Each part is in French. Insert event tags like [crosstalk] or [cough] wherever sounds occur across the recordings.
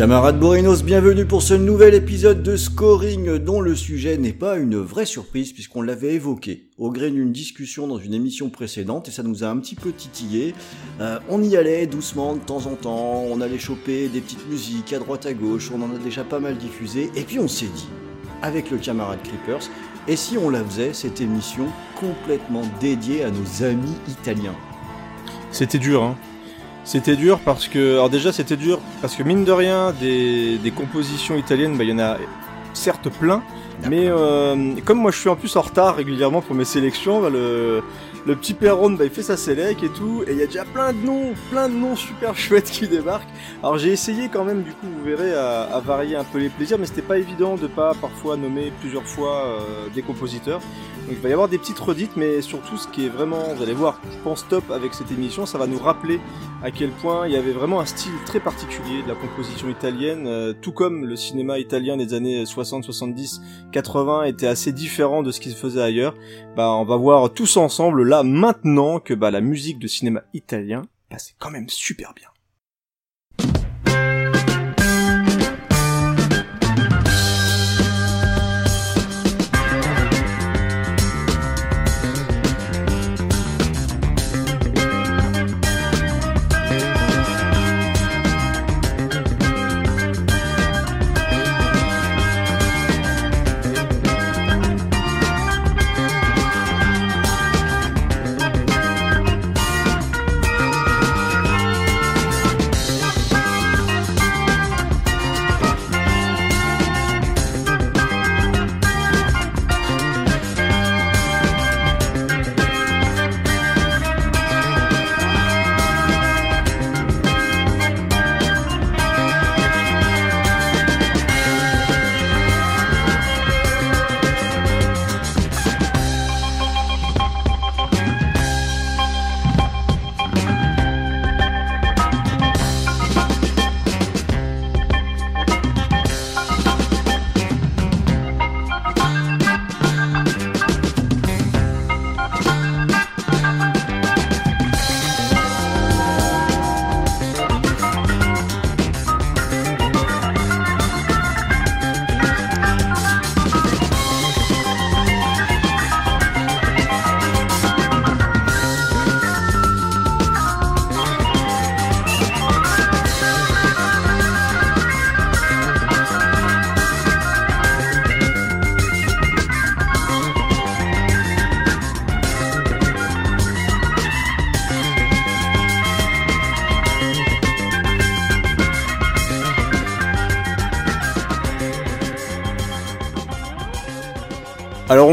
Camarades Borinos, bienvenue pour ce nouvel épisode de Scoring dont le sujet n'est pas une vraie surprise puisqu'on l'avait évoqué au gré d'une discussion dans une émission précédente et ça nous a un petit peu titillé. Euh, on y allait doucement de temps en temps, on allait choper des petites musiques à droite à gauche, on en a déjà pas mal diffusé et puis on s'est dit, avec le camarade Creepers, et si on la faisait cette émission complètement dédiée à nos amis italiens? C'était dur, hein. C'était dur parce que, alors déjà c'était dur parce que mine de rien, des, des compositions italiennes, bah, il y en a certes plein, mais euh, comme moi je suis en plus en retard régulièrement pour mes sélections, bah, le, le petit Perron bah, il fait sa sélec et tout, et il y a déjà plein de noms, plein de noms super [laughs] chouettes qui débarquent. Alors j'ai essayé quand même, du coup vous verrez, à, varier un peu les plaisirs, mais c'était pas évident de pas parfois nommer plusieurs fois euh, des compositeurs. Donc il va y avoir des petites redites, mais surtout ce qui est vraiment, vous allez voir, je pense top avec cette émission, ça va nous rappeler à quel point il y avait vraiment un style très particulier de la composition italienne, euh, tout comme le cinéma italien des années 60, 70, 80 était assez différent de ce qui se faisait ailleurs. Bah on va voir tous ensemble là maintenant que bah la musique de cinéma italien, bah quand même super bien.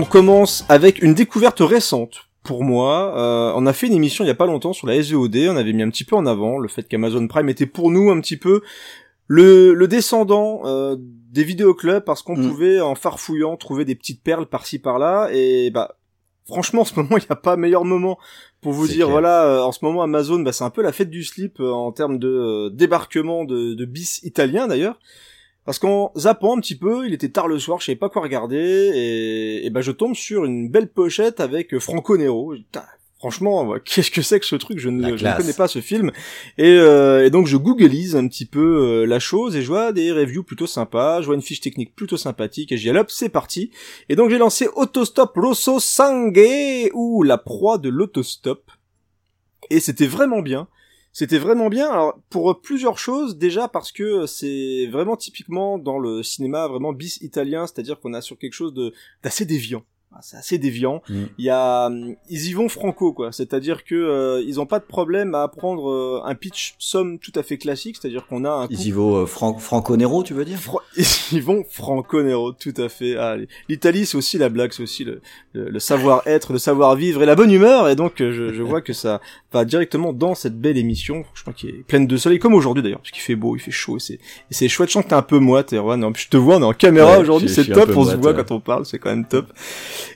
Commence avec une découverte récente. Pour moi, euh, on a fait une émission il y a pas longtemps sur la SEOD, on avait mis un petit peu en avant le fait qu'Amazon Prime était pour nous un petit peu le, le descendant euh, des vidéoclubs parce qu'on Mm. pouvait en farfouillant trouver des petites perles par-ci par-là et bah franchement en ce moment [laughs] il n'y a pas meilleur moment pour vous dire clair. voilà euh, en ce moment Amazon bah, c'est un peu la fête du slip euh, en termes de euh, débarquement de, de bis italien d'ailleurs parce qu'en zappant un petit peu, il était tard le soir, je savais pas quoi regarder, et, et ben je tombe sur une belle pochette avec euh, Franco Nero. Franchement, qu'est-ce que c'est que ce truc? Je ne, je connais pas ce film. Et, euh, et donc je googlise un petit peu euh, la chose et je vois des reviews plutôt sympas, je vois une fiche technique plutôt sympathique et j'y hop, c'est parti. Et donc j'ai lancé Autostop Rosso Sangue ou la proie de l'autostop. Et c'était vraiment bien. C'était vraiment bien. Alors pour plusieurs choses, déjà parce que c'est vraiment typiquement dans le cinéma vraiment bis italien, c'est-à-dire qu'on a sur quelque chose de d'assez déviant c'est assez déviant. Mm. Il y a, ils y vont franco quoi, c'est-à-dire que euh, ils ont pas de problème à apprendre euh, un pitch somme tout à fait classique, c'est-à-dire qu'on a un Ils y vont euh, Fran- Franco Nero, tu veux dire? [laughs] Ils vont franco nero, tout à fait. Ah, L'Italie, c'est aussi la blague, c'est aussi le, le, le savoir-être, le savoir-vivre et la bonne humeur. Et donc, euh, je, je vois que ça va directement dans cette belle émission, je crois qui est pleine de soleil, comme aujourd'hui d'ailleurs, parce qu'il fait beau, il fait chaud, et c'est et c'est chouette. Je sens que t'es un peu moite, Erwan. Plus, je te vois, on est en caméra Ouais, aujourd'hui, c'est top, on se voit ouais. quand on parle, c'est quand même top.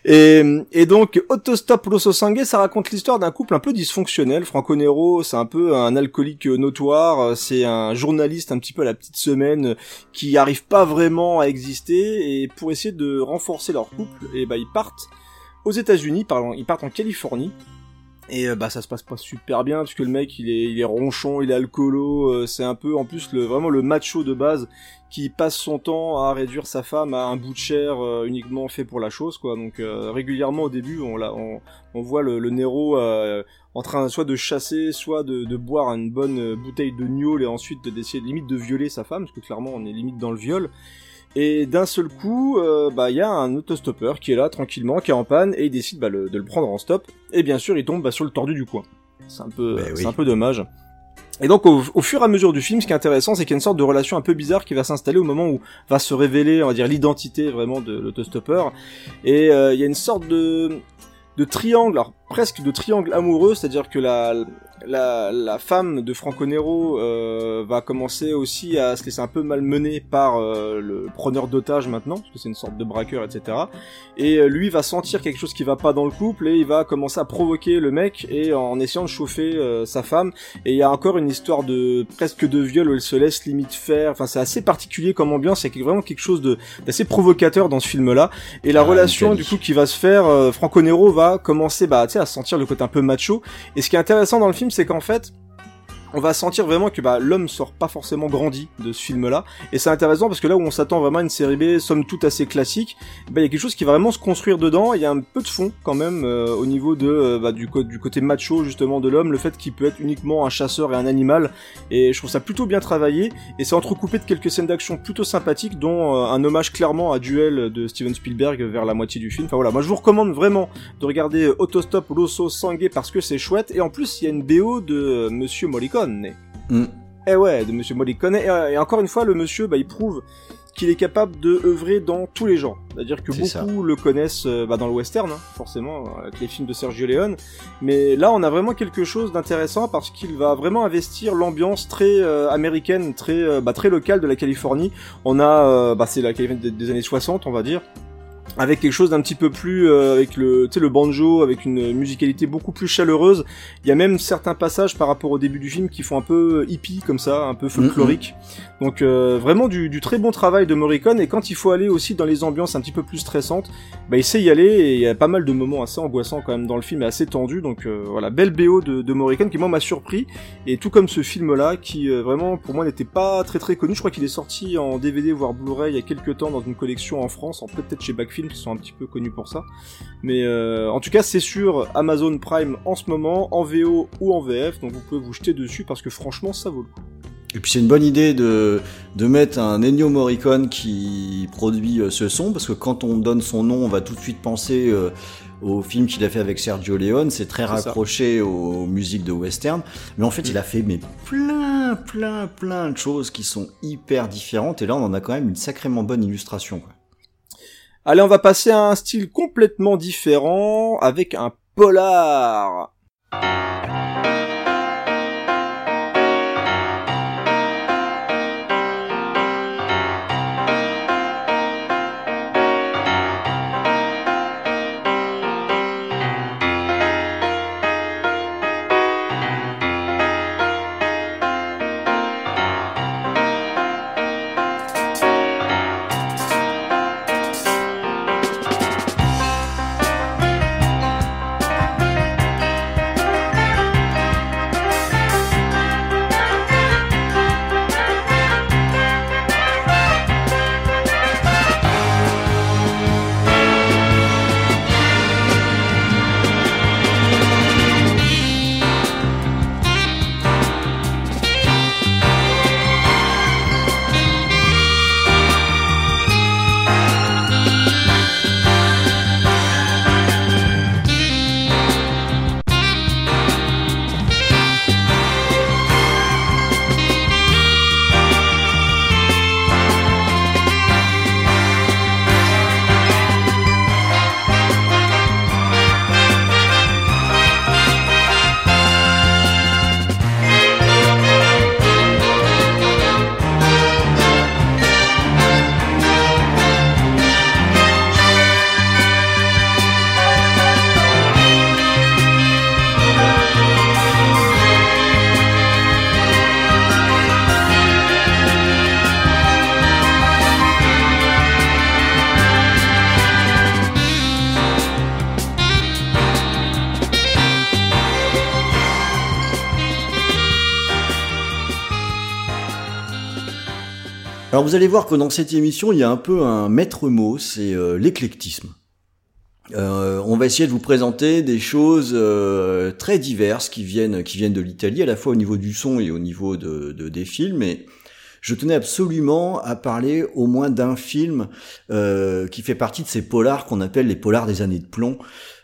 Et, et donc, Autostop Rosso Sangue, ça raconte l'histoire d'un couple un peu dysfonctionnel. Franco Nero, c'est un peu un alcoolique notoire, c'est un journaliste un petit peu à la petite semaine qui arrive pas vraiment à exister et pour essayer de renforcer leur couple, et bah ils partent aux États-Unis, ils partent en Californie. Et euh, bah ça se passe pas super bien parce que le mec il est il est ronchon, il est alcoolo, euh, c'est un peu en plus le vraiment le macho de base qui passe son temps à réduire sa femme à un bout de chair euh, uniquement fait pour la chose quoi. Donc euh, régulièrement au début on la on, on voit le, le Nero en train soit de chasser, soit de, de boire une bonne bouteille de gnôle et ensuite d'essayer limite de violer sa femme parce que clairement on est limite dans le viol. Et d'un seul coup, euh, bah il y a un autostoppeur qui est là tranquillement, qui est en panne et il décide bah, le- de le prendre en stop. Et bien sûr, il tombe bah, sur le tordu du coin. C'est un peu, Ben oui. un peu dommage. Et donc au, au fur et à mesure du film, ce qui est intéressant, c'est qu'il y a une sorte de relation un peu bizarre qui va s'installer au moment où va se révéler, on va dire, l'identité vraiment de l'autostoppeur. Et euh, il y a une sorte de de triangle, alors presque de triangle amoureux, c'est-à-dire que la, la, la femme de Franco Nero euh, va commencer aussi à se laisser un peu malmener par euh, le preneur d'otages maintenant, parce que c'est une sorte de braqueur, etc. Et euh, lui va sentir quelque chose qui va pas dans le couple et il va commencer à provoquer le mec et en essayant de chauffer euh, sa femme. Et il y a encore une histoire de presque de viol où elle se laisse limite faire. Enfin, c'est assez particulier comme ambiance. Il y a vraiment quelque chose de d'assez provocateur dans ce film-là. Et la Ah, relation du coup qui va se faire, euh, Franco Nero va commencer bah, tu sais, à sentir le côté un peu macho. Et ce qui est intéressant dans le film, c'est qu'en fait, on va sentir vraiment que bah, l'homme sort pas forcément grandi de ce film-là. Et c'est intéressant parce que là où on s'attend vraiment à une série B, somme toute assez classique, bah, il y a quelque chose qui va vraiment se construire dedans. Il y a un peu de fond quand même euh, au niveau de euh, bah, du, côté macho justement de l'homme, le fait qu'il peut être uniquement un chasseur et un animal. Et je trouve ça plutôt bien travaillé. Et c'est entrecoupé de quelques scènes d'action plutôt sympathiques, dont euh, un hommage clairement à Duel de Steven Spielberg vers la moitié du film. Enfin voilà, moi je vous recommande vraiment de regarder Autostop Rosso Sangue parce que c'est chouette. Et en plus, il y a une BO de Monsieur Morricone. Mm. Eh ouais, de Monsieur Morricone. Et, euh, et encore une fois, le monsieur, bah, il prouve qu'il est capable de œuvrer dans tous les genres. C'est-à-dire que beaucoup le connaissent euh, bah, dans le western, hein, forcément, avec les films de Sergio Leone. Mais là, on a vraiment quelque chose d'intéressant parce qu'il va vraiment investir l'ambiance très euh, américaine, très euh, bah, très locale de la Californie. On a, euh, bah, c'est la Californie des, des années 60, on va dire avec quelque chose d'un petit peu plus euh, avec le tu sais le banjo avec une musicalité beaucoup plus chaleureuse. Il y a même certains passages par rapport au début du film qui font un peu hippie comme ça un peu folklorique. Donc euh, vraiment du, du très bon travail de Morricone. Et quand il faut aller aussi dans les ambiances un petit peu plus stressantes bah il sait y aller et il y a pas mal de moments assez angoissants quand même dans le film et assez tendus. Donc euh, voilà belle BO de, de Morricone qui moi m'a surpris. Et tout comme ce film là qui euh, vraiment pour moi n'était pas très très connu. Je crois qu'il est sorti en DVD voire Blu-ray il y a quelques temps dans une collection en France en peut-être chez Qui sont un petit peu connus pour ça mais euh, en tout cas c'est sur Amazon Prime en ce moment en VO ou en VF donc vous pouvez vous jeter dessus parce que franchement ça vaut le coup Et puis c'est une bonne idée de, de mettre un Ennio Morricone qui produit euh, ce son, parce que quand on donne son nom, on va tout de suite penser euh, au film qu'il a fait avec Sergio Leone, c'est très ça. raccroché aux musiques de western, mais en fait il a fait mais plein, plein, plein de choses qui sont hyper différentes, et là on en a quand même une sacrément bonne illustration. Quoi. Allez, on va passer à un style complètement différent avec un polar. Alors vous allez voir que dans cette émission, il y a un peu un maître mot, c'est euh, l'éclectisme. Euh, on va essayer de vous présenter des choses euh, très diverses qui viennent qui viennent de l'Italie, à la fois au niveau du son et au niveau de, de des films. Et je tenais absolument à parler au moins d'un film qui fait partie de ces polars qu'on appelle les polars des années de plomb.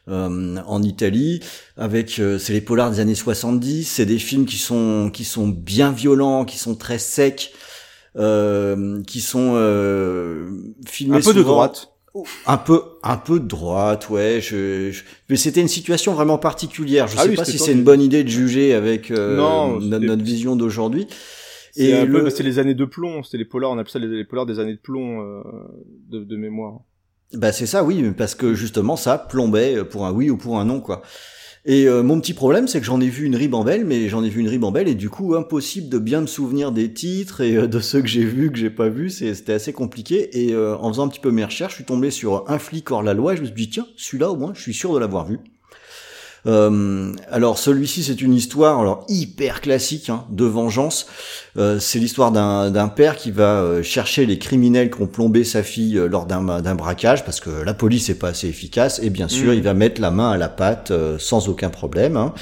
Euh, en Italie, avec euh, c'est les polars des années 70, c'est des films qui sont qui sont bien violents, qui sont très secs, euh, qui sont euh, filmés un peu de droite. Un peu, un peu de droite, ouais. Je, je... mais c'était une situation vraiment particulière. Je Ah sais oui, pas c'était si c'est une bonne idée de juger avec euh, Non, c'était- notre vision d'aujourd'hui. Et Et le- c'est les années de plomb, c'était les polars, on appelle ça les, les polars des années de plomb euh, de, de mémoire. Bah c'est ça, oui, parce que justement ça plombait pour un oui ou pour un non, quoi. Et euh, mon petit problème, c'est que j'en ai vu une ribambelle, mais j'en ai vu une ribambelle, et du coup impossible de bien me souvenir des titres et euh, de ceux que j'ai vus, que j'ai pas vus, c'était assez compliqué. Et euh, en faisant un petit peu mes recherches, je suis tombé sur un flic hors la loi, et je me suis dit tiens, celui-là au moins, je suis sûr de l'avoir vu. Euh, alors celui-ci c'est une histoire alors hyper classique hein, de vengeance. Euh, c'est l'histoire d'un d'un père qui va euh, chercher les criminels qui ont plombé sa fille euh, lors d'un d'un braquage parce que la police est pas assez efficace et bien sûr Mhm. il va mettre la main à la pâte euh, sans aucun problème. hein.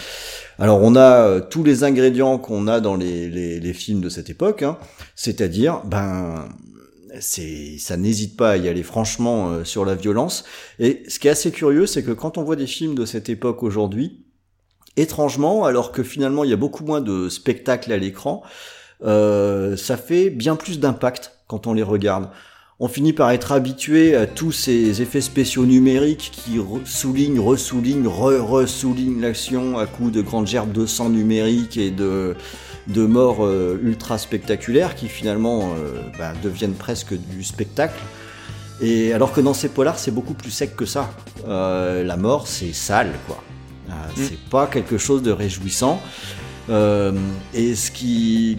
Alors on a tous les ingrédients qu'on a dans les, les, les films de cette époque, hein. c'est-à-dire ben c'est ça n'hésite pas à y aller franchement euh, sur la violence. Et ce qui est assez curieux, c'est que quand on voit des films de cette époque aujourd'hui, étrangement, alors que finalement il y a beaucoup moins de spectacles à l'écran, euh, ça fait bien plus d'impact quand on les regarde. On finit par être habitué à tous ces effets spéciaux numériques qui re- soulignent, ressoulignent, re-ressoulignent l'action à coups de grandes gerbes de sang numérique et de, de morts euh, ultra spectaculaires qui finalement euh, bah, deviennent presque du spectacle. Et alors que dans ces polars, c'est beaucoup plus sec que ça. Euh, la mort, c'est sale, quoi. Euh, C'est pas quelque chose de réjouissant. Et ce qui,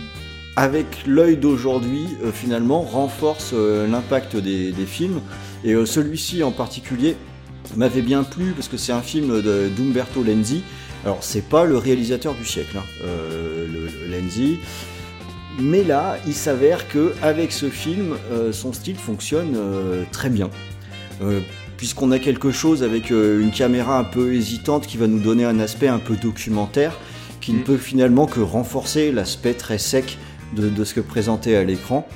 avec l'œil d'aujourd'hui, finalement, renforce l'impact des, des films. Et celui-ci en particulier m'avait bien plu parce que c'est un film d'Umberto Lenzi. Alors, c'est pas le réalisateur du siècle, hein, euh, le, le Lenzi. Mais là, il s'avère que avec ce film, euh, son style fonctionne euh, très bien. Puisqu'on a quelque chose avec une caméra un peu hésitante qui va nous donner un aspect un peu documentaire, qui ne Mm. peut finalement que renforcer l'aspect très sec de, de ce que présentait à l'écran.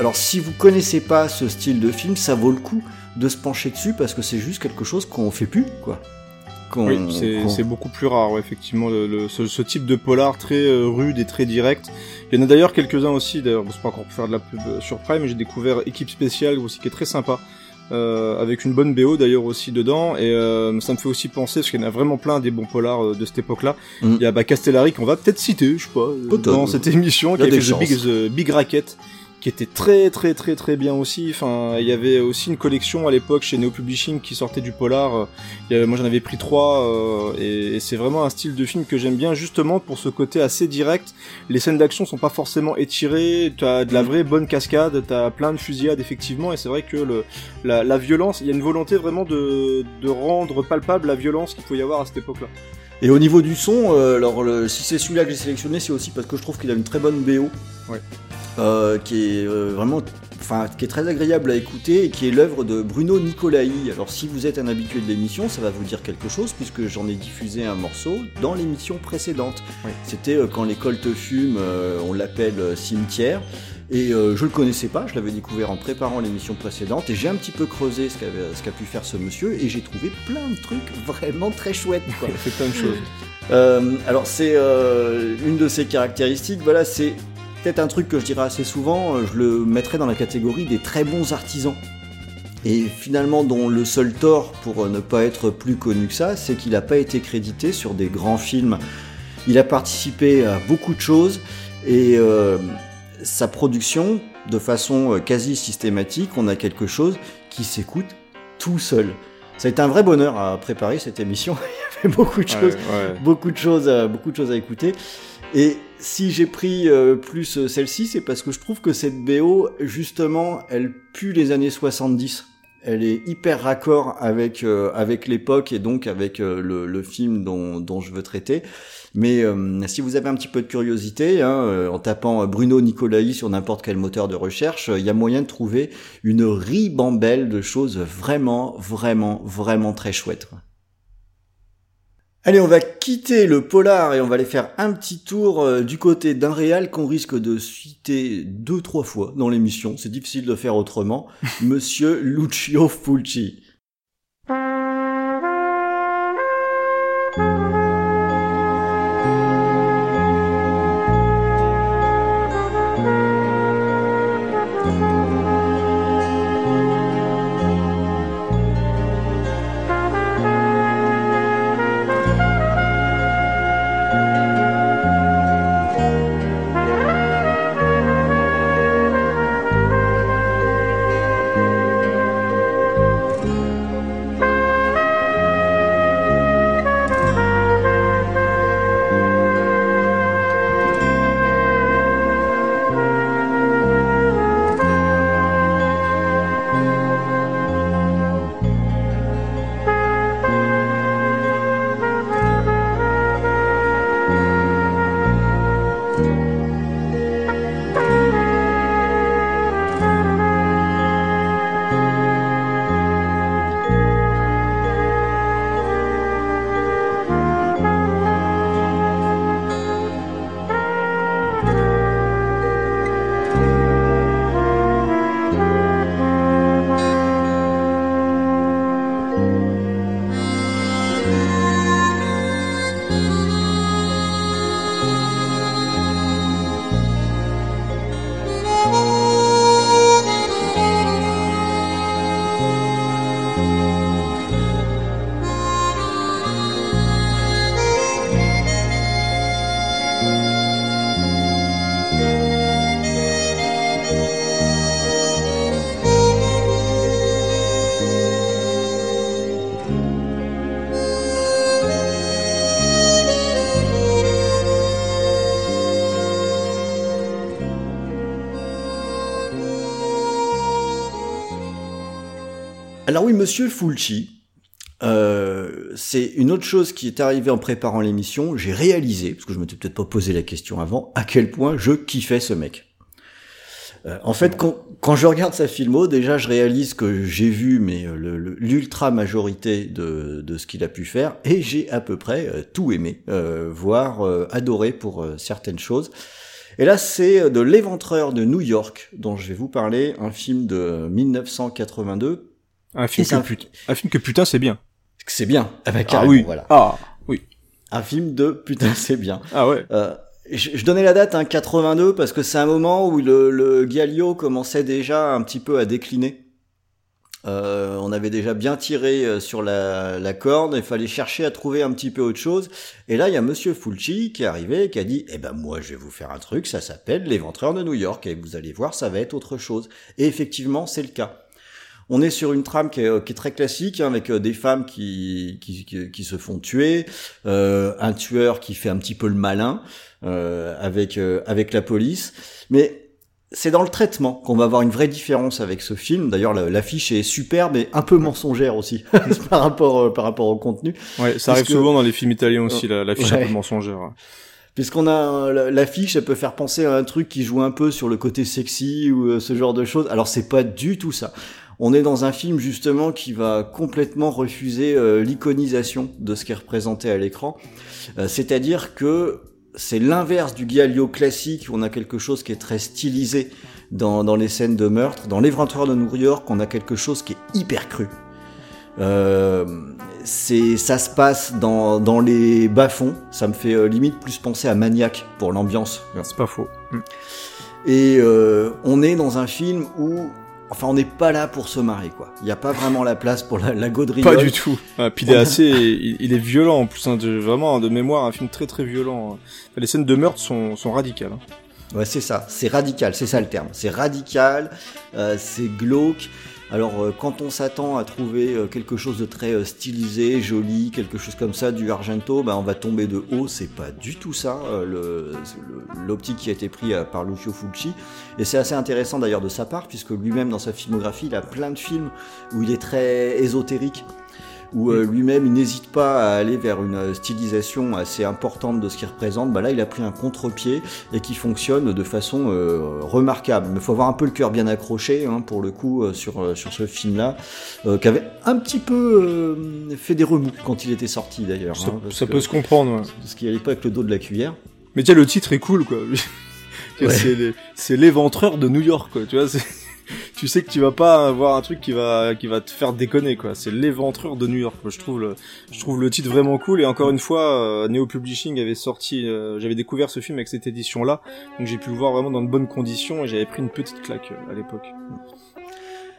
Alors si vous connaissez pas ce style de film, ça vaut le coup de se pencher dessus parce que c'est juste quelque chose qu'on fait plus, quoi. Oui, c'est beaucoup plus rare, ouais, effectivement, le, le- ce, ce type de polar très euh, rude et très direct. Il y en a d'ailleurs quelques-uns aussi, d'ailleurs, bon, c'est pas encore pour faire de la pub euh, sur Prime, mais j'ai découvert Équipe Spéciale aussi, qui est très sympa, euh, avec une bonne BO d'ailleurs aussi dedans, et euh, ça me fait aussi penser, parce qu'il y en a vraiment plein des bons polars euh, de cette époque-là. Mm. Il y a bah, Castellari qu'on va peut-être citer, je sais pas, dans cette émission, a qui a des fait The Big. The Big Racket, qui était très très très très bien aussi. Enfin, il y avait aussi une collection à l'époque chez Neo Publishing qui sortait du polar. Moi j'en avais pris trois euh, et, c'est vraiment un style de film que j'aime bien justement pour ce côté assez direct. Les scènes d'action sont pas forcément étirées, tu as de la vraie bonne cascade, tu as plein de fusillades effectivement et c'est vrai que la violence, il y a une volonté vraiment de, de rendre palpable la violence qu'il faut y avoir à cette époque-là. Et au niveau du son, euh, alors le- si c'est celui-là que j'ai sélectionné, c'est aussi parce que je trouve qu'il a une très bonne BO, Ouais. euh, qui est euh, vraiment, enfin, qui est très agréable à écouter et qui est l'œuvre de Bruno Nicolai. Alors si vous êtes un habitué de l'émission, ça va vous dire quelque chose puisque j'en ai diffusé un morceau dans l'émission précédente. Ouais. C'était quand l'école te fume, euh, on l'appelle cimetière. Et euh, je le connaissais pas, je l'avais découvert en préparant l'émission précédente et j'ai un petit peu creusé ce qu'a ce qu'a pu faire ce monsieur et j'ai trouvé plein de trucs vraiment très chouettes. Quoi. [laughs] Il fait plein de choses. Euh, alors c'est euh, une de ses caractéristiques, voilà, c'est peut-être un truc que je dirais assez souvent, euh, je le mettrais dans la catégorie des très bons artisans. Et finalement, dont le seul tort pour euh, ne pas être plus connu que ça, c'est qu'il n'a pas été crédité sur des grands films. Il a participé à beaucoup de choses et euh, sa production, de façon euh, quasi systématique, on a quelque chose qui s'écoute tout seul. Ça a été un vrai bonheur à préparer cette émission. [laughs] Il y avait beaucoup de choses Ouais, ouais. beaucoup de choses, à, beaucoup de choses à écouter. Et si j'ai pris euh, plus euh, celle-ci, c'est parce que je trouve que cette BO, justement, elle pue les années 70. elle est hyper raccord avec euh, avec l'époque et donc avec euh, le, le, film dont, dont je veux traiter. Mais si vous avez un petit peu de curiosité, hein, en tapant Bruno Nicolai sur n'importe quel moteur de recherche, il y a moyen de trouver une ribambelle de choses vraiment, vraiment, vraiment très chouettes. Allez, on va quitter le polar et on va aller faire un petit tour euh, du côté d'un réal qu'on risque de citer deux, trois fois dans l'émission. C'est difficile de faire autrement. [laughs] Monsieur Lucio Fulci. Alors oui, Monsieur Fulci, euh, c'est une autre chose qui est arrivée en préparant l'émission. J'ai réalisé, parce que je m'étais peut-être pas posé la question avant, à quel point je kiffais ce mec. Euh, en fait, quand, je regarde sa filmo, déjà je réalise que j'ai vu mais euh, l'ultra majorité de, de ce qu'il a pu faire et j'ai à peu près tout aimé, voire adoré pour certaines choses. Et là, c'est de L'éventreur de New York dont je vais vous parler, un film de 1982 un film, que, un... Putain, un film que putain c'est bien. C'est bien. avec ah, ah oui. Voilà. Ah oui. Un film de putain [laughs] c'est bien. Ah ouais. Euh, je, donnais la date, hein, 82, parce que c'est un moment où le, le Galio commençait déjà un petit peu à décliner. Euh, on avait déjà bien tiré euh, sur la, la corde, il fallait chercher à trouver un petit peu autre chose. Et là, il y a Monsieur Fulci qui est arrivé et qui a dit, eh ben moi, je vais vous faire un truc, ça s'appelle L'éventreur de New York, et vous allez voir, ça va être autre chose. Et effectivement, c'est le cas. On est sur une trame qui est, très classique, hein, avec euh, des femmes qui, qui, se font tuer, euh, un tueur qui fait un petit peu le malin euh, avec, avec la police. Mais c'est dans le traitement qu'on va avoir une vraie différence avec ce film. D'ailleurs, l'affiche est superbe et un peu mensongère aussi [laughs] par rapport par rapport au contenu. Ouais, ça arrive souvent dans les films italiens aussi, l'affiche un peu mensongère. Puisqu'on a l'affiche, elle peut faire penser à un truc qui joue un peu sur le côté sexy ou ce genre de choses. Alors c'est pas du tout ça on est dans un film justement qui va complètement refuser euh, l'iconisation de ce qui est représenté à l'écran. Euh, c'est-à-dire que c'est l'inverse du Giallo classique, où on a quelque chose qui est très stylisé dans, dans les scènes de meurtre. Dans L'Éventreur de New York, on a quelque chose qui est hyper cru. Euh, c'est ça se passe dans, dans les bas-fonds. Ça me fait euh, limite plus penser à Maniac pour l'ambiance. C'est pas faux. Et on est dans un film où Enfin, on n'est pas là pour se marrer, quoi. Il n'y a pas vraiment la place pour la, la gaudriole. Pas du tout. Ah, puis il est assez, il, est violent en plus, hein, de, vraiment de mémoire, un film très très violent. Hein. Les scènes de meurtre sont, sont radicales. Hein. Ouais, c'est ça. C'est radical, c'est ça le terme. C'est radical, euh, c'est glauque. Alors euh, quand on s'attend à trouver euh, quelque chose de très euh, stylisé, joli, quelque chose comme ça, du Argento, ben, on va tomber de haut, c'est pas du tout ça, l'optique qui a été pris euh, par Lucio Fulci. Et c'est assez intéressant d'ailleurs de sa part, puisque lui-même dans sa filmographie, il a plein de films où il est très ésotérique, où euh, lui-même il n'hésite pas à aller vers une euh, stylisation assez importante de ce qu'il représente. Bah là, il a pris un contre-pied et qui fonctionne de façon euh, remarquable. Mais il faut avoir un peu le cœur bien accroché hein, pour le coup euh, sur, euh, sur ce film-là, euh, qui avait un petit peu euh, fait des remous quand il était sorti d'ailleurs. Ça, hein, ça peut se comprendre. ouais. Parce qu'il n'y allait pas avec le dos de la cuillère. Mais tiens, le titre est cool, quoi. [laughs] Ouais. C'est l'éventreur de New York, quoi. Tu vois, [laughs] tu sais que tu vas pas avoir un truc qui va qui va te faire déconner, quoi. C'est l'éventreur de New York. quoi. Je trouve le je trouve le titre vraiment cool. Et encore une fois, euh, Neo Publishing avait sorti, euh, j'avais découvert ce film avec cette édition-là, donc j'ai pu le voir vraiment dans de bonnes conditions et j'avais pris une petite claque euh, à l'époque.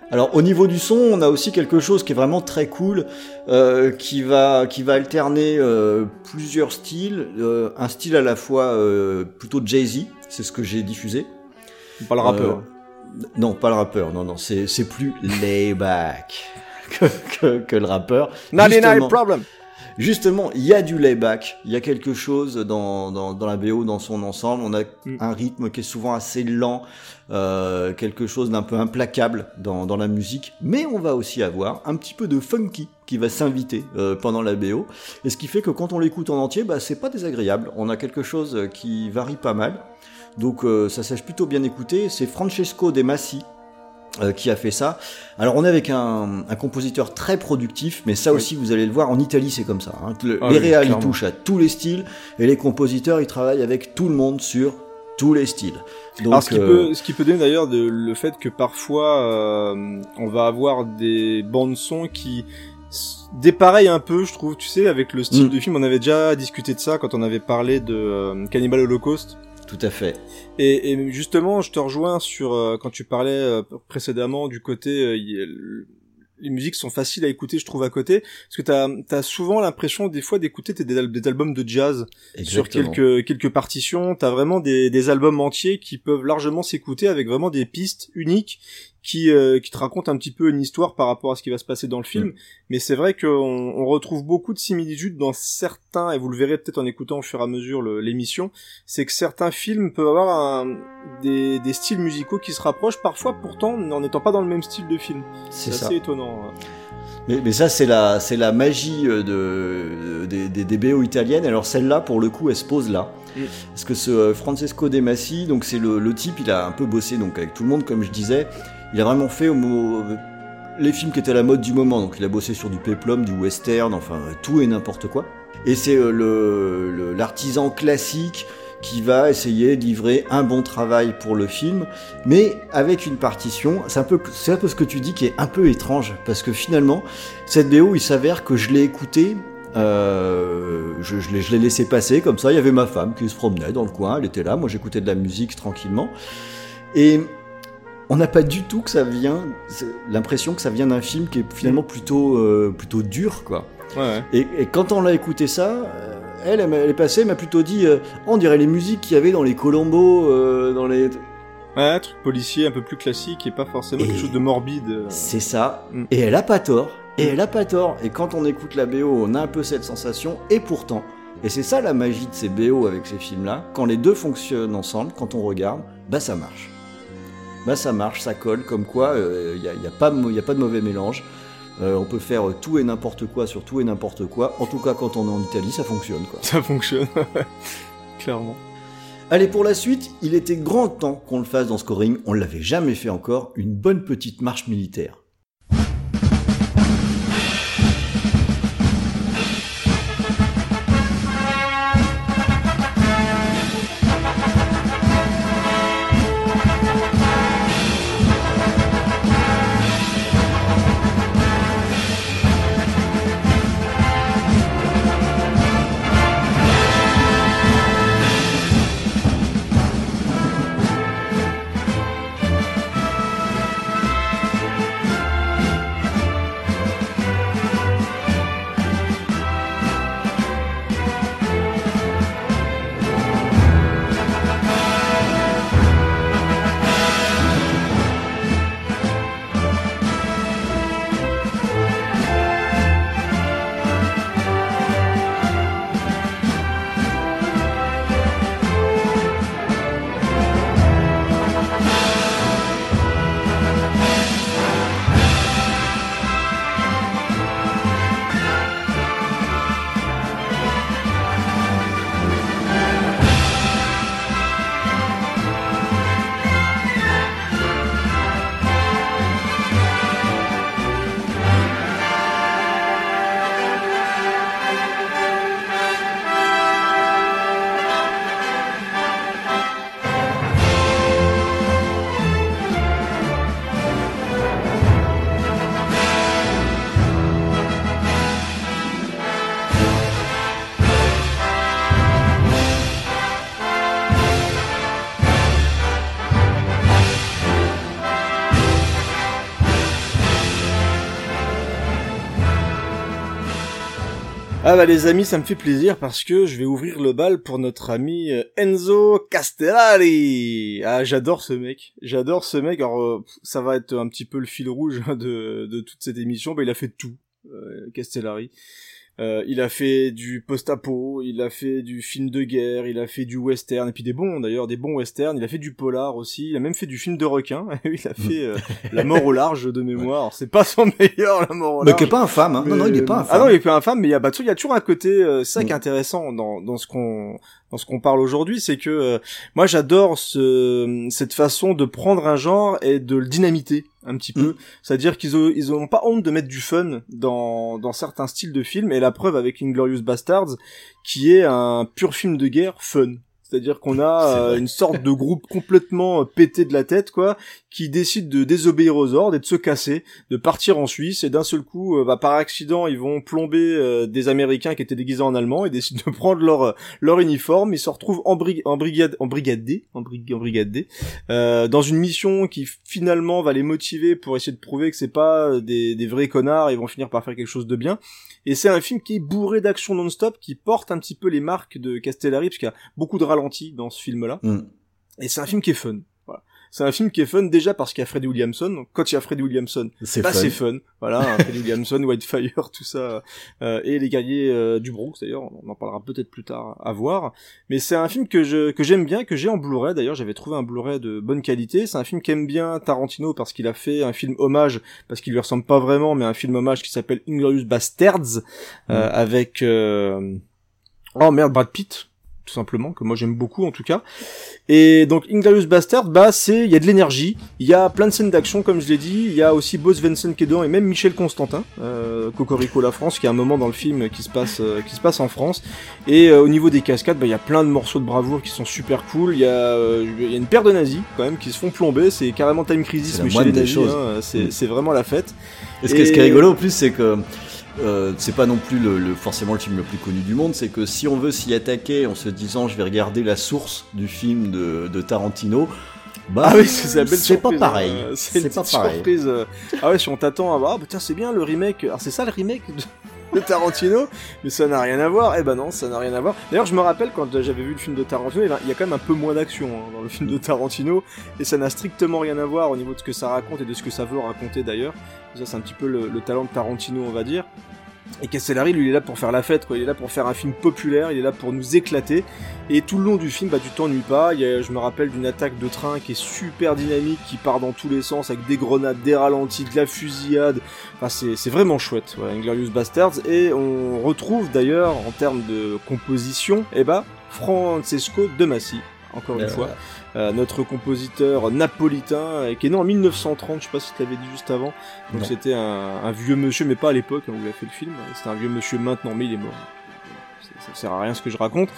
Alors au niveau du son, on a aussi quelque chose qui est vraiment très cool, euh, qui va qui va alterner euh, plusieurs styles, euh, un style à la fois euh, plutôt Jay-Z, c'est ce que j'ai diffusé. Pas le rappeur. Non, pas le rappeur, non non, c'est plus layback [laughs] que, que que le rappeur. 99 Justement- problem. Justement, il y a du layback, il y a quelque chose dans, dans, dans la BO dans son ensemble. On a Mm. un rythme qui est souvent assez lent, euh, quelque chose d'un peu implacable dans, dans la musique. Mais on va aussi avoir un petit peu de funky qui va s'inviter euh, pendant la BO. Et ce qui fait que quand on l'écoute en entier, bah, c'est pas désagréable. On a quelque chose qui varie pas mal. Donc euh, ça sache plutôt bien écouter. C'est Francesco De Massi euh, qui a fait ça. Alors on est avec un, un compositeur très productif, mais ça Oui. aussi vous allez le voir en Italie c'est comme ça. hein. Le- Ah les oui, réals ils touchent à tous les styles et les compositeurs ils travaillent avec tout le monde sur tous les styles. Donc Alors ce qui euh, peut, ce qui peut donner d'ailleurs le fait que parfois euh, on va avoir des bandes son qui dépareillent un peu, je trouve, tu sais, avec le style Mm. du film. On avait déjà discuté de ça quand on avait parlé de euh, Cannibal Holocaust. Tout à fait. Et, et justement, je te rejoins sur euh, quand tu parlais euh, précédemment du côté euh, le- les musiques sont faciles à écouter, je trouve à côté, parce que t'as as souvent l'impression des fois d'écouter des, al- des albums de jazz sur quelques quelques partitions. T'as vraiment des, des albums entiers qui peuvent largement s'écouter avec vraiment des pistes uniques qui euh, qui te racontent un petit peu une histoire par rapport à ce qui va se passer dans le film. Mais c'est vrai qu'on on retrouve beaucoup de similitudes dans certains, et vous le verrez peut-être en écoutant au fur et à mesure l'émission, c'est que certains films peuvent avoir un- des, des styles musicaux qui se rapprochent parfois pourtant en n'étant pas dans le même style de film. C'est ça. assez étonnant. hein. Mais, mais ça, c'est la, c'est la magie euh, de, des, des, des BO italiennes. Alors celle-là, pour le coup, elle se pose là. Mm. Parce que ce euh, Francesco De Massi, donc c'est le, le type, il a un peu bossé donc avec tout le monde, comme je disais. Il a vraiment fait au mot, les films qui étaient la mode du moment. Donc il a bossé sur du peplum, du western, enfin tout et n'importe quoi. Et c'est euh, le, l'artisan classique qui va essayer de livrer un bon travail pour le film, mais avec une partition. C'est un peu, c'est un peu ce que tu dis qui est un peu étrange, parce que finalement, cette BO, il s'avère que je l'ai écoutée. Euh, je, je l'ai, je l'ai laissé passer comme ça. Il y avait ma femme qui se promenait dans le coin, elle était là. Moi, j'écoutais de la musique tranquillement, et on n'a pas du tout que ça vient, l'impression que ça vient d'un film qui est finalement plutôt, euh, plutôt dur, quoi. Ouais, ouais. Et, et quand on l'a écouté ça, euh, elle, elle, est passée, elle m'a plutôt dit, euh, on dirait les musiques qu'il y avait dans les Colombo, euh, dans les. Ouais, un truc policier un peu plus classique et pas forcément Et- quelque chose de morbide. C'est ça. Mm. Et elle a pas tort. Et Mm. elle a pas tort. Et quand on écoute la BO, on a un peu cette sensation. Et pourtant, et c'est ça la magie de ces BO avec ces films-là, quand les deux fonctionnent ensemble, quand on regarde, bah ça marche. Bah ça marche, ça colle. Comme quoi, il n'y a, y a pas de mo- y a pas de mauvais mélange. Euh, on peut faire tout et n'importe quoi sur tout et n'importe quoi. En tout cas, quand on est en Italie, ça fonctionne. Quoi. Ça fonctionne. [laughs] Clairement. Allez, pour la suite, il était grand temps qu'on le fasse dans Scoring. On l'avait jamais fait encore. Une bonne petite marche militaire. Ah bah les amis, ça me fait plaisir parce que je vais ouvrir le bal pour notre ami euh, Enzo Castellari. Ah j'adore ce mec, j'adore ce mec. Alors euh, ça va être un petit peu le fil rouge [laughs] de, de toute cette émission. Bah il a fait tout, euh, Castellari. Euh, il a fait du post-apo, il a fait du film de guerre, il a fait du western, et puis des bons d'ailleurs, des bons westerns, il a fait du polar aussi, il a même fait du film de requin, [laughs] il a fait euh, [laughs] La mort au large de mémoire, c'est pas son [laughs] meilleur La mort au large. Mais qui est pas infâme, hein. non, non, il est pas infâme. Ah non, il est pas infâme, mais il y a, bah, il y a toujours un côté, euh, ça qui est intéressant dans, dans ce qu'on dans ce qu'on parle aujourd'hui, c'est que euh, moi j'adore ce, cette façon de prendre un genre et de le dynamiter un petit peu. Mm. C'est-à-dire qu'ils ont, ils ont pas honte de mettre du fun dans, dans certains styles de films, et la preuve avec Inglorious Bastards, qui est un pur film de guerre fun. C'est-à-dire qu'on a [laughs] euh, une sorte de groupe complètement euh, pété de la tête, quoi, qui décide de désobéir aux ordres et de se casser, de partir en Suisse, et d'un seul coup, euh, bah, par accident, ils vont plomber des Américains qui étaient déguisés en Allemands, et [laughs] décident de prendre leur leur uniforme, ils se retrouvent en, en brigade en brigade D, en, en brigade D, dans une mission qui finalement va les motiver pour essayer de prouver que c'est pas des, des vrais connards, ils vont finir par faire quelque chose de bien. Et c'est un film qui est bourré d'action non-stop, qui porte un petit peu les marques de Castellari, parce qu'il y a beaucoup de ralentis dans ce film-là. Mm. Et c'est un film qui est fun. C'est un film qui est fun déjà parce qu'il y a Freddie Williamson. Donc quand il y a Freddie Williamson, c'est bah, c'est fun. Voilà, hein, [laughs] Freddie Williamson, Whitefire, tout ça, euh, et les guerriers euh, du Bronx d'ailleurs. On en parlera peut-être plus tard à voir. Mais c'est un film que je que j'aime bien, que j'ai en Blu-ray. D'ailleurs, j'avais trouvé un Blu-ray de bonne qualité. C'est un film qu'aime bien Tarantino parce qu'il a fait un film hommage, parce qu'il lui ressemble pas vraiment, mais un film hommage qui s'appelle Inglorious Bastards euh, mm. avec oh merde Brad Pitt tout simplement, que moi j'aime beaucoup en tout cas. Et donc Inglorious Bastard, bah c'est, il y a de l'énergie, il y a plein de scènes d'action comme je l'ai dit, il y a aussi Boss Vincent qui est dedans et même Michel Constantin, euh, Cocorico la France, qui a un moment dans le film qui se passe, euh, qui se passe en France. Et euh, au niveau des cascades, bah il y a plein de morceaux de bravoure qui sont super cool. Il y a, euh, il y a une paire de nazis quand même qui se font plomber, c'est carrément Time Crisis mais chez les nazis, hein, c'est, mm. c'est vraiment la fête. Et ce qui est rigolo en plus, c'est que euh, c'est pas non plus le, forcément le film le plus connu du monde, c'est que si on veut s'y attaquer en se disant je vais regarder la source du film de, Tarantino, bah, ah oui, c'est pas pareil. Hein. c'est pas pareil. surprise. Euh. Ah ouais, si on t'attend à voir, ah bah tiens, c'est bien le remake. Alors c'est ça le remake de, [laughs] Tarantino, mais ça n'a rien à voir. Eh ben non, ça n'a rien à voir. D'ailleurs, je me rappelle quand j'avais vu le film de Tarantino, eh ben, il y a quand même un peu moins d'action hein, dans le film de Tarantino, et ça n'a strictement rien à voir au niveau de ce que ça raconte et de ce que ça veut raconter d'ailleurs. Ça, c'est un petit peu le, talent de Tarantino, on va dire. Et Castellari, lui, il est là pour faire la fête, quoi. Il est là pour faire un film populaire, il est là pour nous éclater. Et tout le long du film, bah, tu t'ennuies pas. Il y a, je me rappelle d'une attaque de train qui est super dynamique, qui part dans tous les sens, avec des grenades, des ralentis, de la fusillade. Enfin, c'est vraiment chouette, voilà, Inglorious Bastards. Et on retrouve d'ailleurs, en termes de composition, eh bah, Francesco De Massi, encore une euh, fois. Euh, notre compositeur napolitain, euh, qui est né en 1930, je sais pas si tu l'avais dit juste avant. Donc c'était un, vieux monsieur, mais pas à l'époque hein, où il a fait le film. C'était un vieux monsieur maintenant, mais il est mort. Ça, sert à rien ce que je raconte.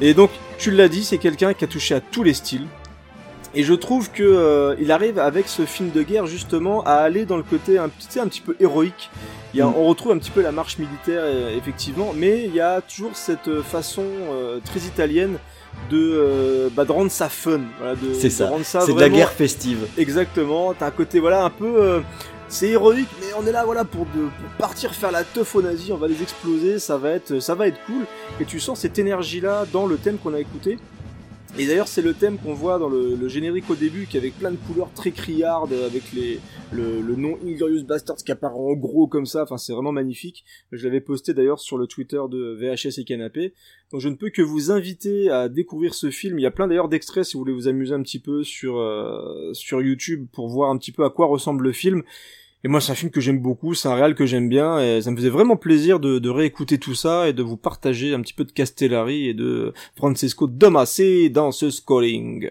Et donc, tu l'as dit, c'est quelqu'un qui a touché à tous les styles. Et je trouve que euh, il arrive avec ce film de guerre justement à aller dans le côté un petit, un petit peu héroïque. Il y a, mm. On retrouve un petit peu la marche militaire effectivement, mais il y a toujours cette façon très italienne de, euh, bah, de rendre ça fun. Voilà, de, c'est ça. c'est de la guerre festive. Exactement. T'as un côté voilà un peu. Euh, c'est héroïque, mais on est là voilà pour, de, pour partir faire la teuf aux nazis. On va les exploser. Ça va être ça va être cool. Et tu sens cette énergie là dans le thème qu'on a écouté. Et d'ailleurs, c'est le thème qu'on voit dans le, générique au début, qui est avec plein de couleurs très criardes, avec les, le, nom Inglorious Bastards qui apparaît en gros comme ça. Enfin, c'est vraiment magnifique. Je l'avais posté d'ailleurs sur le Twitter de VHS et Canapé. Donc, je ne peux que vous inviter à découvrir ce film. Il y a plein d'ailleurs d'extraits si vous voulez vous amuser un petit peu sur euh, sur YouTube pour voir un petit peu à quoi ressemble le film. Et moi, c'est un film que j'aime beaucoup, c'est un réal que j'aime bien, et ça me faisait vraiment plaisir de, réécouter tout ça et de vous partager un petit peu de Castellari et de Francesco Domassi dans ce scoring.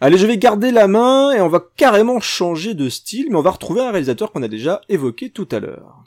Allez, je vais garder la main et on va carrément changer de style, mais on va retrouver un réalisateur qu'on a déjà évoqué tout à l'heure.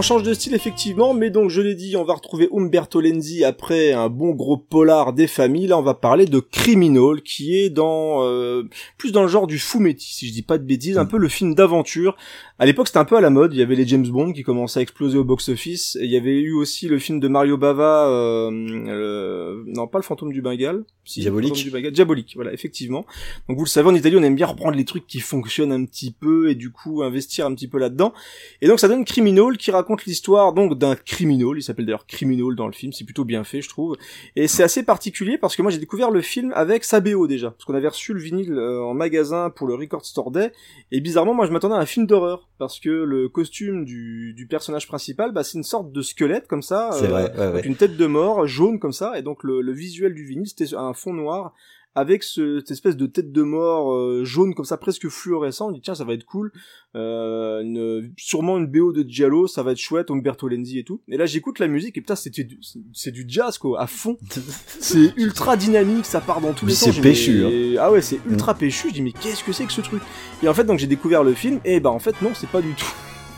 On change de style effectivement, mais donc je l'ai dit, on va retrouver Umberto Lenzi après un bon gros polar des familles. Là on va parler de Criminal, qui est dans euh, plus dans le genre du fumetti, si je dis pas de bêtises, un peu le film d'aventure. À l'époque c'était un peu à la mode, il y avait les James Bond qui commençaient à exploser au box-office. Il y avait eu aussi le film de Mario Bava, euh, le... non pas le fantôme du Bengale, si, Diabolique. Du Bengale. Diabolique, voilà effectivement. Donc vous le savez en Italie on aime bien reprendre les trucs qui fonctionnent un petit peu et du coup investir un petit peu là-dedans. Et donc ça donne Criminal qui raconte l'histoire donc d'un criminal, il s'appelle d'ailleurs Criminal dans le film, c'est plutôt bien fait je trouve. Et c'est assez particulier parce que moi j'ai découvert le film avec sa BO déjà, parce qu'on avait reçu le vinyle euh, en magasin pour le Record Store Day, et bizarrement moi je m'attendais à un film d'horreur, parce que le costume du, du personnage principal, bah, c'est une sorte de squelette comme ça, vrai, ouais, avec ouais. une tête de mort jaune comme ça, et donc le, le visuel du vinyle c'était un fond noir avec ce- cette espèce de tête de mort euh, jaune comme ça presque fluorescent on dit tiens ça va être cool. Euh, une, sûrement une BO de Giallo ça va être chouette Umberto Lenzi et tout. Et là j'écoute la musique et putain c'était du- c'est du jazz quoi à fond. [laughs] C'est ultra dynamique ça part dans tous Mais les c'est sens dis, péchu, hein. ah ouais c'est ultra péchu je dis mais qu'est-ce que c'est que ce truc? Et en fait donc j'ai découvert le film et bah en fait non c'est pas du tout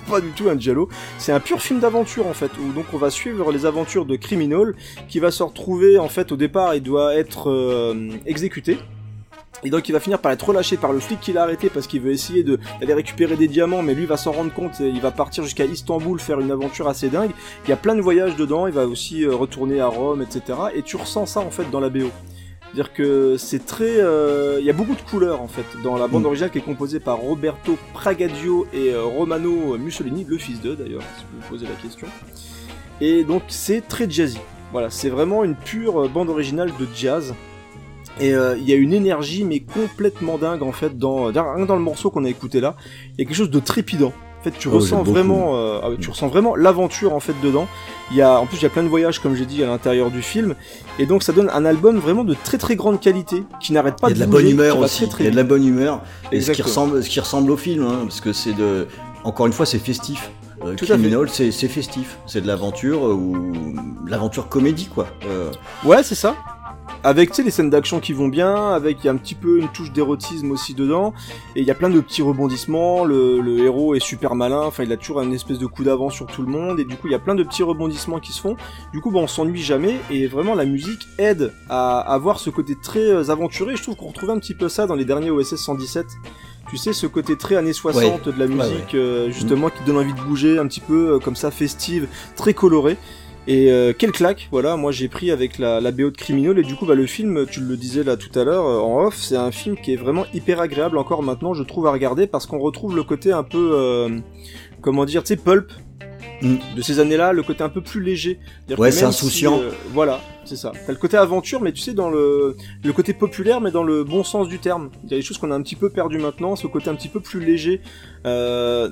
pas du tout un c'est un pur film d'aventure en fait, où donc on va suivre les aventures de Criminal, qui va se retrouver en fait au départ il doit être euh, exécuté, et donc il va finir par être relâché par le flic qui l'a arrêté parce qu'il veut essayer de- d'aller récupérer des diamants, mais lui va s'en rendre compte et il va partir jusqu'à Istanbul faire une aventure assez dingue. Il y a plein de voyages dedans, il va aussi euh, retourner à Rome, etc. Et tu ressens ça en fait dans la BO. C'est-à-dire que c'est très... euh, Il y a beaucoup de couleurs en fait dans la bande Mm. originale qui est composée par Roberto Pragadio et euh, Romano Mussolini, le fils d'eux d'ailleurs, si vous vous posez la question. Et donc c'est très jazzy. Voilà, c'est vraiment une pure euh, bande originale de jazz. Et euh, il y a une énergie mais complètement dingue en fait dans dans le morceau qu'on a écouté là, il y a quelque chose de trépidant. En fait, tu Oh, ressens vraiment, euh, ah tu ressens vraiment l'aventure en fait dedans. Il y a, en plus, il y a plein de voyages comme j'ai dit à l'intérieur du film, et donc ça donne un album vraiment de très très grande qualité qui n'arrête pas Il y a de la bonne humeur aussi. Il y a de la bonne humeur. Et ce qui ressemble, ce qui ressemble au film, hein, parce que c'est de, encore une fois, c'est festif. Euh, Tout à Criminal, c'est c'est festif. C'est de l'aventure euh, ou l'aventure comédie, quoi. Euh, Ouais, c'est ça. Avec tu sais les scènes d'action qui vont bien, avec il y a un petit peu une touche d'érotisme aussi dedans, et il y a plein de petits rebondissements. Le, le héros est super malin, enfin il a toujours une espèce de coup d'avance sur tout le monde, et du coup il y a plein de petits rebondissements qui se font. Du coup, on s'ennuie jamais, et vraiment la musique aide à avoir ce côté très euh, aventuré. Je trouve qu'on retrouve un petit peu ça dans les derniers OSS 117. Tu sais, ce côté très années 60 de la Ouais, musique, euh, justement, qui donne envie de bouger, un petit peu euh, comme ça, festive, très colorée. Et euh, quelle claque, voilà, moi j'ai pris avec la, la BO de Criminal et du coup bah le film, tu le disais là tout à l'heure euh, en off, c'est un film qui est vraiment hyper agréable encore maintenant je trouve à regarder parce qu'on retrouve le côté un peu, euh, comment dire, tu sais pulp Mm. de ces années-là, le côté un peu plus léger. Ouais, c'est insouciant. si, euh, voilà, c'est ça. T'as le côté aventure, mais tu sais dans le le côté populaire, mais dans le bon sens du terme. Il y a des choses qu'on a un petit peu perdu maintenant, ce côté un petit peu plus léger. Euh,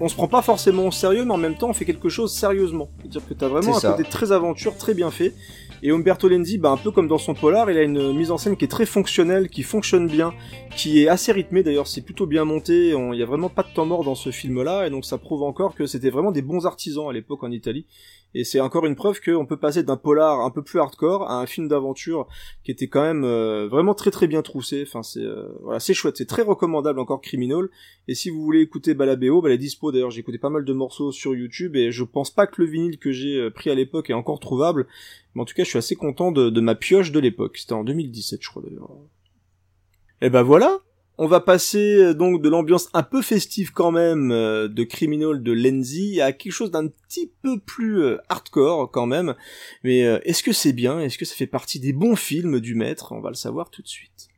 on se prend pas forcément au sérieux, mais en même temps on fait quelque chose sérieusement. C'est-à-dire que t'as vraiment un ça. côté très aventure, très bien fait. Et Umberto Lenzi, bah, un peu comme dans son polar, il a une mise en scène qui est très fonctionnelle, qui fonctionne bien, qui est assez rythmée d'ailleurs, c'est plutôt bien monté, on- il y a vraiment pas de temps mort dans ce film-là, et donc ça prouve encore que c'était vraiment des bons artisans à l'époque en Italie. Et c'est encore une preuve qu'on peut passer d'un polar un peu plus hardcore à un film d'aventure qui était quand même euh, vraiment très très bien troussé. Enfin c'est euh, voilà c'est chouette, c'est très recommandable encore Criminal. Et si vous voulez écouter Balabéo, bah, elle est dispo d'ailleurs. J'ai écouté pas mal de morceaux sur YouTube et je pense pas que le vinyle que j'ai euh, pris à l'époque est encore trouvable. Mais en tout cas, je suis assez content de, ma pioche de l'époque. C'était en 2017, je crois d'ailleurs. Et ben voilà. on va passer euh, donc de l'ambiance un peu festive quand même euh, de Criminal de Lenzi à quelque chose d'un petit peu plus euh, hardcore quand même. Mais est-ce que c'est bien? Est-ce que ça fait partie des bons films du maître? On va le savoir tout de suite.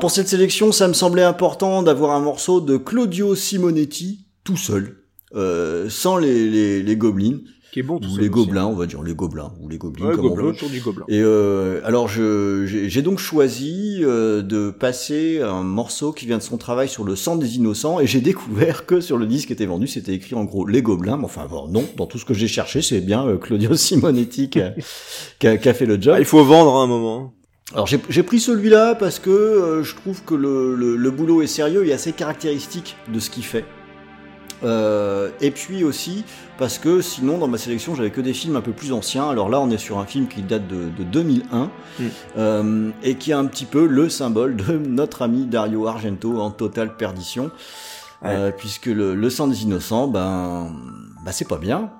Alors pour cette sélection, ça me semblait important d'avoir un morceau de Claudio Simonetti tout seul, euh, sans les, les, les gobelins. Qui est bon ou les gobelins, on va dire les gobelins ou les gobelins ouais, comme gobelin, on veut. autour du gobelin. Et euh, alors je j'ai donc choisi euh, de passer un morceau qui vient de son travail sur le sang des innocents et j'ai découvert que sur le disque qui était vendu c'était écrit en gros les gobelins. Mais enfin bon non, dans tout ce que j'ai cherché c'est bien euh, Claudio Simonetti qui a, [laughs] qui, a, qui a fait le job. Ah, il faut vendre à un moment. Alors j'ai pris celui-là parce que euh, je trouve que le, le, le, boulot est sérieux et assez caractéristique de ce qu'il fait. Euh, et puis aussi parce que sinon dans ma sélection j'avais que des films un peu plus anciens. Alors là on est sur un film qui date de, de 2001 mm. euh, et qui est un petit peu le symbole de [laughs] notre ami Dario Argento en totale perdition. Ouais. Euh, puisque le, le, sang des innocents, ben, ben c'est pas bien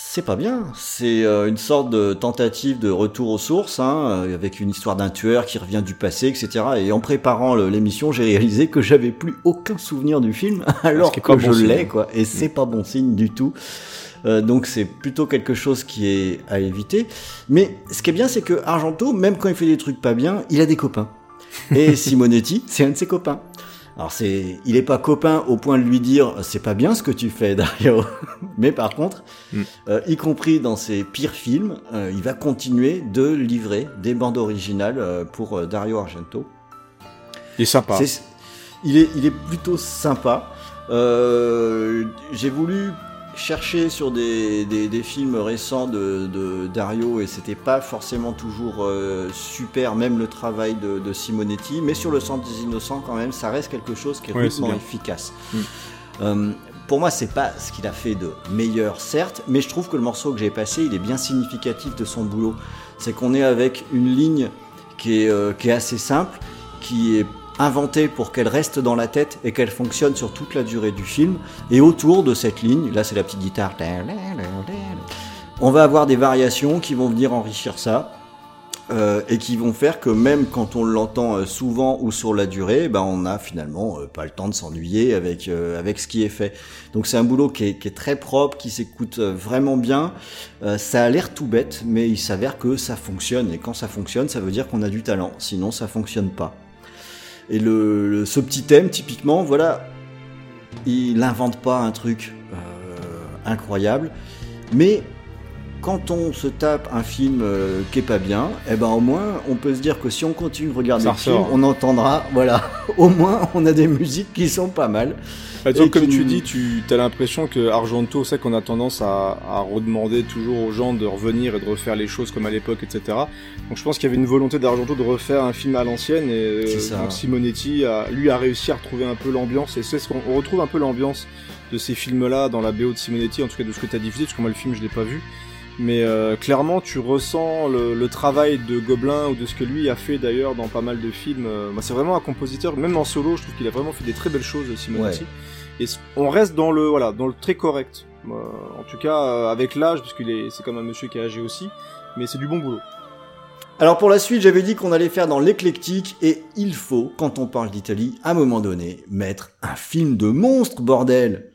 c'est pas bien. C'est euh, une sorte de tentative de retour aux sources, hein, avec une histoire d'un tueur qui revient du passé, etc. Et en préparant l'émission, j'ai réalisé que j'avais plus aucun souvenir du film, [laughs] alors que bon je l'ai, quoi. Et c'est pas bon signe du tout. Euh, donc c'est plutôt quelque chose qui est à éviter. Mais ce qui est bien, c'est que Argento, même quand il fait des trucs pas bien, il a des copains. Et [laughs] Simonetti, c'est un de ses copains. Alors c'est, il est pas copain au point de lui dire c'est pas bien ce que tu fais [laughs] Dario, mais par contre, mm. euh, y compris dans ses pires films, euh, il va continuer de livrer des bandes originales euh, pour Dario Argento. Il est sympa. Est, il est, il est plutôt sympa. J'ai voulu chercher sur des, des, des, films récents de, de Dario et c'était pas forcément toujours euh, super, même le travail de, de, Simonetti, mais sur le centre des innocents quand même, ça reste quelque chose qui est ouais, vraiment efficace. Mm. Euh, pour moi, c'est pas ce qu'il a fait de meilleur, certes, mais je trouve que le morceau que j'ai passé, il est bien significatif de son boulot. C'est qu'on est avec une ligne qui est, euh, qui est assez simple, qui est inventée pour qu'elle reste dans la tête et qu'elle fonctionne sur toute la durée du film. Et autour de cette ligne, là c'est la petite guitare, on va avoir des variations qui vont venir enrichir ça. Euh, et qui vont faire que même quand on l'entend souvent ou sur la durée, ben on a finalement euh, pas le temps de s'ennuyer avec euh, avec ce qui est fait. Donc c'est un boulot qui est, qui est, très propre, qui s'écoute vraiment bien. ça a l'air tout bête, mais il s'avère que ça fonctionne. Et quand ça fonctionne, ça veut dire qu'on a du talent. Sinon, ça fonctionne pas. Et le, ce petit thème, typiquement, voilà, il n'invente pas un truc euh, incroyable, mais quand on se tape un film euh, qui est pas bien, eh ben au moins on peut se dire que si on continue de regarder Ça le film, on entendra, [laughs] voilà, au moins on a des musiques qui sont pas mal. Bah, donc, comme tu dis, tu as l'impression que Argento, c'est qu'on a tendance à, à redemander toujours aux gens de revenir et de refaire les choses comme à l'époque, etc. Donc je pense qu'il y avait une volonté d'Argento de refaire un film à l'ancienne et euh, donc Simonetti, a, lui, a réussi à retrouver un peu l'ambiance et c'est ce qu'on on retrouve un peu l'ambiance de ces films-là dans la BO de Simonetti, en tout cas de ce que tu as diffusé, parce que moi le film je l'ai pas vu. Mais euh, clairement, tu ressens le, le travail de Gobelin ou de ce que lui a fait d'ailleurs dans pas mal de films. Euh, moi, c'est vraiment un compositeur, même en solo, je trouve qu'il a vraiment fait des très belles choses, Simonetti. Et c- on reste dans le voilà, dans le très correct. Euh, en tout cas, euh, avec l'âge, parce qu'il est, c'est comme un monsieur qui est âgé aussi, mais c'est du bon boulot. Alors pour la suite, j'avais dit qu'on allait faire dans l'éclectique et il faut, quand on parle d'Italie, à un moment donné, mettre un film de monstre, bordel.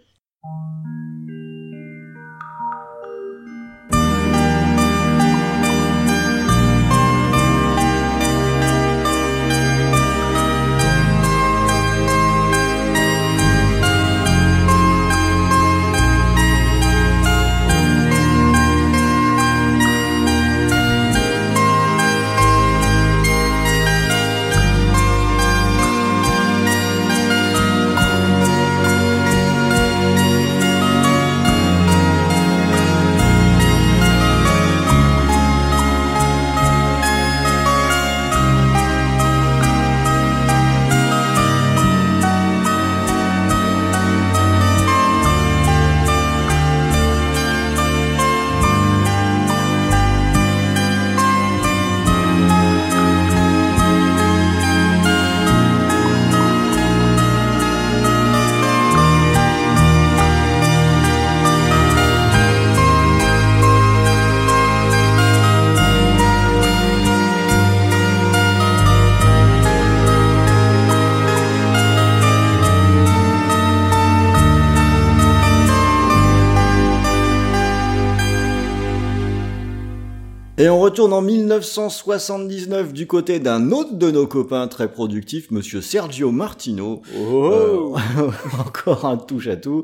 Et on retourne en 1979 du côté d'un autre de nos copains très productifs, monsieur Sergio Martino. Oh, Euh, [laughs] encore un touche à tout,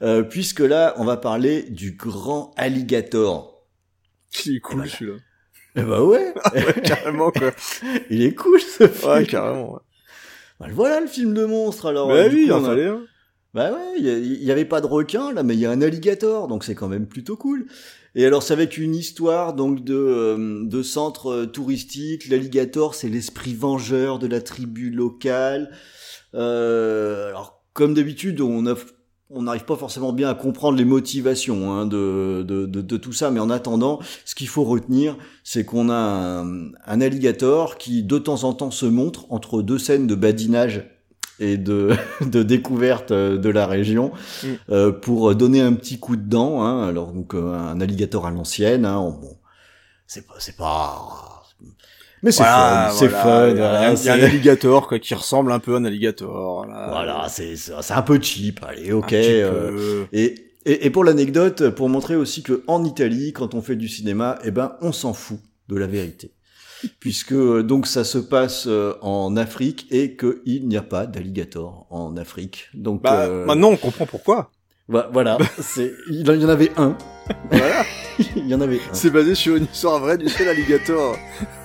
euh, puisque là, on va parler du grand alligator. il est cool celui-là. Eh bah [laughs] ouais, carrément quoi. [laughs] il est cool ce film. Ouais, carrément. Ouais. Bah, voilà le film de monstre alors. bah oui, il en fallait un. Bah ouais, il y a- il y, avait pas de requin là, mais il y a un alligator, donc c'est quand même plutôt cool. Et alors c'est avec une histoire donc de euh, de centre euh, touristique. L'alligator, c'est l'esprit vengeur de la tribu locale. Euh, alors comme d'habitude, on n'arrive pas forcément bien à comprendre les motivations hein, de, de, de, tout ça, mais en attendant, ce qu'il faut retenir, c'est qu'on a un alligator qui de temps en temps se montre entre deux scènes de badinage et de, [laughs] de découverte euh, de la région Mm. euh, pour donner un petit coup de dent. Hein. Alors donc euh, un alligator à l'ancienne, hein, on- bon, c'est pas, c'est pas, mais c'est Voilà, fun, c'est fun. Il y a, voilà, un- il y a un c'est- alligator quoi, qui ressemble un peu à un alligator. Voilà, voilà, c'est c'est un peu cheap. Allez, ok. euh, peu. et, et, et pour l'anecdote, pour montrer aussi que en Italie, quand on fait du cinéma, eh ben, on s'en fout de la vérité. Puisque euh, donc ça se passe euh, en Afrique et qu'il n'y a pas d'alligator en Afrique. Donc Bah, euh, maintenant on comprend pourquoi. voilà, c'est il y en avait un. Voilà. [laughs] il y en avait un. C'est basé sur une histoire vraie du seul alligator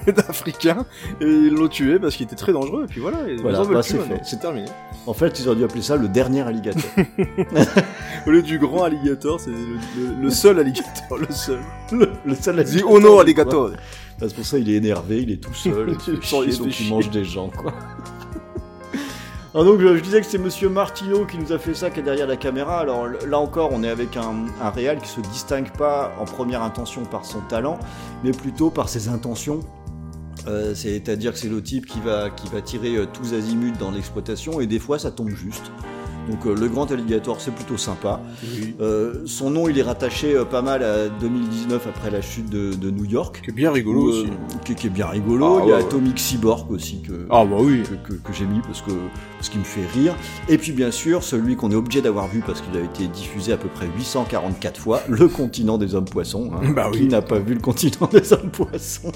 [laughs] africain et ils l'ont tué parce qu'il était très dangereux et puis voilà, Voilà, bah, c'est fait. c'est terminé. En fait, ils auraient dû appeler ça le dernier alligator. [laughs] Au lieu du grand alligator, c'est le, le- le seul alligator, le seul. le, le seul The alligator. Ono quoi. alligator. Bah, C'est pour ça il est énervé, il est tout seul, il [laughs] chier, donc il mange des gens, quoi. Alors [laughs] donc je, je disais que c'est Monsieur Martino qui nous a fait ça, qui est derrière la caméra. Alors là encore, on est avec un, un réal qui se distingue pas en première intention par son talent, mais plutôt par ses intentions. Euh, C'est-à-dire que c'est le type qui va, qui va tirer euh, tous azimuts dans l'exploitation, et des fois ça tombe juste. Donc euh, le grand alligator, c'est plutôt sympa. Oui. Euh, son nom, il est rattaché euh, pas mal à 2019 après la chute de, de New York. Qui est bien rigolo Où, aussi. euh, qui, qui est bien rigolo. Ah, il y a ouais, Atomic Cyborg aussi que, Ah bah oui. que, que- que j'ai mis parce que parce qu'il me fait rire. Et puis bien sûr celui qu'on est obligé d'avoir vu parce qu'il a été diffusé à peu près 844 fois, le continent des hommes poissons. hein. Bah oui. Qui n'a pas vu le continent [laughs] des hommes poissons?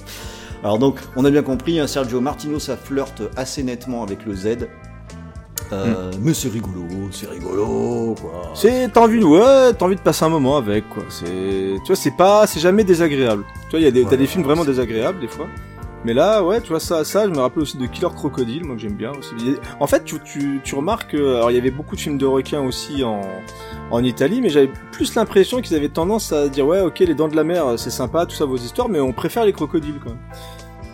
Alors donc on a bien compris, hein, Sergio Martino ça flirte assez nettement avec le Z. Euh, Mais c'est rigolo, c'est rigolo, quoi. C'est t'as envie de ouais, t'as envie de passer un moment avec quoi. C'est tu vois c'est pas c'est jamais désagréable. Tu vois il y a des t'as des films vraiment désagréables des fois. Mais là ouais tu vois ça ça je me rappelle aussi de Killer Crocodile moi que j'aime bien aussi. En fait tu tu tu remarques que alors il y avait beaucoup de films de requins aussi en en Italie mais j'avais plus l'impression qu'ils avaient tendance à dire ouais ok les dents de la mer c'est sympa tout ça vos histoires mais on préfère les crocodiles quand même.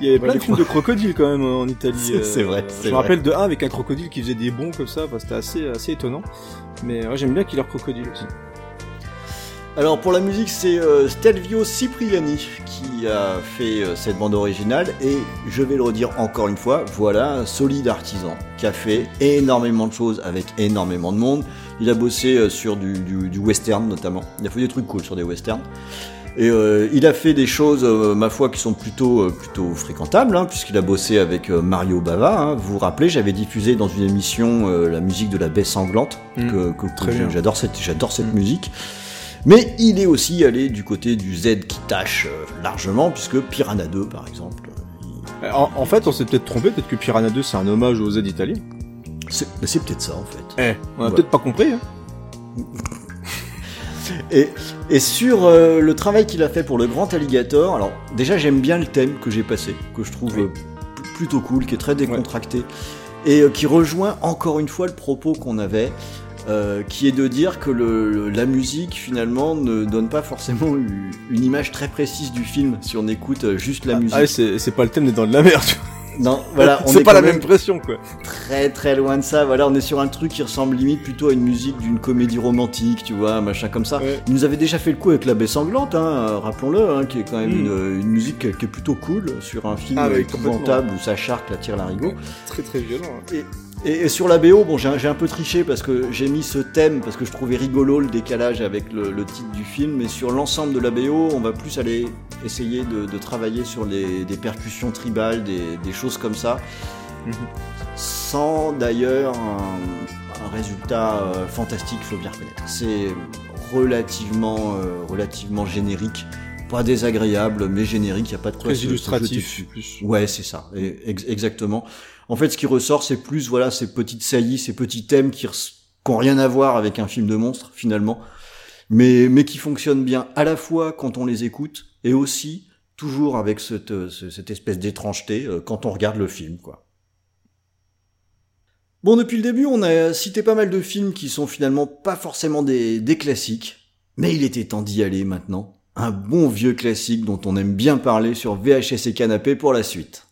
Il y avait Ouais, plein de films de crocodiles quand même en Italie. [laughs] C'est- c'est vrai, Je me vrai. rappelle de un avec un crocodile qui faisait des bonds comme ça, enfin, c'était assez assez étonnant. Mais ouais, j'aime bien Killer Crocodile aussi. Alors pour la musique, c'est euh, Stelvio Cipriani qui a fait euh, cette bande originale et je vais le redire encore une fois, voilà un solide artisan qui a fait énormément de choses avec énormément de monde. Il a bossé euh, sur du, du- du western notamment. Il a fait des trucs cool sur des westerns. Et euh, il a fait des choses, euh, ma foi, qui sont plutôt euh, plutôt fréquentables, hein, puisqu'il a bossé avec Mario Bava. hein. Vous vous rappelez, j'avais diffusé dans une émission la musique de la baie sanglante, Mm. que, j'adore cette j'adore cette Mm. musique. Mais il est aussi allé du côté du Z qui tâche largement, puisque Piranha 2, par exemple, il- En, en fait, on s'est peut-être trompé, peut-être que Piranha 2 c'est un hommage aux Z italiens. c'est peut-être ça en fait. Eh, on a peut-être pas compris. Hein. Et, et sur euh, le travail qu'il a fait pour le Grand Alligator, alors déjà j'aime bien le thème que j'ai passé, que je trouve Oui. euh, plutôt cool, qui est très décontracté, et euh, qui rejoint encore une fois le propos qu'on avait, qui est de dire que le, le- la musique finalement ne donne pas forcément une image très précise du film si on écoute juste la musique. Ah, ouais, c'est c'est pas le thème des dents de la mer. tu vois. Non, voilà, on [laughs] c'est est pas la même même pression quoi. très très loin de ça. Voilà, on est sur un truc qui ressemble limite plutôt à une musique d'une comédie romantique, tu vois, un machin comme ça. Ouais. Il nous avait déjà fait le coup avec La Baie Sanglante, hein, rappelons-le, hein, qui est quand même Mm. une, une musique qui est plutôt cool sur un film Ah, oui, épouvantable où sa charte la tire l'arigot. Très très violent. hein. Et, et sur la BO, bon, j'ai un- peu triché parce que j'ai mis ce thème parce que je trouvais rigolo le décalage avec le, le titre du film, mais sur l'ensemble de la BO, on va plus aller essayer de, de travailler sur les, des percussions tribales, des, des choses comme ça, sans d'ailleurs un, un résultat euh, fantastique, faut bien reconnaître. C'est relativement, euh, relativement générique, pas désagréable, mais générique, il n'y a pas de quoi Très illustratif. Plus. Ouais, c'est ça, ex- exactement. En fait, ce qui ressort, c'est plus voilà ces petites saillies, ces petits thèmes qui n'ont rien à voir avec un film de monstre finalement, mais mais qui fonctionnent bien à la fois quand on les écoute et aussi toujours avec cette euh, ce- cette espèce d'étrangeté euh, quand on regarde le film, quoi. Bon, depuis le début, on a cité pas mal de films qui sont finalement pas forcément des, des classiques, mais il était temps d'y aller maintenant. Un bon vieux classique dont on aime bien parler sur VHS et Canapé pour la suite.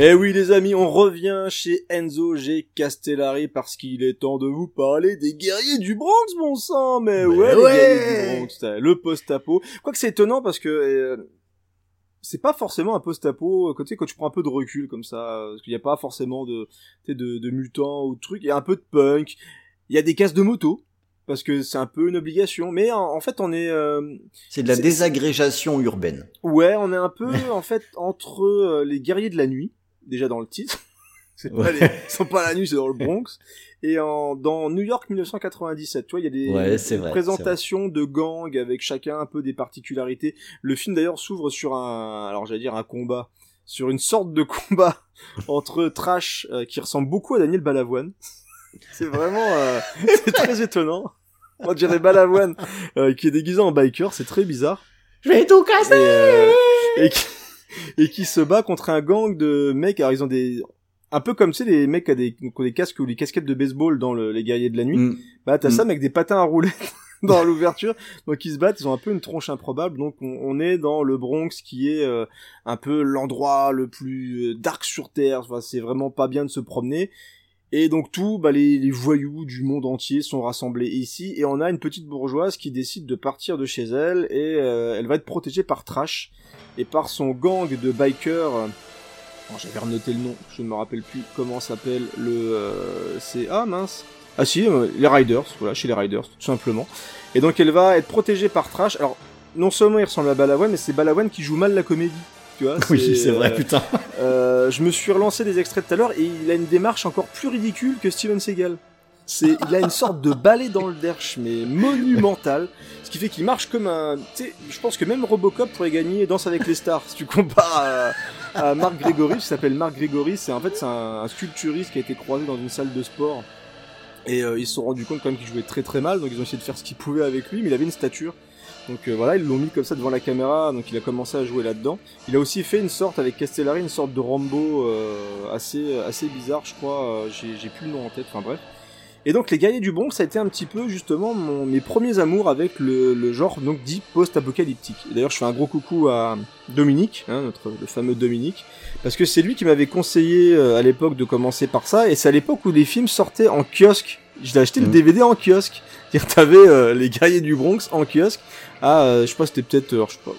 Eh oui les amis, on revient chez Enzo G. Castellari parce qu'il est temps de vous parler des guerriers du Bronx, mon sang Mais, ouais, les guerriers du Bronx, le post-apo. Quoique c'est étonnant parce que... Euh, c'est pas forcément un post-apo côté quand tu prends un peu de recul comme ça parce qu'il n'y a pas forcément de, de de mutants ou de trucs il y a un peu de punk il y a des cases de moto parce que c'est un peu une obligation. Mais en, fait, on est. Euh, c'est de la désagrégation urbaine. Ouais, on est un peu en fait entre euh, les guerriers de la nuit, déjà dans le titre. [laughs] c'est pas les... Ils sont pas la nuit, c'est dans le Bronx. Et en, dans New York 1997, tu vois, il y a des, présentations de gangs avec chacun un peu des particularités. Le film d'ailleurs s'ouvre sur un, alors j'allais dire un combat, sur une sorte de combat [laughs] entre Trash euh, qui ressemble beaucoup à Daniel Balavoine. [laughs] C'est vraiment, c'est très étonnant. On dirait Balavoine euh, qui est déguisé en biker, c'est très bizarre. Je vais tout casser euh, et, qui, et, qui, se bat contre un gang de mecs. Alors ils ont des un peu comme tu sais les mecs qui ont des, qui ont des casques ou des casquettes de baseball dans le, les guerriers de la nuit. Mm. Bah t'as ça mais avec des patins à rouler [laughs] dans l'ouverture. Donc ils se battent, ils ont un peu une tronche improbable. Donc on, est dans le Bronx qui est euh, un peu l'endroit le plus dark sur terre. Enfin, c'est vraiment pas bien de se promener. Et donc tout, bah, les, voyous du monde entier sont rassemblés ici, et on a une petite bourgeoise qui décide de partir de chez elle, et euh, elle va être protégée par Trash, et par son gang de bikers... Euh, j'avais renoté le nom, je ne me rappelle plus comment s'appelle le... Euh, c'est... Ah mince. Ah si, les Riders, voilà, chez les Riders, tout simplement. Et donc elle va être protégée par Trash, alors non seulement il ressemble à Balavoine, mais c'est Balavoine qui joue mal la comédie oui, c'est vrai, euh, putain. Euh, je me suis relancé des extraits tout à l'heure et il a une démarche encore plus ridicule que Steven Seagal. C'est, il a une sorte de balai dans le derche, mais monumental. Ce qui fait qu'il marche comme un, tu sais, je pense que même Robocop pourrait gagner Danse avec les stars. Si tu compares à, Marc Grégory, qui s'appelle Marc Grégory, c'est en fait, c'est un, sculpturiste qui a été croisé dans une salle de sport. Et euh, ils se sont rendus compte quand même qu'il jouait très très mal, donc ils ont essayé de faire ce qu'ils pouvaient avec lui, mais il avait une stature. Donc euh, voilà, ils l'ont mis comme ça devant la caméra, donc il a commencé à jouer là-dedans. Il a aussi fait une sorte avec Castellari, une sorte de Rambo euh, assez assez bizarre, je crois. Euh, j'ai plus le nom en tête. Enfin bref. Et donc les guerriers du bon, ça a été un petit peu justement mon, mes premiers amours avec le, le genre donc dit post-apocalyptique. D'ailleurs, je fais un gros coucou à Dominique, hein, notre le fameux Dominique, parce que c'est lui qui m'avait conseillé à l'époque de commencer par ça, et c'est à l'époque où les films sortaient en kiosque. J'ai acheté le DVD mm. en kiosque. C'est-à-dire t'avais les guerriers du Bronx en kiosque ah, euh, je sais pas, c'était peut-être, euh, je sais pas,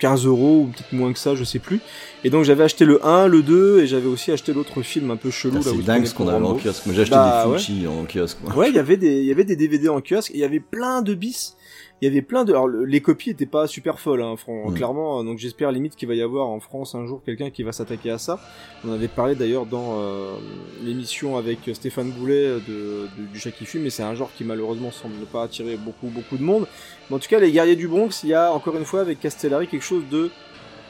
15 euros ou peut-être moins que ça, je sais plus. Et donc j'avais acheté le 1, le 2 et j'avais aussi acheté l'autre film un peu chelou. C'est dingue ce qu'on avait en kiosque. Moi j'ai acheté bah, des Fuji en kiosque. Ouais, il y avait des, il y avait des DVD en kiosque et il y avait plein de bis il y avait plein de alors les copies étaient pas super folles hein, mm. clairement donc j'espère limite qu'il va y avoir en France un jour quelqu'un qui va s'attaquer à ça. On avait parlé d'ailleurs dans euh, l'émission avec Stéphane Boulet de, du chat qui fume mais c'est un genre qui malheureusement semble ne pas attirer beaucoup beaucoup de monde. Mais en tout cas les guerriers du Bronx il y a encore une fois avec Castellari quelque chose de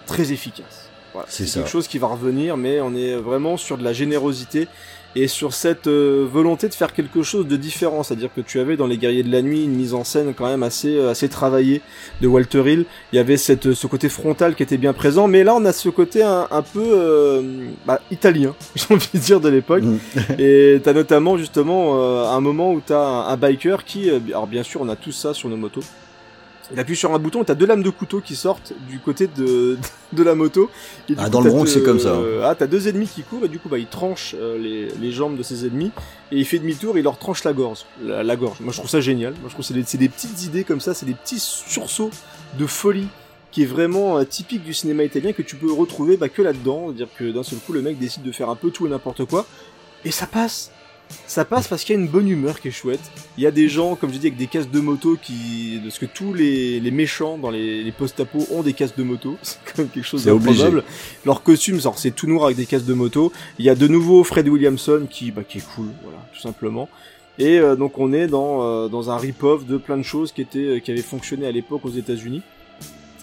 très efficace. Voilà, c'est quelque chose qui va revenir mais on est vraiment sur de la générosité et sur cette euh, volonté de faire quelque chose de différent, c'est-à-dire que tu avais dans les Guerriers de la Nuit une mise en scène quand même assez euh, assez travaillée de Walter Hill. Il y avait cette ce côté frontal qui était bien présent, mais là on a ce côté un, un peu euh, bah, italien, [laughs] j'ai envie de dire de l'époque. Mm. et t'as notamment justement un moment où t'as un, un biker qui, alors bien sûr on a tout ça sur nos motos il appuie sur un bouton, t'as deux lames de couteau qui sortent du côté de, [laughs] de la moto. ah, dans le Bronx, c'est comme ça. Euh, ah, t'as deux ennemis qui courent et du coup, bah, il tranche euh, les, les, jambes de ses ennemis et il fait demi-tour et il leur tranche la gorge. La, gorge. Moi, je trouve ça génial. Moi, je trouve que c'est des, des, petites idées comme ça, c'est des petits sursauts de folie qui est vraiment euh, typique du cinéma italien que tu peux retrouver bah, que là-dedans. C'est-à-dire que d'un seul coup, le mec décide de faire un peu tout et n'importe quoi et ça passe ça passe parce qu'il y a une bonne humeur qui est chouette. Il y a des gens, comme je dis, avec des casques de moto qui, parce que tous les, les méchants dans les, les post-apo ont des casques de moto. [laughs] C'est quand même quelque chose d'improbable. Leur costume, c'est tout noir avec des casques de moto. Il y a de nouveau Fred Williamson qui, bah, qui est cool, voilà, tout simplement. Et euh, donc on est dans, euh, dans un rip-off de plein de choses qui étaient, qui avaient fonctionné à l'époque aux États-Unis.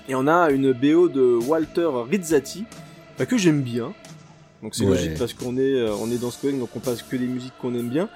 Et on a une BO de Walter Rizzati, bah, que j'aime bien, donc c'est logique parce qu'on est euh, on est dans ce donc on passe que des musiques qu'on aime bien.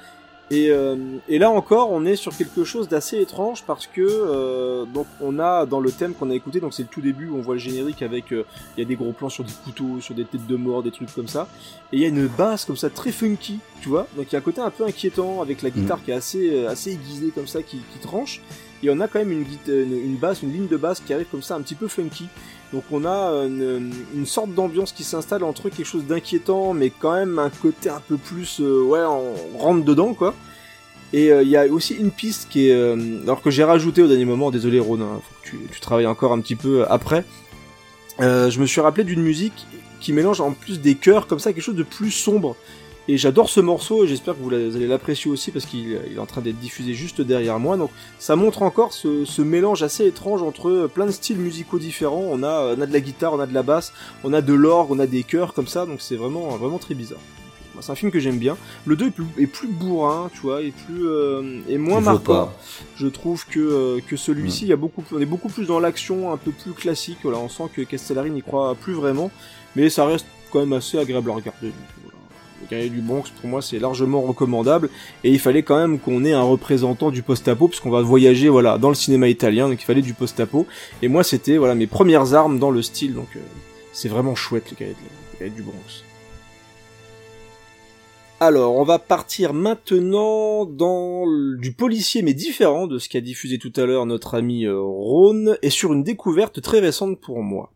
Et, euh, et là encore, on est sur quelque chose d'assez étrange parce que euh, donc on a dans le thème qu'on a écouté, donc c'est le tout début où on voit le générique avec il y a des gros plans sur des couteaux, sur des têtes de mort, des trucs comme ça. Et il y a une basse comme ça très funky, tu vois. Donc il y a un côté un peu inquiétant avec la guitare mm. qui est assez assez aiguisée comme ça, qui, qui tranche. Et on a quand même une, une basse, une ligne de basse qui arrive comme ça un petit peu funky. Donc on a une, sorte d'ambiance qui s'installe entre quelque chose d'inquiétant, mais quand même un côté un peu plus, euh, ouais, on rentre dedans quoi. Et euh, il y a aussi une piste qui est, euh, alors que j'ai rajouté au dernier moment, désolé Ron, hein, faut que tu, travailles encore un petit peu après. je me suis rappelé d'une musique qui mélange en plus des chœurs comme ça, quelque chose de plus sombre. Et j'adore ce morceau et j'espère que vous allez l'apprécier aussi parce qu'il est en train d'être diffusé juste derrière moi. Donc ça montre encore ce, mélange assez étrange entre plein de styles musicaux différents. On a, on a de la guitare, on a de la basse, on a de l'orgue, on a des chœurs comme ça. Donc c'est vraiment, vraiment très bizarre. C'est un film que j'aime bien. Le 2 est plus, bourrin, tu vois, et plus euh, et moins marquant. Je trouve que euh, que celui-ci, il y a beaucoup, on est beaucoup plus dans l'action, un peu plus classique. Voilà, on sent que Castellari n'y croit plus vraiment, mais ça reste quand même assez agréable à regarder. Le guerrier du Bronx, pour moi, c'est largement recommandable. Et il fallait quand même qu'on ait un représentant du post-apo, puisqu'on va voyager, voilà, dans le cinéma italien, donc il fallait du post-apo. Et moi, c'était, voilà, mes premières armes dans le style, donc euh, c'est vraiment chouette, le guerrier, du Bronx. Alors, on va partir maintenant dans du policier, mais différent de ce qu'a diffusé tout à l'heure notre ami euh, Rhône, et sur une découverte très récente pour moi.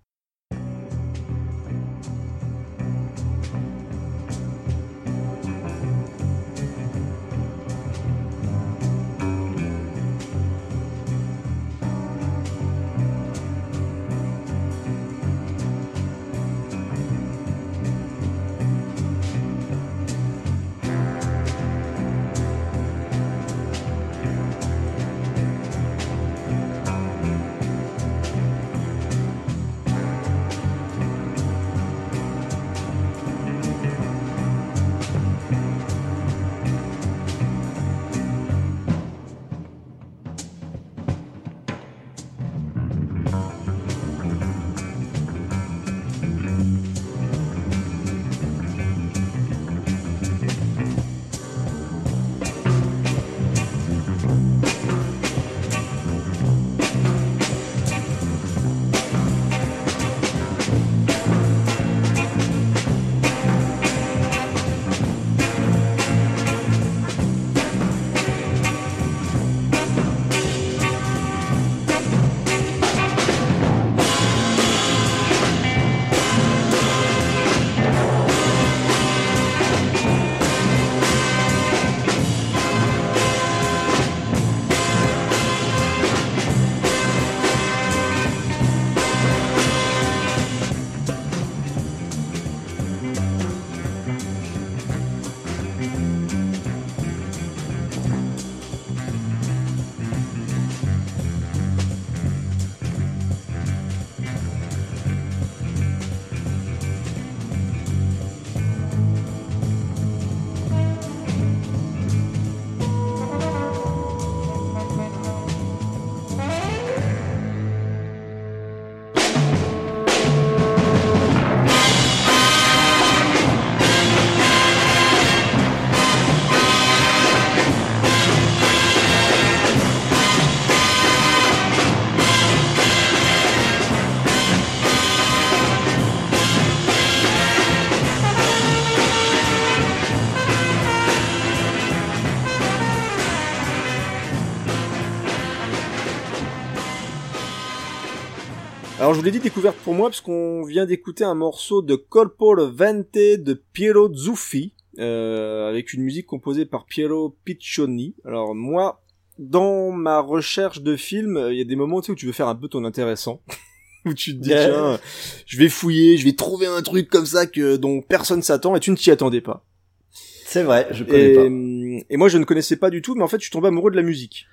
Alors je vous l'ai dit découverte pour moi parce qu'on vient d'écouter un morceau de Colpo Vente de Piero Zuffi euh, avec une musique composée par Piero Piccioni. Alors moi, dans ma recherche de films, il y a des moments où tu veux faire un peu ton intéressant. [laughs] où tu te dis tiens, je vais fouiller, je vais trouver un truc comme ça que dont personne s'attend et tu ne t'y attendais pas. C'est vrai, je connais pas. Et moi je ne connaissais pas du tout, mais en fait je suis tombé amoureux de la musique.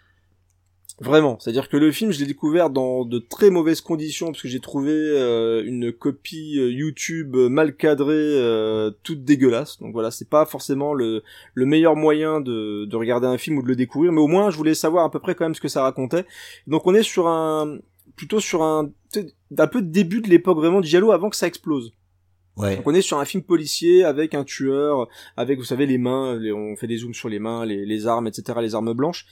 Vraiment, c'est-à-dire que le film, je l'ai découvert dans de très mauvaises conditions parce que j'ai trouvé euh, une copie euh, YouTube mal cadrée, euh, toute dégueulasse. Donc voilà, c'est pas forcément le, le meilleur moyen de, de regarder un film ou de le découvrir, mais au moins je voulais savoir à peu près quand même ce que ça racontait. Donc on est sur un plutôt sur un un peu de début de l'époque vraiment du giallo avant que ça explose. Ouais. Donc on est sur un film policier avec un tueur, avec vous savez les mains, on fait des zooms sur les mains, les, les armes, etc., les armes blanches.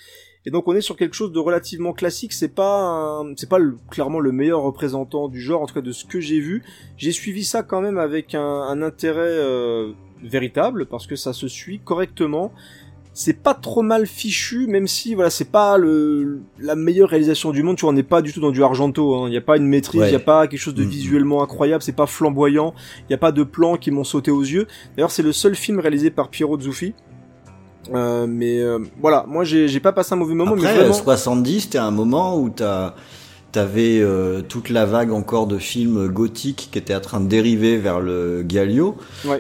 Et donc on est sur quelque chose de relativement classique. C'est pas c'est pas clairement le meilleur représentant du genre, en tout cas de ce que j'ai vu. J'ai suivi ça quand même avec un, intérêt euh, véritable parce que ça se suit correctement. c'est pas trop mal fichu, même si voilà, c'est pas le la meilleure réalisation du monde. Tu vois, on n'est pas du tout dans du Argento. Il hein. n'y a pas une maîtrise, il y a pas quelque chose de mm-hmm. visuellement incroyable, c'est pas flamboyant. Il y a pas de plans qui m'ont sauté aux yeux. D'ailleurs, c'est le seul film réalisé par Piero Zuffi. Euh, mais euh, voilà, moi j'ai pas passé un mauvais moment. Après, mais vraiment... 70, c'était un moment où t'as t'avais euh, toute la vague encore de films gothiques qui étaient en train de dériver vers le Galio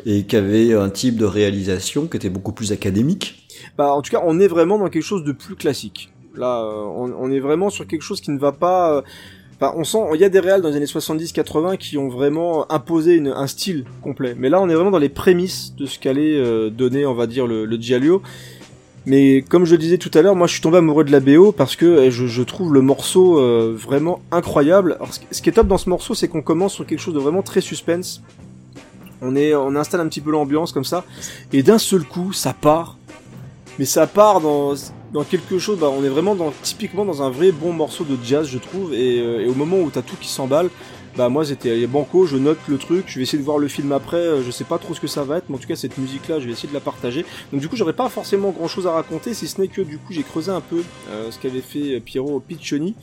et qui avait un type de réalisation qui était beaucoup plus académique. Bah en tout cas, on est vraiment dans quelque chose de plus classique. Là, on, on est vraiment sur quelque chose qui ne va pas On sent, il y a des réals dans les années 70-80 qui ont vraiment imposé un style complet. Mais là, on est vraiment dans les prémices de ce qu'allait euh, donner, on va dire, le, le Giallo. Mais comme je le disais tout à l'heure, moi je suis tombé amoureux de la BO parce que eh, je, trouve le morceau euh, vraiment incroyable. Ce qui est top dans ce morceau, c'est qu'on commence sur quelque chose de vraiment très suspense. On est, on installe un petit peu l'ambiance comme ça, et d'un seul coup, ça part. Mais ça part dans dans quelque chose, bah, on est vraiment dans, typiquement dans un vrai bon morceau de jazz, je trouve. Et, euh, au moment où t'as tout qui s'emballe, bah moi c'était banco, je note le truc, je vais essayer de voir le film après, euh, je sais pas trop ce que ça va être, mais en tout cas cette musique là, je vais essayer de la partager. Donc du coup j'aurais pas forcément grand chose à raconter, si ce n'est que du coup j'ai creusé un peu euh, ce qu'avait fait Piero Piccioni.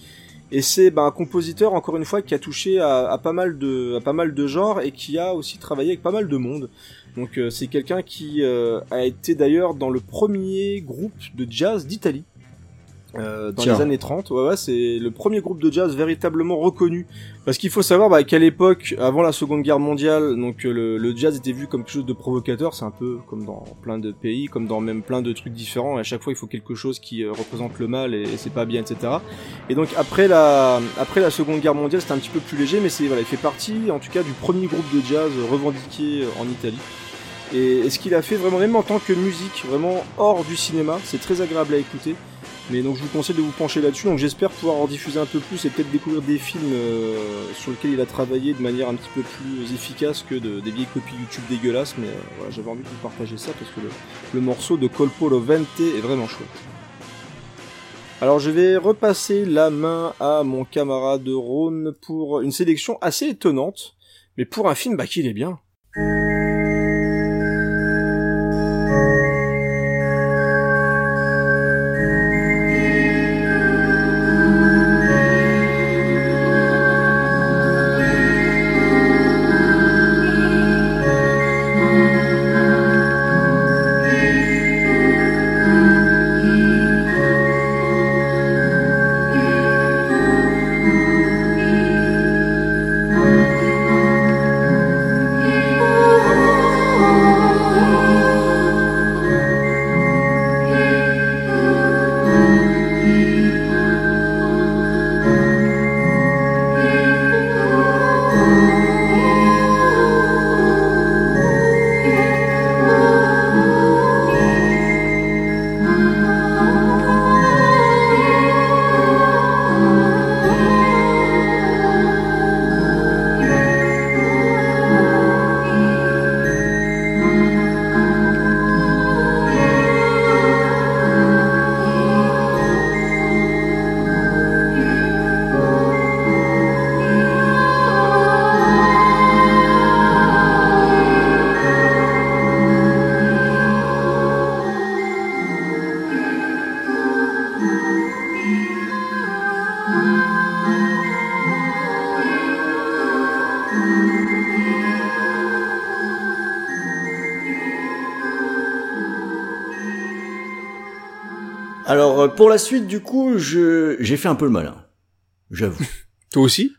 Et c'est bah, un compositeur encore une fois qui a touché à, à, pas mal de à pas mal de genres et qui a aussi travaillé avec pas mal de monde. Donc euh, c'est quelqu'un qui euh, a été d'ailleurs dans le premier groupe de jazz d'Italie. Euh, dans les années 30, ouais, ouais c'est le premier groupe de jazz véritablement reconnu. Parce qu'il faut savoir bah, qu'à l'époque, avant la Seconde Guerre mondiale, donc le, le, jazz était vu comme quelque chose de provocateur. C'est un peu comme dans plein de pays, comme dans même plein de trucs différents. Et à chaque fois, il faut quelque chose qui représente le mal et, c'est pas bien, etc. Et donc après la après la Seconde Guerre mondiale, c'était un petit peu plus léger, mais c'est voilà, il fait partie, en tout cas, du premier groupe de jazz revendiqué en Italie. Et, ce qu'il a fait vraiment, même en tant que musique, vraiment hors du cinéma, c'est très agréable à écouter. Mais donc je vous conseille de vous pencher là-dessus. Donc j'espère pouvoir en diffuser un peu plus et peut-être découvrir des films euh, sur lesquels il a travaillé de manière un petit peu plus efficace que de, des vieilles copies YouTube dégueulasses. Mais euh, voilà, j'avais envie de vous partager ça parce que le, morceau de Colpo Vente est vraiment chouette. Alors je vais repasser la main à mon camarade Rhône pour une sélection assez étonnante, mais pour un film bah qu'il est bien. Alors, euh, pour la suite, du coup, je, j'ai fait un peu le malin. J'avoue. [laughs] Toi aussi?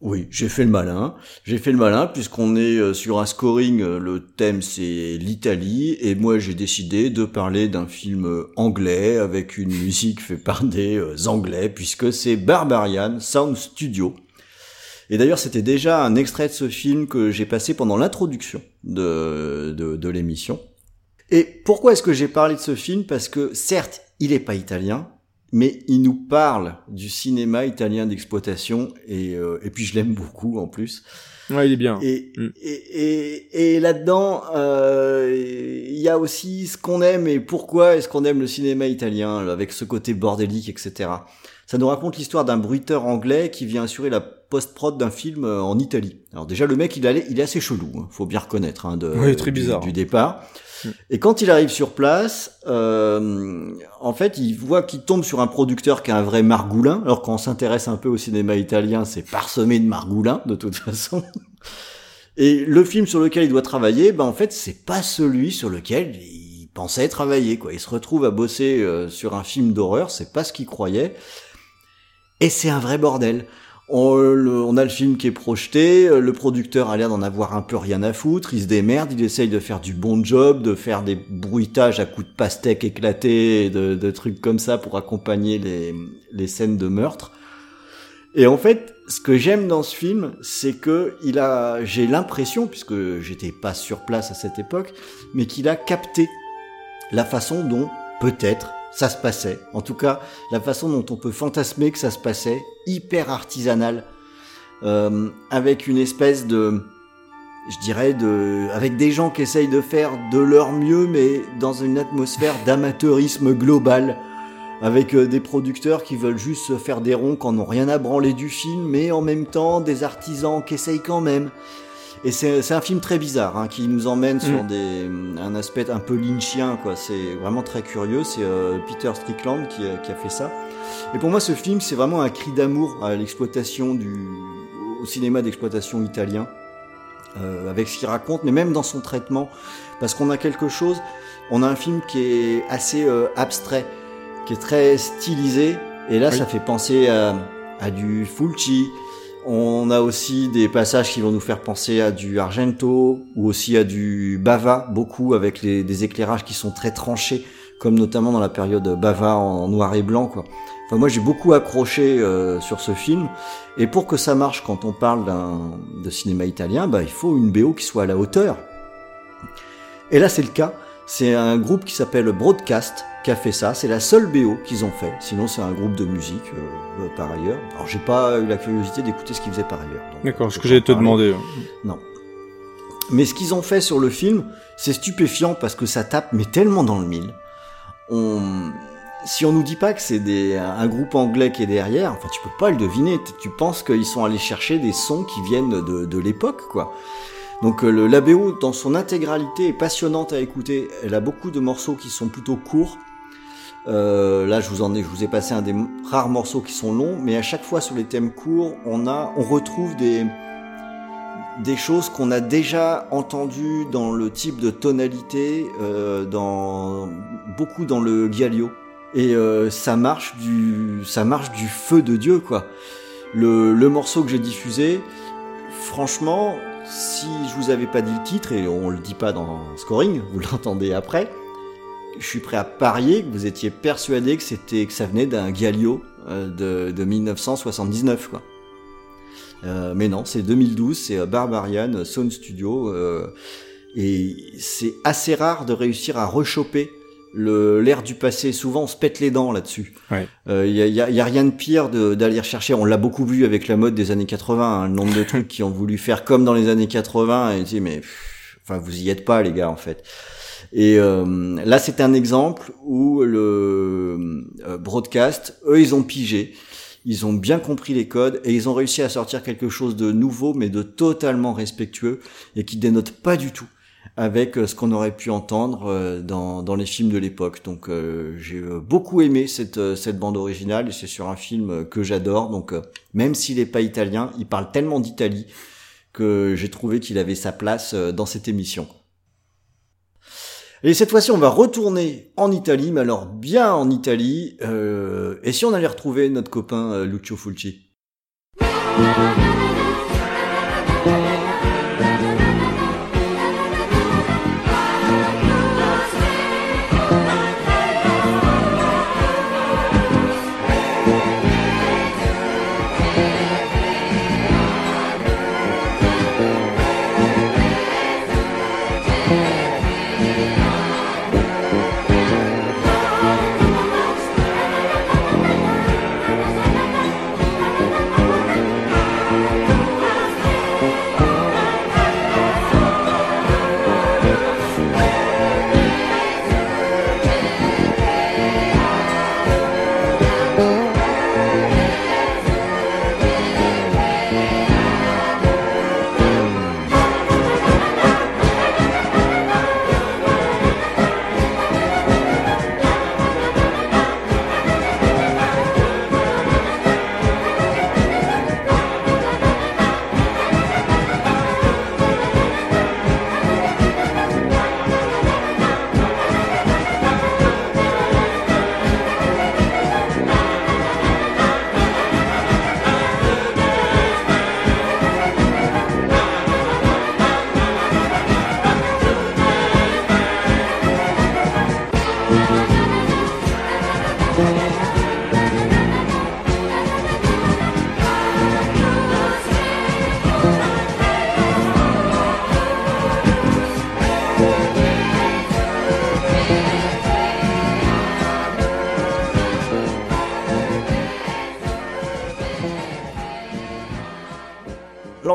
Oui, j'ai fait le malin. J'ai fait le malin puisqu'on est euh, sur un scoring. Euh, le thème c'est l'Italie et moi j'ai décidé de parler d'un film anglais avec une musique faite par des Anglais puisque c'est Barbarian Sound Studio. Et d'ailleurs c'était déjà un extrait de ce film que j'ai passé pendant l'introduction de, de, de l'émission. Et pourquoi est-ce que j'ai parlé de ce film? Parce que certes il est pas italien, mais il nous parle du cinéma italien d'exploitation et, euh, et puis je l'aime beaucoup en plus. Ouais, il est bien. Et, mm. et, et, et là-dedans, euh, il y a aussi ce qu'on aime et pourquoi est-ce qu'on aime le cinéma italien avec ce côté bordélique, etc. Ça nous raconte l'histoire d'un bruiteur anglais qui vient assurer la post-prod d'un film en Italie. Alors déjà, le mec, il, allait, il est assez chelou, hein, faut bien reconnaître, hein, de, Oui, très du- bizarre. du, départ. Et quand il arrive sur place, euh, en fait, il voit qu'il tombe sur un producteur qui est un vrai margoulin. Alors quand on s'intéresse un peu au cinéma italien, c'est parsemé de margoulins, de toute façon. Et le film sur lequel il doit travailler, ben en fait, c'est pas celui sur lequel il pensait travailler. Quoi. Il se retrouve à bosser euh, sur un film d'horreur, c'est pas ce qu'il croyait. Et c'est un vrai bordel. On, a le film qui est projeté, euh, le producteur a l'air d'en avoir un peu rien à foutre, il se démerde, il essaye de faire du bon job, de faire des bruitages à coups de pastèques éclatés, de, de trucs comme ça pour accompagner les, les scènes de meurtre. Et en fait, ce que j'aime dans ce film, c'est que il a, j'ai l'impression, puisque j'étais pas sur place à cette époque, mais qu'il a capté la façon dont peut-être ça se passait. En tout cas, la façon dont on peut fantasmer que ça se passait, hyper artisanal, euh, avec une espèce de, je dirais, de, avec des gens qui essayent de faire de leur mieux, mais dans une atmosphère d'amateurisme global, avec euh, des producteurs qui veulent juste se faire des ronds, qui n'ont rien à branler du film, mais en même temps des artisans qui essayent quand même. Et c'est un film très bizarre, hein, qui nous emmène sur Mm. des, un aspect un peu lynchien, quoi. C'est vraiment très curieux. C'est euh, Peter Strickland qui a, qui a fait ça. Et pour moi, ce film, c'est vraiment un cri d'amour à l'exploitation du, au cinéma d'exploitation italien, euh, avec ce qu'il raconte, mais même dans son traitement, parce qu'on a quelque chose. On a un film qui est assez euh, abstrait, qui est très stylisé, et là, Oui. ça fait penser à, à du Fulci. On a aussi des passages qui vont nous faire penser à du Argento ou aussi à du Bava, beaucoup avec des éclairages qui sont très tranchés, comme notamment dans la période Bava en noir et blanc. Enfin, moi, j'ai beaucoup accroché euh, sur ce film. Et pour que ça marche quand on parle de cinéma italien, bah, il faut une BO qui soit à la hauteur. Et là, c'est le cas. C'est un groupe qui s'appelle Broadcast qui a fait ça. C'est la seule BO qu'ils ont fait. Sinon, c'est un groupe de musique euh, par ailleurs. Alors, j'ai pas eu la curiosité d'écouter ce qu'ils faisaient par ailleurs. D'accord, ce que j'allais te demander. Non. Mais ce qu'ils ont fait sur le film, c'est stupéfiant parce que ça tape mais tellement dans le mille. On... Si on nous dit pas que c'est des... un groupe anglais qui est derrière, enfin tu peux pas le deviner. Tu penses qu'ils sont allés chercher des sons qui viennent de, de l'époque, quoi. Donc euh, le la BO dans son intégralité est passionnante à écouter. Elle a beaucoup de morceaux qui sont plutôt courts. Euh, là, je vous en ai, je vous ai passé un des rares morceaux qui sont longs, mais à chaque fois sur les thèmes courts, on a, on retrouve des des choses qu'on a déjà entendues dans le type de tonalité, euh, dans beaucoup dans le Giallo. Et euh, ça marche du, ça marche du feu de dieu quoi. Le, le morceau que j'ai diffusé, franchement, si je vous avais pas dit le titre et on le dit pas dans scoring, vous l'entendez après, je suis prêt à parier que vous étiez persuadé que c'était que ça venait d'un Giallo euh, de, de 1979 quoi. Euh, mais non, c'est 2012, c'est euh, Barbarian euh, Sound Studio, euh, et c'est assez rare de réussir à rechoper le l'air du passé. Souvent, on se pète les dents là-dessus. Ouais. Il y, a, y a- y a rien de pire de- d'aller rechercher. On l'a beaucoup vu avec la mode des années 80, hein, le nombre de trucs qui ont voulu faire comme dans les années 80, et tu dis mais pff, enfin vous y êtes pas les gars en fait. Et euh, là, c'est un exemple où le euh, broadcast, eux, ils ont pigé. Ils ont bien compris les codes et ils ont réussi à sortir quelque chose de nouveau mais de totalement respectueux et qui dénote pas du tout avec euh, ce qu'on aurait pu entendre euh, dans, les films de l'époque. Donc j'ai beaucoup aimé cette, bande originale et c'est sur un film que j'adore. Donc même s'il est pas italien, il parle tellement d'Italie que j'ai trouvé qu'il avait sa place dans cette émission. Et cette fois-ci, on va retourner en Italie, mais alors bien en Italie. euh, et si on allait retrouver notre copain euh, Lucio Fulci?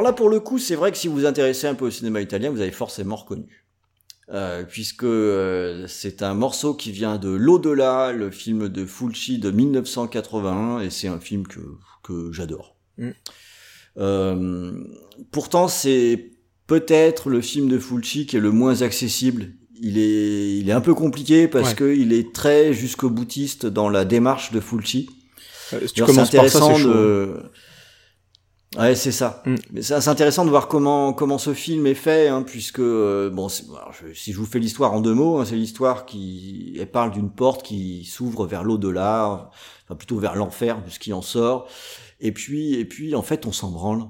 Là, pour le coup, c'est vrai que si vous vous intéressez un peu au cinéma italien, vous avez forcément reconnu. Euh, puisque euh, c'est un morceau qui vient de L'au-delà, le film de Fulci de 1981, et c'est un film que, que j'adore. Mm. Euh, pourtant, c'est peut-être le film de Fulci qui est le moins accessible. Il est, il est un peu compliqué parce Ouais. que il est très jusqu'au boutiste dans la démarche de Fulci. Si tu Alors, commences par ça, intéressant c'est chaud. Ouais, c'est ça. Mm. Mais c'est intéressant de voir comment comment ce film est fait, hein, puisque euh, bon, c'est- alors, je- si je vous fais l'histoire en deux mots, hein, c'est l'histoire qui elle parle d'une porte qui s'ouvre vers l'au-delà, enfin plutôt vers l'enfer, de ce qui en sort. Et puis et puis en fait, on s'en branle.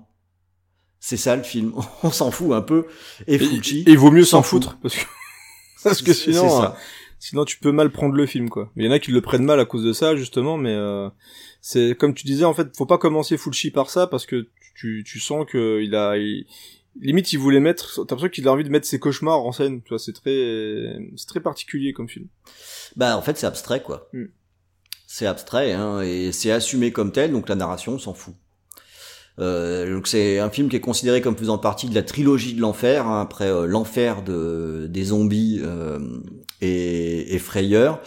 C'est ça le film. [laughs] On s'en fout un peu. Et Fulci. Et il vaut mieux s'en s'en fout. foutre parce que [laughs] parce que sinon, euh, sinon tu peux mal prendre le film quoi. Il y en a qui le prennent mal à cause de ça justement, mais euh, c'est comme tu disais en fait, faut pas commencer Fulci par ça parce que tu tu sens que il a il- limite il voulait mettre t'as l'impression qu'il a envie de mettre ses cauchemars en scène, tu vois, c'est très c'est très particulier comme film. Bah en fait, c'est abstrait quoi. Mm. C'est abstrait hein, et c'est assumé comme tel, donc la narration on s'en fout. Euh, donc c'est un film qui est considéré comme faisant partie de la trilogie de l'enfer, hein, après euh, l'enfer de, des zombies euh, et, et Frayeur.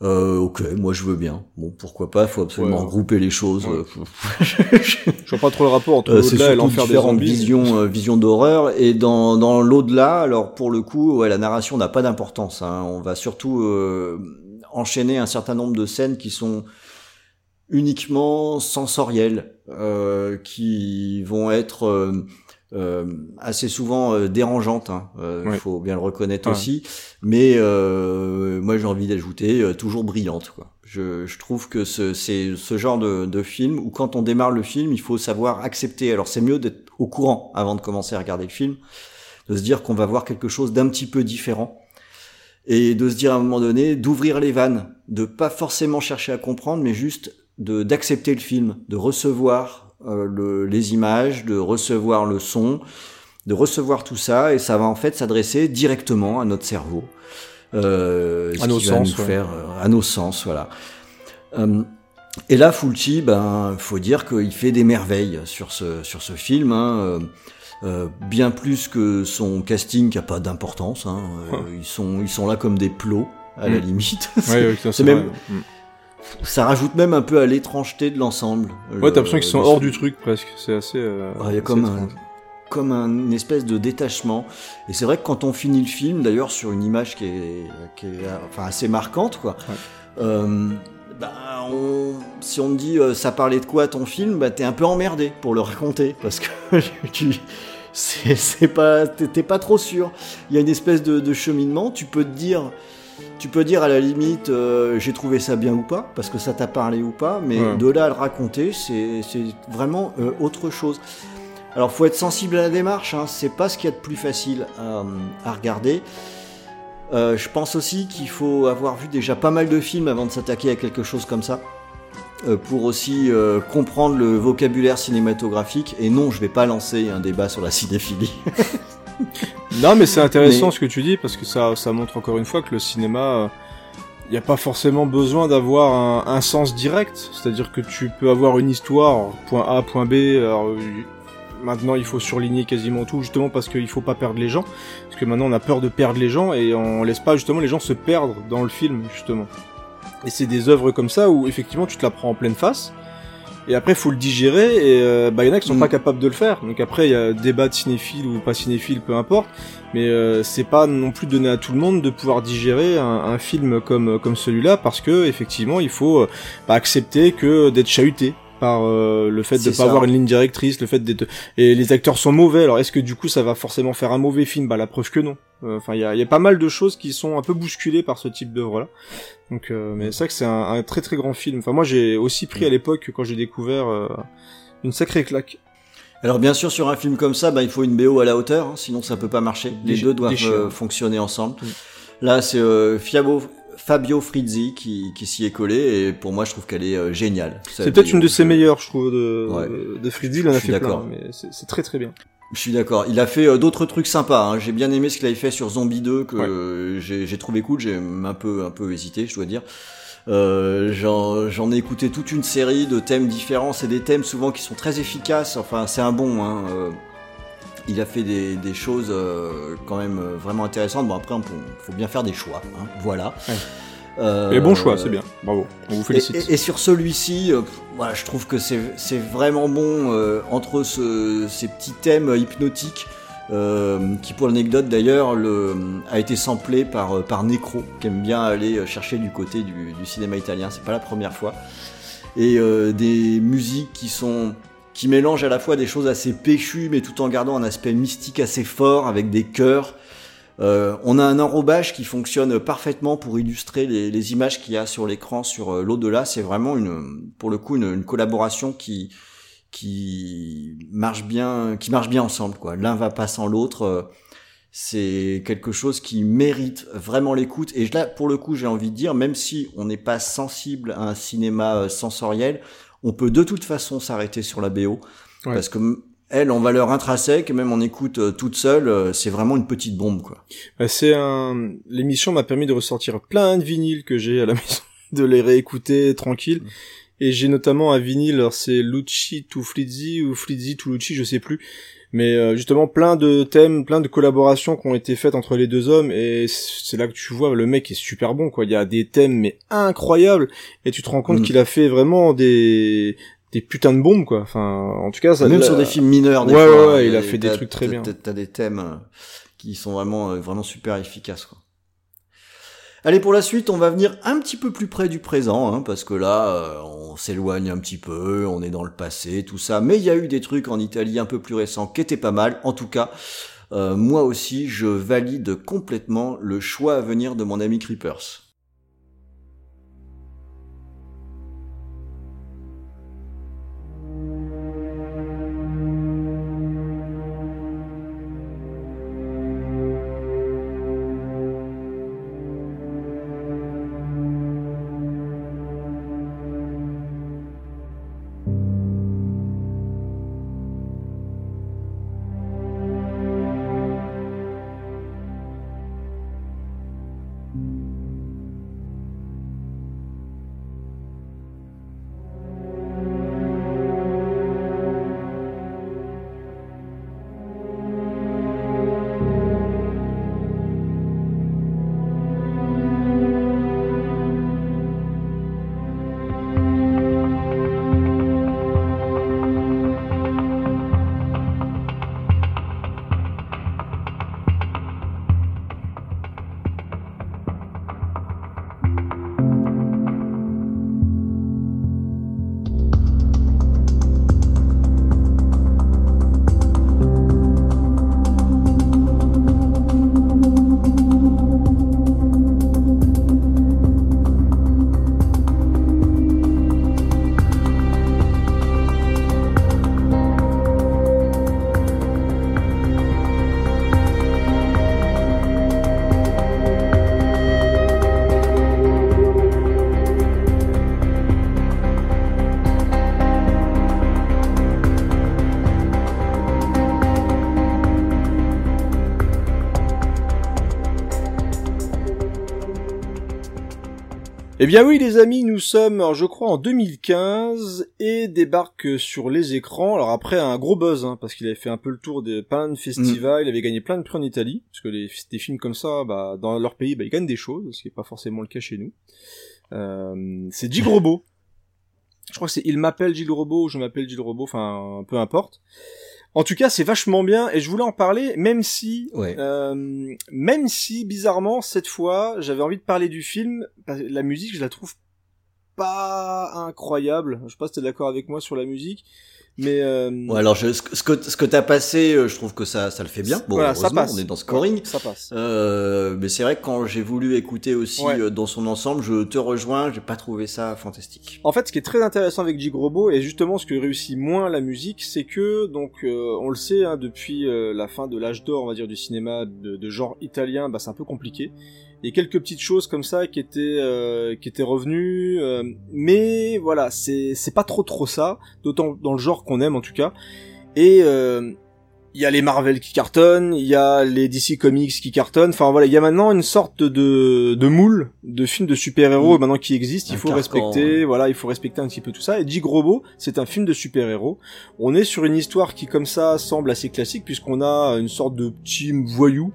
Euh, ok, moi je veux bien. Bon, pourquoi pas? Faut absolument Ouais. regrouper les choses. Ouais. Euh, [laughs] Je vois pas trop le rapport entre euh, l'au-delà et l'enfer des zombies. visions, euh, d'horreur. Et dans, dans l'au-delà, alors pour le coup, ouais, la narration n'a pas d'importance. Hein. On va surtout euh, enchaîner un certain nombre de scènes qui sont uniquement sensorielles, euh, qui vont être assez souvent euh, dérangeantes. Hein. Euh, Ouais. faut bien le reconnaître Ouais. aussi. Mais euh, moi, j'ai envie d'ajouter euh, toujours brillante. Quoi. Je, je trouve que ce, c'est ce genre de, de film où quand on démarre le film, il faut savoir accepter. Alors c'est mieux d'être au courant avant de commencer à regarder le film, de se dire qu'on va voir quelque chose d'un petit peu différent et de se dire à un moment donné d'ouvrir les vannes, de pas forcément chercher à comprendre, mais juste d'accepter le film, de recevoir euh, le, les images, de recevoir le son, de recevoir tout ça, et ça va en fait s'adresser directement à notre cerveau, euh, À nos sens, nous ouais. faire euh, à nos sens, voilà. Euh, et là, Fulci, ben, faut dire qu'il fait des merveilles sur ce sur ce film. Hein, euh, euh, bien plus que son casting qui a pas d'importance. Hein, euh, ils sont ils sont là comme des plots à la limite. Ouais, [laughs] vrai. Ça rajoute même un peu à l'étrangeté de l'ensemble. Ouais, t'as l'impression qu'ils sont hors du truc presque. C'est assez. euh, Ouais, il y a comme un, comme un- une espèce de détachement. Et c'est vrai que quand on finit le film, d'ailleurs sur une image qui est, qui est enfin, assez marquante, quoi. Ouais. euh, bah, on- si on te dit euh, ça parlait de quoi ton film, bah t'es un peu emmerdé pour le raconter parce que [laughs] tu c'est pas t'es t'es pas trop sûr. Il y a une espèce de, de cheminement. Tu peux te dire tu peux dire à la limite euh, j'ai trouvé ça bien ou pas parce que ça t'a parlé ou pas, mais Ouais. de là à le raconter, c'est vraiment euh, autre chose. Alors faut être sensible à la démarche, hein, c'est pas ce qu'il y a de plus facile à, à regarder. Euh, je pense aussi qu'il faut avoir vu déjà pas mal de films avant de s'attaquer à quelque chose comme ça, euh, pour aussi euh, comprendre le vocabulaire cinématographique. Et non, je vais pas lancer un débat sur la cinéphilie. [laughs] [laughs] Non, mais c'est intéressant Mais- ce que tu dis parce que ça, ça montre encore une fois que le cinéma, il n'y a pas forcément besoin d'avoir un, un sens direct. C'est-à-dire que tu peux avoir une histoire, point A, point B. Alors, euh, maintenant, il faut surligner quasiment tout, justement parce qu'il faut pas perdre les gens. Parce que maintenant, on a peur de perdre les gens et on laisse pas justement les gens se perdre dans le film, justement. Et c'est des œuvres comme ça où effectivement tu te la prends en pleine face. Et après, faut le digérer, et euh, bah, y en a qui sont Mm. pas capables de le faire. Donc après, il y a débat de cinéphile ou pas cinéphile, peu importe. Mais euh, c'est pas non plus donné à tout le monde de pouvoir digérer un, un film comme comme celui-là, parce que effectivement, il faut euh, bah, accepter que d'être chahuté par euh, le fait de C'est pas avoir une ligne directrice, le fait d'être et les acteurs sont mauvais. Alors est-ce que du coup ça va forcément faire un mauvais film? Bah la preuve que non. Euh, Enfin il y a, y a pas mal de choses qui sont un peu bousculées par ce type d'œuvre là. Donc euh, mais c'est vrai que c'est un, un très très grand film. Enfin moi j'ai aussi pris à l'époque quand j'ai découvert euh, une sacrée claque. Alors bien sûr, sur un film comme ça, bah, il faut une BO à la hauteur, hein, sinon ça peut pas marcher. Les deux doivent euh, fonctionner ensemble. Mm. Là, c'est euh, Fiabo- Fabio Frizzi qui, qui s'y est collé, et pour moi, je trouve qu'elle est euh, géniale. C'est peut-être une de ses meilleures je trouve de Ouais. de Freddy, il en a fait plein mais c'est très très bien. Je suis d'accord. Il a fait euh, d'autres trucs sympas. hein. J'ai bien aimé ce qu'il avait fait sur Zombie 2 que Ouais. euh, j'ai j'ai trouvé cool. J'ai un peu un peu hésité, je dois dire. Euh, J'en ai écouté toute une série de thèmes différents. C'est des thèmes souvent qui sont très efficaces. Enfin, c'est un bon. Hein. Il a fait des, des choses euh, quand même euh, vraiment intéressantes. Bon, après, il faut bien faire des choix. Hein. Voilà. Ouais. Euh, et bon choix, c'est bien. Bravo. On vous félicite. Et, et, et sur celui-ci, euh, voilà, je trouve que c'est vraiment bon euh, entre ce, ces petits thèmes hypnotiques. Qui pour l'anecdote d'ailleurs a été samplé par, par Necro, qui aime bien aller chercher du côté du, du cinéma italien, c'est pas la première fois. Et des musiques qui sont qui mélangent à la fois des choses assez péchues, mais tout en gardant un aspect mystique assez fort, avec des chœurs. Euh, on a un enrobage qui fonctionne parfaitement pour illustrer les, les images qu'il y a sur l'écran sur euh, l'au-delà. C'est vraiment une, pour le coup, une, une, collaboration qui qui marche bien, qui marche bien ensemble. Quoi. L'un va pas sans l'autre. C'est quelque chose qui mérite vraiment l'écoute. Et là, pour le coup, j'ai envie de dire, même si on n'est pas sensible à un cinéma euh, sensoriel, on peut de toute façon s'arrêter sur la BO. Ouais. Parce que elle, en valeur intrinsèque, même en écoute euh, toute seule, euh, c'est vraiment une petite bombe, quoi. Bah, c'est un. L'émission m'a permis de ressortir plein de vinyles que j'ai à la [laughs] maison, de les réécouter tranquille. Et j'ai notamment un vinyle, c'est Lucci to Flizzy ou Flizzy to Lucci, je sais plus. Mais euh, justement plein de thèmes, plein de collaborations qui ont été faites entre les deux hommes et c'est là que tu vois le mec est super bon quoi. Il y a des thèmes mais incroyables et tu te rends compte mmh. qu'il a fait vraiment des des putains de bombes quoi. Enfin, en tout cas, ça même sur des films mineurs. Des ouais, fois, ouais, ouais, il a fait des trucs très bien. T'as des thèmes euh, qui sont vraiment, euh, vraiment super efficaces quoi. Allez, pour la suite, on va venir un petit peu plus près du présent, hein, parce que là, euh, on s'éloigne un petit peu, on est dans le passé, tout ça. Mais il y a eu des trucs en Italie un peu plus récents qui étaient pas mal. En tout cas, euh, moi aussi, je valide complètement le choix à venir de mon ami Creepers. Bien oui les amis, nous sommes, je crois, en 2015 et débarque sur les écrans. Alors après un gros buzz, hein, parce qu'il avait fait un peu le tour de plein de festivals, mmh. il avait gagné plein de prix en Italie, parce que les, des films comme ça, bah, dans leur pays, bah, ils gagnent des choses, ce qui n'est pas forcément le cas chez nous. Euh, c'est Gilles Robot. [laughs] Je crois que c'est il m'appelle Gilles Robot ou je m'appelle Gilles Robot, enfin peu importe. En tout cas, c'est vachement bien et je voulais en parler, même si, ouais. euh, même si bizarrement cette fois, j'avais envie de parler du film. La musique, je la trouve pas incroyable. Je sais pas si t'es d'accord avec moi sur la musique. Mais euh... ouais, alors je, ce que ce que t'as passé, euh, je trouve que ça ça le fait bien. Bon, voilà, ça passe. on est dans scoring, ouais, ça passe. Euh, mais c'est vrai que quand j'ai voulu écouter aussi ouais. euh, dans son ensemble, je te rejoins, j'ai pas trouvé ça fantastique. En fait, ce qui est très intéressant avec Gigrobo et justement ce que réussit moins la musique, c'est que donc euh, on le sait hein, depuis euh, la fin de l'âge d'or, on va dire du cinéma de, de genre italien, bah c'est un peu compliqué et quelques petites choses comme ça qui étaient euh, qui étaient revenues euh, mais voilà c'est c'est pas trop trop ça d'autant dans le genre qu'on aime en tout cas et il euh, il y a les Marvel qui cartonnent, il y a les DC Comics qui cartonnent. Enfin voilà, il y a maintenant une sorte de de moule de films de super-héros Mm. maintenant qui existent. Il Un faut respecter, voilà, il faut respecter un petit peu tout ça. Et Dig Robot, c'est un film de super-héros. On est sur une histoire qui comme ça semble assez classique puisqu'on a une sorte de petit voyou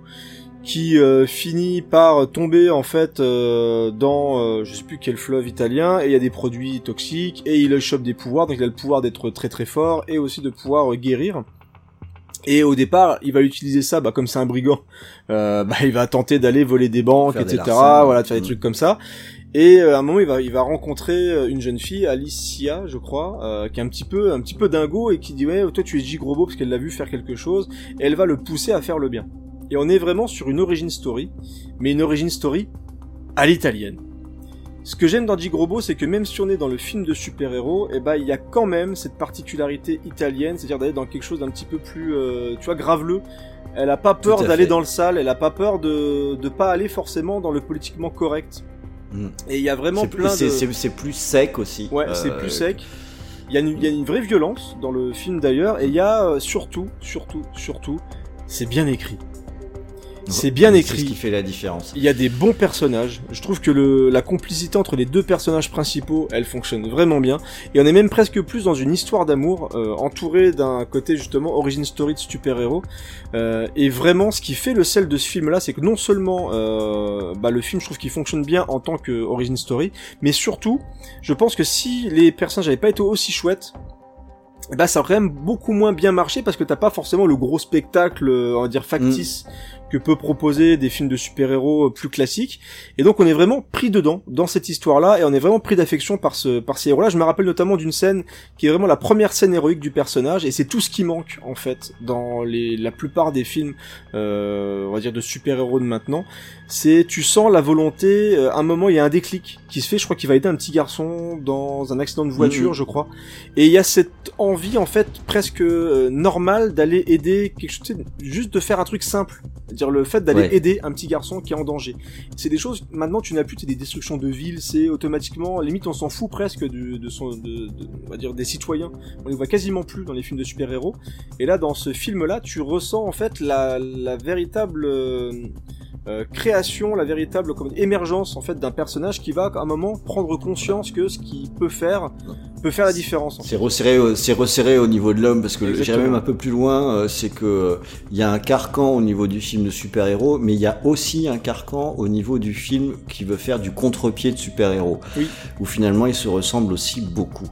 qui euh, finit par tomber en fait euh, dans euh, je sais plus quel fleuve italien et il y a des produits toxiques et il chope des pouvoirs donc il a le pouvoir d'être très très fort et aussi de pouvoir euh, guérir et au départ il va utiliser ça bah comme c'est un brigand euh, [laughs] bah il va tenter d'aller voler des banques des etc larcins. voilà de faire des Mm. trucs comme ça et à un moment il va il va rencontrer une jeune fille Alicia je crois euh, qui est un petit peu un petit peu dingo et qui dit ouais toi tu es J parce qu'elle l'a vu faire quelque chose et elle va le pousser à faire le bien et on est vraiment sur une origin story, mais une origin story à l'italienne. Ce que j'aime dans Gigrobo, c'est que même si on est dans le film de super-héros, eh ben il y a quand même cette particularité italienne, c'est-à-dire d'aller dans quelque chose d'un petit peu plus, euh, tu vois, graveleux. Elle a pas peur d'aller dans le sale, elle a pas peur de de pas aller forcément dans le politiquement correct. Mm. Et il y a vraiment plein c'est- de c'est- c'est plus sec aussi. Ouais, Euh, c'est plus sec. Il y, a une, il y a une vraie violence dans le film d'ailleurs, et il y a euh, surtout, surtout, surtout, c'est bien écrit. C'est bien C'est écrit. ce qui fait la différence. Il y a des bons personnages. Je trouve que le, la complicité entre les deux personnages principaux, elle fonctionne vraiment bien. Et on est même presque plus dans une histoire d'amour, euh, entourée d'un côté justement origin story de super-héros. Euh, et vraiment, ce qui fait le sel de ce film-là, c'est que non seulement euh, bah, le film, je trouve qu'il fonctionne bien en tant que origin story, mais surtout, je pense que si les personnages n'avaient pas été aussi chouettes, eh ben ça aurait quand même beaucoup moins bien marché parce que t'as pas forcément le gros spectacle, euh, on va dire factice, que peut proposer des films de super-héros euh, plus classiques. Et donc on est vraiment pris dedans, dans cette histoire-là, et on est vraiment pris d'affection par ce, par ces héros-là. Je me rappelle notamment d'une scène qui est vraiment la première scène héroïque du personnage, et c'est tout ce qui manque en fait dans les, la plupart des films, euh, on va dire de super-héros de maintenant. C'est, tu sens la volonté. euh, à un moment, il y a un déclic qui se fait. Je crois qu'il va aider un petit garçon dans un accident de voiture, Mhm. je crois. Et il y a cette envie en fait presque euh, normale d'aller aider quelque chose, juste de faire un truc simple. C'est-à-dire le fait d'aller Ouais. aider un petit garçon qui est en danger. C'est des choses, maintenant tu n'as plus c'est des destructions de villes, c'est automatiquement, limite on s'en fout presque de, de son, de, de- on va dire des citoyens. On les voit quasiment plus dans les films de super-héros. Et là, dans ce film-là, tu ressens en fait la, la véritable euh, euh, création, la véritable comme, émergence en fait d'un personnage qui va à un moment prendre conscience que ce qu'il peut faire peut faire la différence. en fait. C'est resserré, c'est resserré au niveau de l'homme parce que j'irais même un peu plus loin, euh, c'est que euh, il y a un carcan au niveau du film de super-héros, mais il y a aussi un carcan au niveau du film qui veut faire du contre-pied de super-héros, Oui. où finalement ils se ressemblent aussi beaucoup.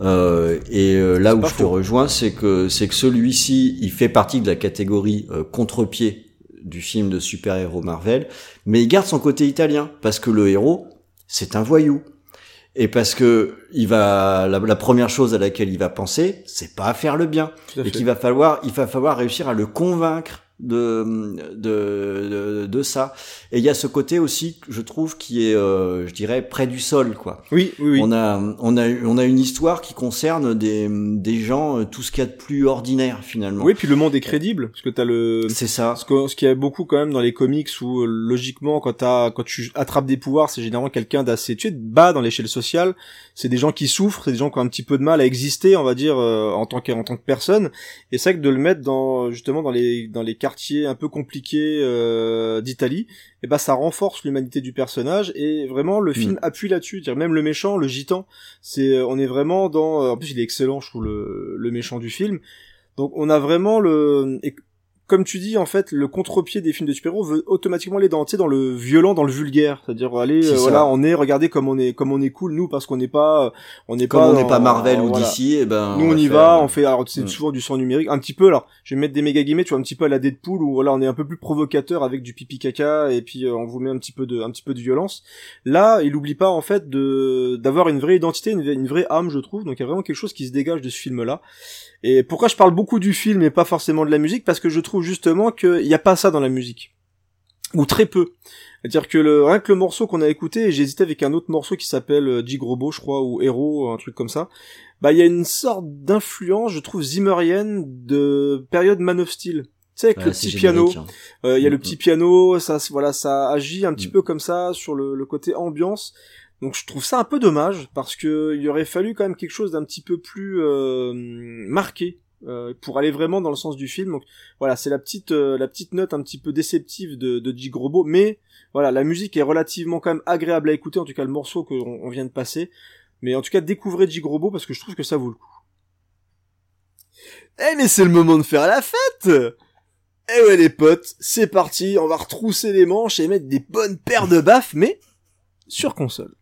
Euh, et là où je te rejoins, c'est que c'est que celui-ci, il fait partie de la catégorie euh, contre-pied du film de super-héros Marvel, mais il garde son côté italien parce que le héros, c'est un voyou. Et parce que il va la, la première chose à laquelle il va penser, c'est pas à faire le bien, et qu'il va falloir il va falloir réussir à le convaincre de de de, de ça. Et il y a ce côté aussi je trouve qui est euh, je dirais près du sol quoi. Oui, oui, oui. On a on a on a une histoire qui concerne des des gens euh, tout ce qu'il y a de plus ordinaire finalement. Oui, puis le monde est crédible parce que t'as le C'est ça. ce que- ce qu'il y a beaucoup quand même dans les comics où euh, logiquement quand t'as quand tu attrapes des pouvoirs c'est généralement quelqu'un d'assez tu sais bas dans l'échelle sociale c'est des gens qui souffrent c'est des gens qui ont un petit peu de mal à exister on va dire euh, en tant que en tant que personne et c'est vrai que de le mettre dans justement dans les dans les un peu compliqués euh, d'Italie et ben ça renforce l'humanité du personnage et vraiment le film appuie là-dessus. Dire même le méchant le gitan c'est euh, on est vraiment dans euh, en plus il est excellent je trouve le le méchant du film. Donc on a vraiment le et comme tu dis, en fait, le contre-pied des films de super-héros veut automatiquement aller dans, dans le violent, dans le vulgaire. C'est-à-dire, aller, C'est euh, voilà, on est, regardez comme on est, comme on est cool, nous, parce qu'on n'est pas, on n'est Comme pas, on n'est pas Marvel ou voilà. DC, et ben Nous, on, y faire- va, on fait, alors, c'est Mm. souvent du sang numérique, un petit peu, alors, je vais mettre des méga guillemets, tu vois, un petit peu à la Deadpool, où, voilà, on est un peu plus provocateur avec du pipi caca, et puis, euh, on vous met un petit peu de, un petit peu de violence. Là, il oublie pas, en fait, de, d'avoir une vraie identité, une, une vraie âme, je trouve. Donc, il y a vraiment quelque chose qui se dégage de ce film-là. Et pourquoi je parle beaucoup du film et pas forcément de la musique? Parce que je trouve justement qu'il n'y a pas ça dans la musique. Ou très peu. C'est-à-dire que le, rien que le morceau qu'on a écouté, et j'ai hésité avec un autre morceau qui s'appelle euh, Jigrobo, je crois, ou Hero, un truc comme ça. Bah, il y a une sorte d'influence, je trouve, zimmerienne de période Man of Steel. Tu sais, avec Ouais, le petit piano. hein. Euh, Il y a le Mhm. petit piano, ça, voilà, ça agit un petit Mhm. peu comme ça sur le, le côté ambiance. Donc je trouve ça un peu dommage parce que il aurait fallu quand même quelque chose d'un petit peu plus euh, marqué euh, pour aller vraiment dans le sens du film. Donc voilà, c'est la petite euh, la petite note un petit peu déceptive de, de Gigrobo, mais voilà, la musique est relativement quand même agréable à écouter, en tout cas le morceau qu'on on vient de passer. Mais en tout cas, découvrez Gigrobo parce que je trouve que ça vaut le coup. Eh mais c'est le moment de faire la fête Eh ouais les potes, c'est parti, on va retrousser les manches et mettre des bonnes paires de baffes, mais sur console.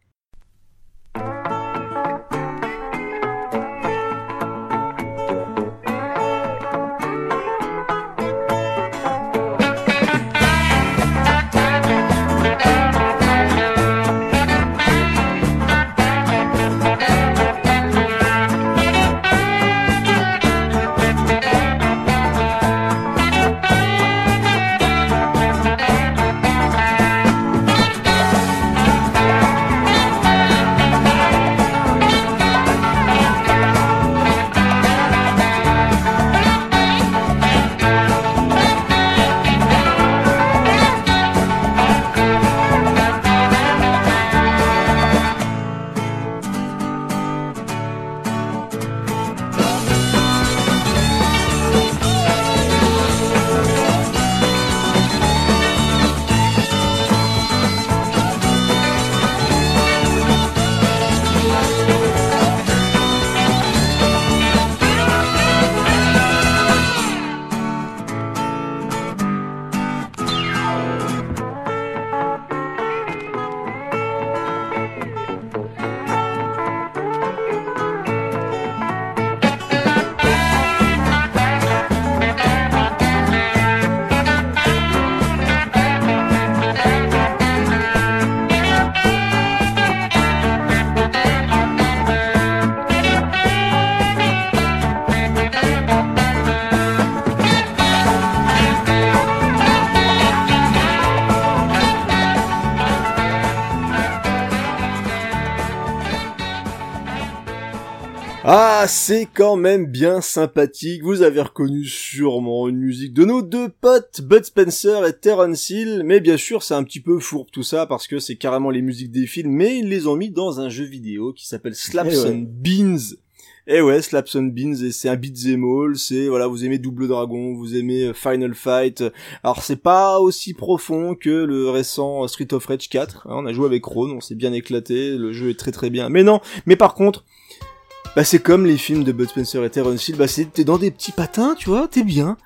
Ah, c'est quand même bien sympathique. Vous avez reconnu sûrement une musique de nos deux potes, Bud Spencer et Terence Hill. Mais bien sûr, c'est un petit peu fourbe tout ça parce que c'est carrément les musiques des films, mais ils les ont mis dans un jeu vidéo qui s'appelle Slaps Eh ouais. and Beans. Et ouais, Slaps and Beans, c'est un beat'em all, c'est, voilà, vous aimez Double Dragon, vous aimez euh, Final Fight. Alors c'est pas aussi profond que le récent Street of Rage 4. hein, on a joué avec Ron, on s'est bien éclaté, le jeu est très très bien. Mais non, mais par contre, bah c'est comme les films de Bud Spencer et Terence Hill, bah c'est t'es dans des petits patins, tu vois, t'es bien.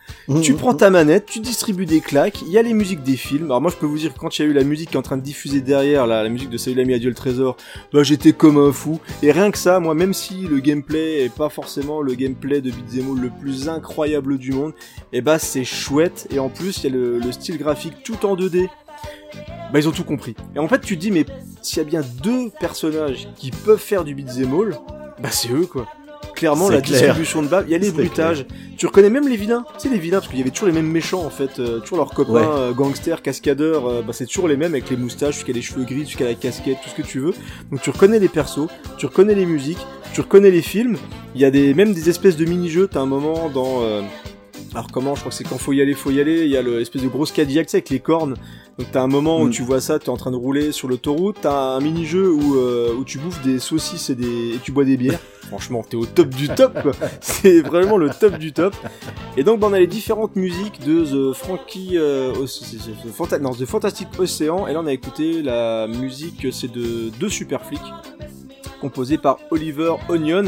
Tu prends ta manette, tu distribues des claques, il y a les musiques des films. Alors moi je peux vous dire quand il y a eu la musique qui est en train de diffuser derrière, la, la musique de Salut l'ami adieu le trésor, bah j'étais comme un fou. Et rien que ça, moi même si le gameplay est pas forcément le gameplay de Beat'em le plus incroyable du monde, et bah c'est chouette. Et en plus il y a le, le style graphique tout en 2D. Bah ils ont tout compris. Et en fait tu te dis mais s'il y a bien deux personnages qui peuvent faire du beat'em all, bah c'est eux quoi. Clairement la clair. distribution de balles, il y a les bruitages. Tu reconnais même les vilains, tu sais les vilains parce qu'il y avait toujours les mêmes méchants en fait, euh, toujours leurs copains Ouais. euh, gangsters, cascadeurs, euh, bah c'est toujours les mêmes avec les moustaches, jusqu'à les cheveux gris, jusqu'à la casquette, tout ce que tu veux. Donc tu reconnais les persos, tu reconnais les musiques, tu reconnais les films. Il y a des même des espèces de mini-jeux, t'as un moment dans euh, alors comment Je crois que c'est quand faut y aller, faut y aller. Il y a l'espèce de grosse Cadillac, tu sais, avec les cornes. Donc t'as un moment où Mm. tu vois ça, t'es en train de rouler sur l'autoroute. T'as un mini-jeu où, euh, où tu bouffes des saucisses et, des... et tu bois des bières. [laughs] Franchement, t'es au top du top, quoi. [laughs] C'est vraiment le top du top. Et donc, bah, on a les différentes musiques de The Frankie, euh, Fanta- non, The Fantastic Ocean. Et là, on a écouté la musique, c'est de deux super flics, composés par Oliver Onion.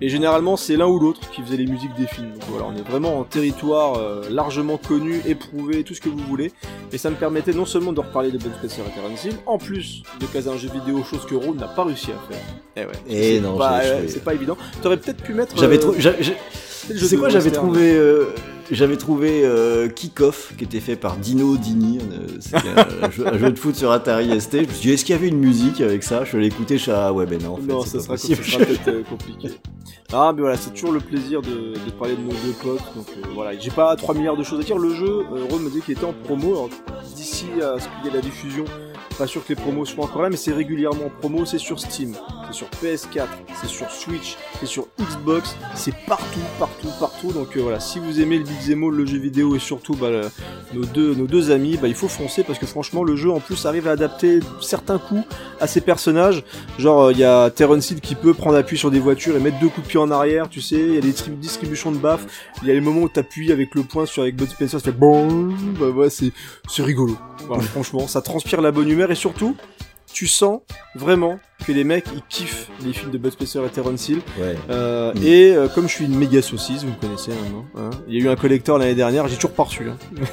Et généralement, c'est l'un ou l'autre qui faisait les musiques des films. Donc voilà, on est vraiment en territoire euh, largement connu, éprouvé, tout ce que vous voulez. Et ça me permettait non seulement de reparler de Ben Spencer et Terence Hill, en plus de caser un jeu vidéo, chose que Ron n'a pas réussi à faire. Eh ouais. Eh c'est non, pas, c'est pas évident. T'aurais peut-être pu mettre. J'avais euh, trouvé. de quoi, j'avais trouvé, euh, j'avais trouvé euh, Kick-Off qui était fait par Dino Dini. euh, C'était [laughs] un, jeu, un jeu de foot sur Atari ST. Je me suis dit, est-ce qu'il y avait une musique avec ça? Je allé écouter, je suis ah ouais, ben non, en fait, Non, ça sera, [laughs] peut-être euh, compliqué. Ah, mais voilà, c'est toujours le plaisir de, de parler de nos deux potes. Donc euh, voilà, j'ai pas 3 milliards de choses à dire. Le jeu, Ron me dit qu'il était en promo. D'ici à ce qu'il y ait la diffusion, pas sûr que les promos soient encore là, mais c'est régulièrement en promo, c'est sur Steam. C'est sur PS4, c'est sur Switch, c'est sur Xbox, c'est partout, partout, partout. Donc euh, voilà, si vous aimez le all, le jeu vidéo et surtout bah, le- nos, deux, nos deux amis, bah, il faut foncer parce que franchement le jeu en plus arrive à adapter certains coups à ses personnages. Genre il y a Terrence Hill qui peut prendre appui sur des voitures et mettre deux coups de pied en arrière, tu sais, il y a des tri- distributions de baffes, il y a les moments où t'appuies avec le poing sur avec Bud Spencer, ça fait bon, bah ouais, c'est c'est rigolo. Voilà, [laughs] franchement, ça transpire la bonne humeur et surtout, tu sens vraiment que les mecs ils kiffent les films de Bud Spencer et Terrence Hill. Ouais. Euh, Mm. Et euh, comme je suis une méga saucisse, vous me connaissez maintenant. hein, il y a eu un collector l'année dernière, j'ai toujours pas reçu. hein. [laughs]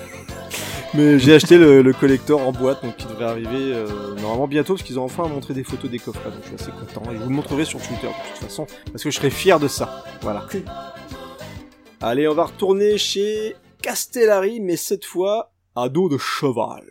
Mais j'ai acheté le, le collector en boîte, donc qui devrait arriver euh, normalement bientôt, parce qu'ils ont enfin montré des photos des coffrets, donc je suis assez content. Et je vous le montrerai sur Twitter de toute façon, parce que je serai fier de ça. Voilà. Allez, on va retourner chez Castellari, mais cette fois à dos de cheval.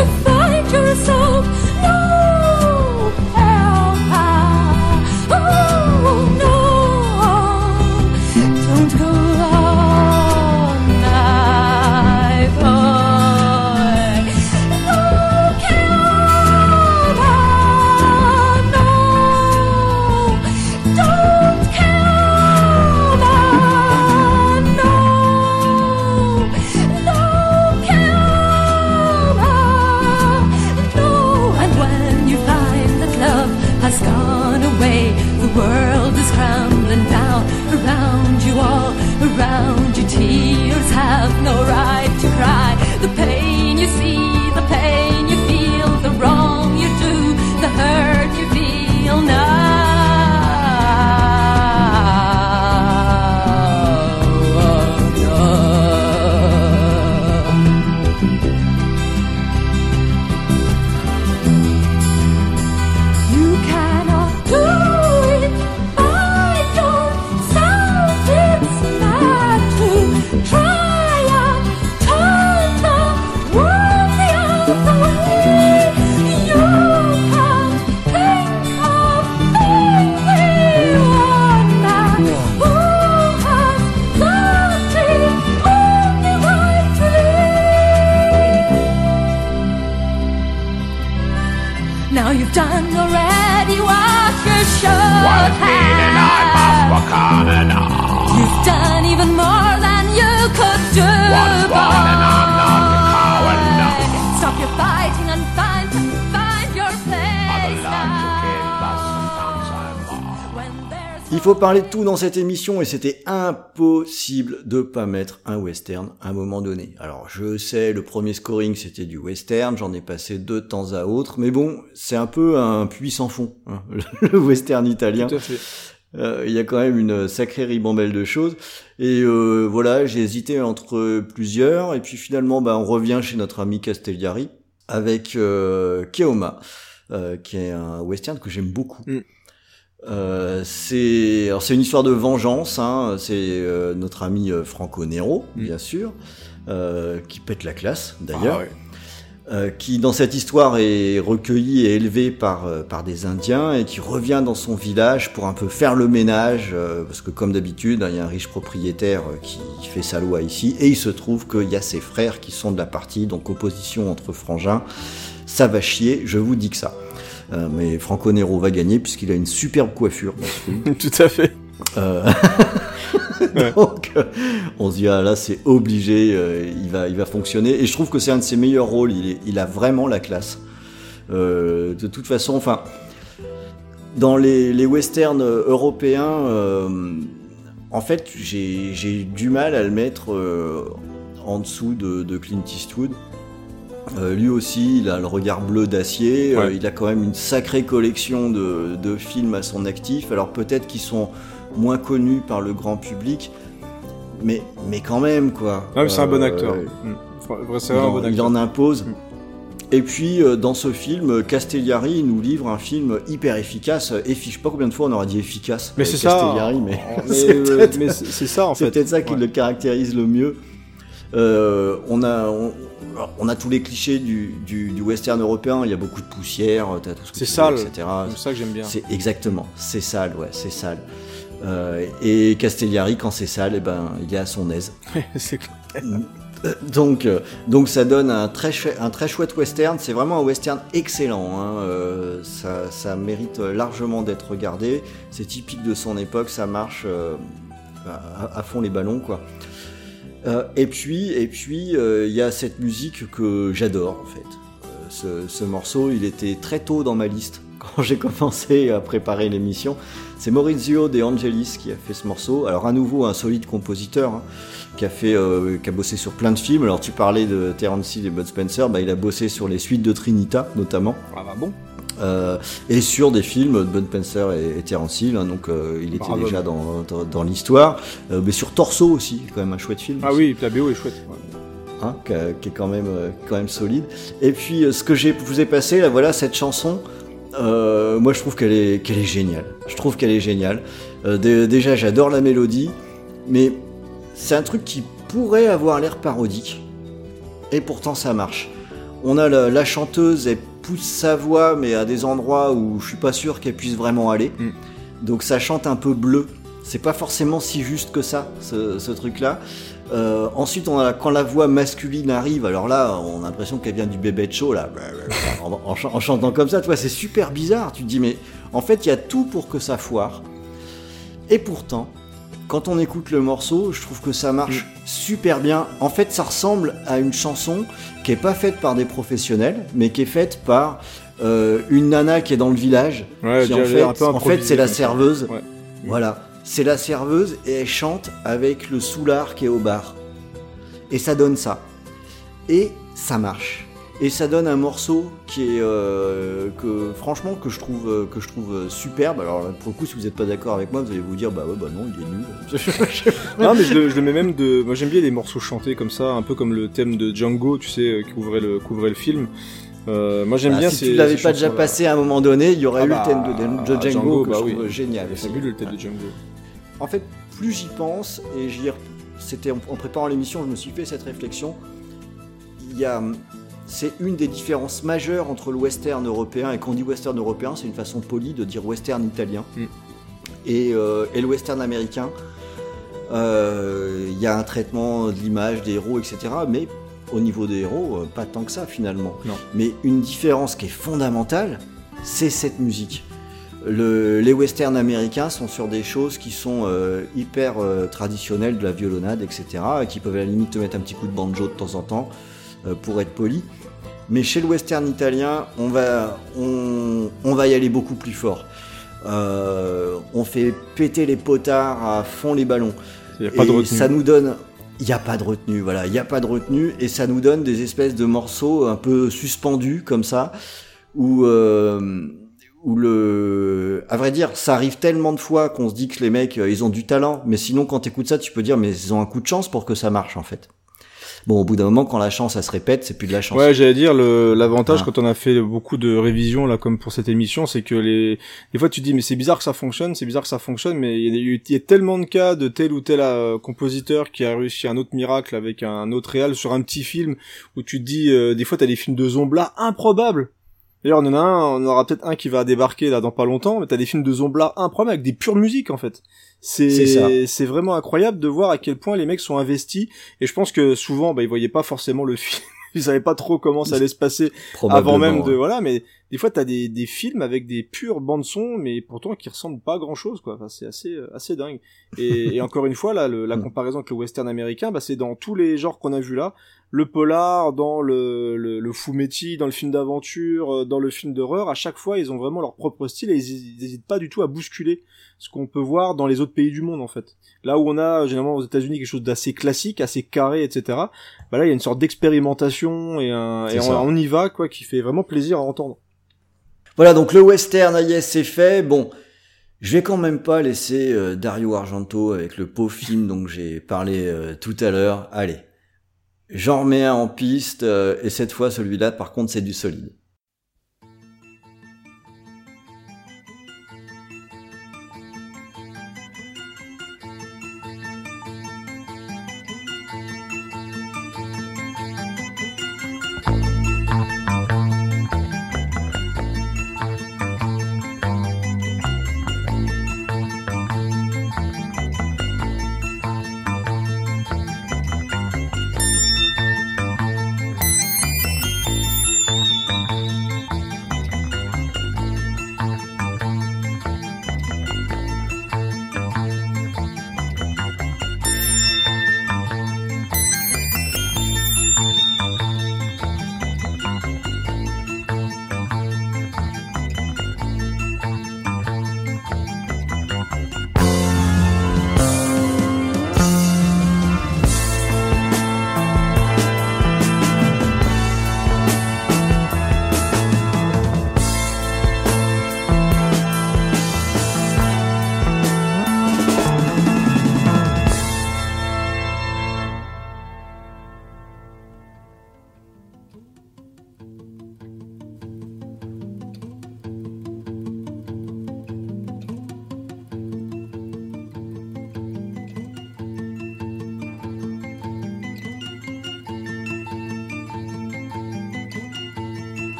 To Il faut parler de tout dans cette émission et c'était impossible de pas mettre un western à un moment donné. Alors je sais, le premier scoring c'était du western, j'en ai passé deux de temps à autre, mais bon, c'est un peu un puits sans fond, hein, [laughs] le western italien. Tout à fait. Euh, Il y a quand même une sacrée ribambelle de choses. Et euh, voilà, j'ai hésité entre plusieurs. Et puis finalement, bah, on revient chez notre ami Castellari avec euh, Keoma, euh, qui est un western que j'aime beaucoup. Mm. Euh, c'est alors c'est une histoire de vengeance. Hein, c'est euh, notre ami euh, Franco Nero, Mm. bien sûr, euh, qui pète la classe d'ailleurs Ah ouais. euh, qui dans cette histoire est recueilli et élevé par, euh, par des Indiens et qui revient dans son village pour un peu faire le ménage, euh, parce que comme d'habitude, hein, il y a un riche propriétaire qui, qui fait sa loi ici, et il se trouve qu'il y a ses frères qui sont de la partie, donc opposition entre frangins, ça va chier, je vous dis que ça. Euh, mais Franco Nero va gagner puisqu'il a une superbe coiffure dans ce film. [laughs] Tout à fait. Euh, [laughs] Donc, euh, on se dit, ah, là, c'est obligé, euh, il, va, il va fonctionner. Et je trouve que c'est un de ses meilleurs rôles. Il, est- il a vraiment la classe. Euh, de toute façon, enfin, dans les, les westerns européens, en fait, j'ai du mal à le mettre en dessous de, de Clint Eastwood. Euh, lui aussi, il a le regard bleu d'acier. euh, il a quand même une sacrée collection de, de films à son actif. Alors peut-être qu'ils sont moins connus par le grand public, mais, mais quand même, quoi. Ah, c'est un bon Euh, acteur. Mm. Il, un en, bon il en impose. Mm. Et puis, dans ce film, Castellari nous livre un film hyper efficace. Effi- je sais pas combien de fois on aura dit efficace. Mais c'est ça. Castellari, mais [laughs] Mais, c'est ça en c'est peut-être ça qui Ouais. le caractérise le mieux. Euh, on a on, alors, on a tous les clichés du, du, du western européen. Il y a beaucoup de poussière, t'as tout ce que C'est veux, sale. etc. C'est ça que j'aime bien. C'est exactement, c'est sale, ouais, c'est sale. Euh, et Castellari, quand c'est sale, eh ben, il est à son aise. [laughs] c'est clair. Euh, Donc, euh, donc ça donne un très, chouette- un très chouette western. C'est vraiment un western excellent. hein. Euh, ça, ça mérite largement d'être regardé. C'est typique de son époque. Ça marche euh, à, à fond les ballons, quoi. Euh, et puis, et puis, euh, il y a cette musique que j'adore en fait. Euh, ce, ce morceau, il était très tôt dans ma liste [laughs] quand j'ai commencé à préparer l'émission. C'est Maurizio De Angelis qui a fait ce morceau. Alors à nouveau un solide compositeur hein, qui a fait, qui a bossé sur plein de films. Alors tu parlais de Terence Hill et Bud Spencer, bah, il a bossé sur les suites de Trinita notamment. Ah bah bon. Euh, et sur des films de Bud Spencer et, et Terence Hill, hein, donc euh, il était Bravo. déjà dans, dans, dans l'histoire. Euh, mais sur Torso aussi, quand même un chouette film. Ah oui, la BO est chouette. ouais. hein, qui, est quand même, quand même solide. Et puis ce que j'ai vous ai passé, là, voilà cette chanson. moi, je trouve qu'elle est, qu'elle est géniale. Je trouve qu'elle est géniale. Dé- déjà, j'adore la mélodie, mais c'est un truc qui pourrait avoir l'air parodique, et pourtant ça marche. On a la, la chanteuse, elle pousse sa voix, mais à des endroits où je suis pas sûr qu'elle puisse vraiment aller. Mm. Donc ça chante un peu bleu. C'est pas forcément si juste que ça, ce, ce truc-là. Euh, ensuite, on a, quand la voix masculine arrive, alors là, on a l'impression qu'elle vient du bébé de show, là, [laughs] en, en ch- en chantant comme ça, tu vois, c'est super bizarre. Tu te dis, mais en fait, il y a tout pour que ça foire. Et pourtant, quand on écoute le morceau, je trouve que ça marche super bien. En fait, ça ressemble à une chanson qui est pas faite par des professionnels, mais qui est faite par euh, une nana qui est dans le village. Ouais, qui en fait, en c'est la serveuse. Ouais. Voilà, c'est la serveuse et elle chante avec le soulard qui est au bar. Et ça donne ça. Et ça marche. Et ça donne un morceau qui est euh, que franchement que je trouve que je trouve superbe. Alors là, pour le coup, si vous n'êtes pas d'accord avec moi, vous allez vous dire bah ouais bah non, il est nul. [laughs] Non, mais je le, je le mets même de. Moi, j'aime bien les morceaux chantés comme ça, un peu comme le thème de Django, tu sais, euh, qui ouvrait le, qui ouvrait le film. Euh, moi, j'aime Bah, bien si ces. tu l'avais pas déjà passé à un moment donné, il y aurait Ah eu bah, le thème de, de Django, Django, que bah je oui. trouve génial. Fabuleux le thème Ouais. de Django. En fait, plus j'y pense, et j'y ai- c'était en, en préparant l'émission, je me suis fait cette réflexion. Il y a, c'est une des différences majeures entre le western européen et quand on dit western européen, c'est une façon polie de dire western italien Mm. et, euh, et le western américain. Euh, Il y a un traitement de l'image des héros, etc. Mais au niveau des héros, euh, pas tant que ça finalement. Non. Mais une différence qui est fondamentale, c'est cette musique. Le- les westerns américains sont sur des choses qui sont euh, hyper euh, traditionnelles, de la violonade, etc., et qui peuvent à la limite te mettre un petit coup de banjo de temps en temps, euh, pour être poli. Mais chez le western italien, on va, on, on va y aller beaucoup plus fort. Euh, on fait péter les potards à fond les ballons. Il n'y a pas de Et retenue. ça nous donne. Il n'y a pas de retenue, voilà. Il n'y a pas de retenue et ça nous donne des espèces de morceaux un peu suspendus comme ça, où, euh, où le. À vrai dire, ça arrive tellement de fois qu'on se dit que les mecs, euh, ils ont du talent, mais sinon, quand t'écoutes ça, tu peux dire, mais ils ont un coup de chance pour que ça marche en fait. Bon, au bout d'un moment, quand la chance, ça se répète, c'est plus de la chance. Ouais, j'allais dire l'avantage Ah. quand on a fait beaucoup de révisions là comme pour cette émission, c'est que les des fois tu te dis mais c'est bizarre que ça fonctionne, c'est bizarre que ça fonctionne, mais il y, a, il y a tellement de cas de tel ou tel euh, compositeur qui a réussi un autre miracle avec un autre réal sur un petit film où tu te dis euh, des fois t'as des films de Zombla improbables. D'ailleurs, on en a un, on aura peut-être un qui va débarquer là dans pas longtemps, mais t'as des films de Zombla improbables avec des pures musiques en fait. C'est. C'est vraiment incroyable de voir à quel point les mecs sont investis et je pense que souvent bah ils voyaient pas forcément le [laughs] film, ils savaient pas trop comment ça allait se passer avant même de ouais. voilà mais des fois t'as des des films avec des pures bandes son mais pourtant qui ressemblent pas à grand chose quoi enfin, c'est assez euh, assez dingue et, [laughs] et encore une fois là le, la Mm. comparaison avec le western américain bah c'est dans tous les genres qu'on a vu là le polar dans le le, le fumetti dans le film d'aventure euh, dans le film d'horreur à chaque fois ils ont vraiment leur propre style et ils n'hésitent pas du tout à bousculer ce qu'on peut voir dans les autres pays du monde en fait là où on a généralement aux États-Unis quelque chose d'assez classique assez carré etc bah là il y a une sorte d'expérimentation et, un, et on, on y va quoi qui fait vraiment plaisir à entendre Voilà, donc le western, yes, c'est fait. Bon, je vais quand même pas laisser euh, Dario Argento avec le pauvre film dont j'ai parlé euh, tout à l'heure. Allez, j'en remets un en piste, euh, et cette fois, celui-là, par contre, c'est du solide.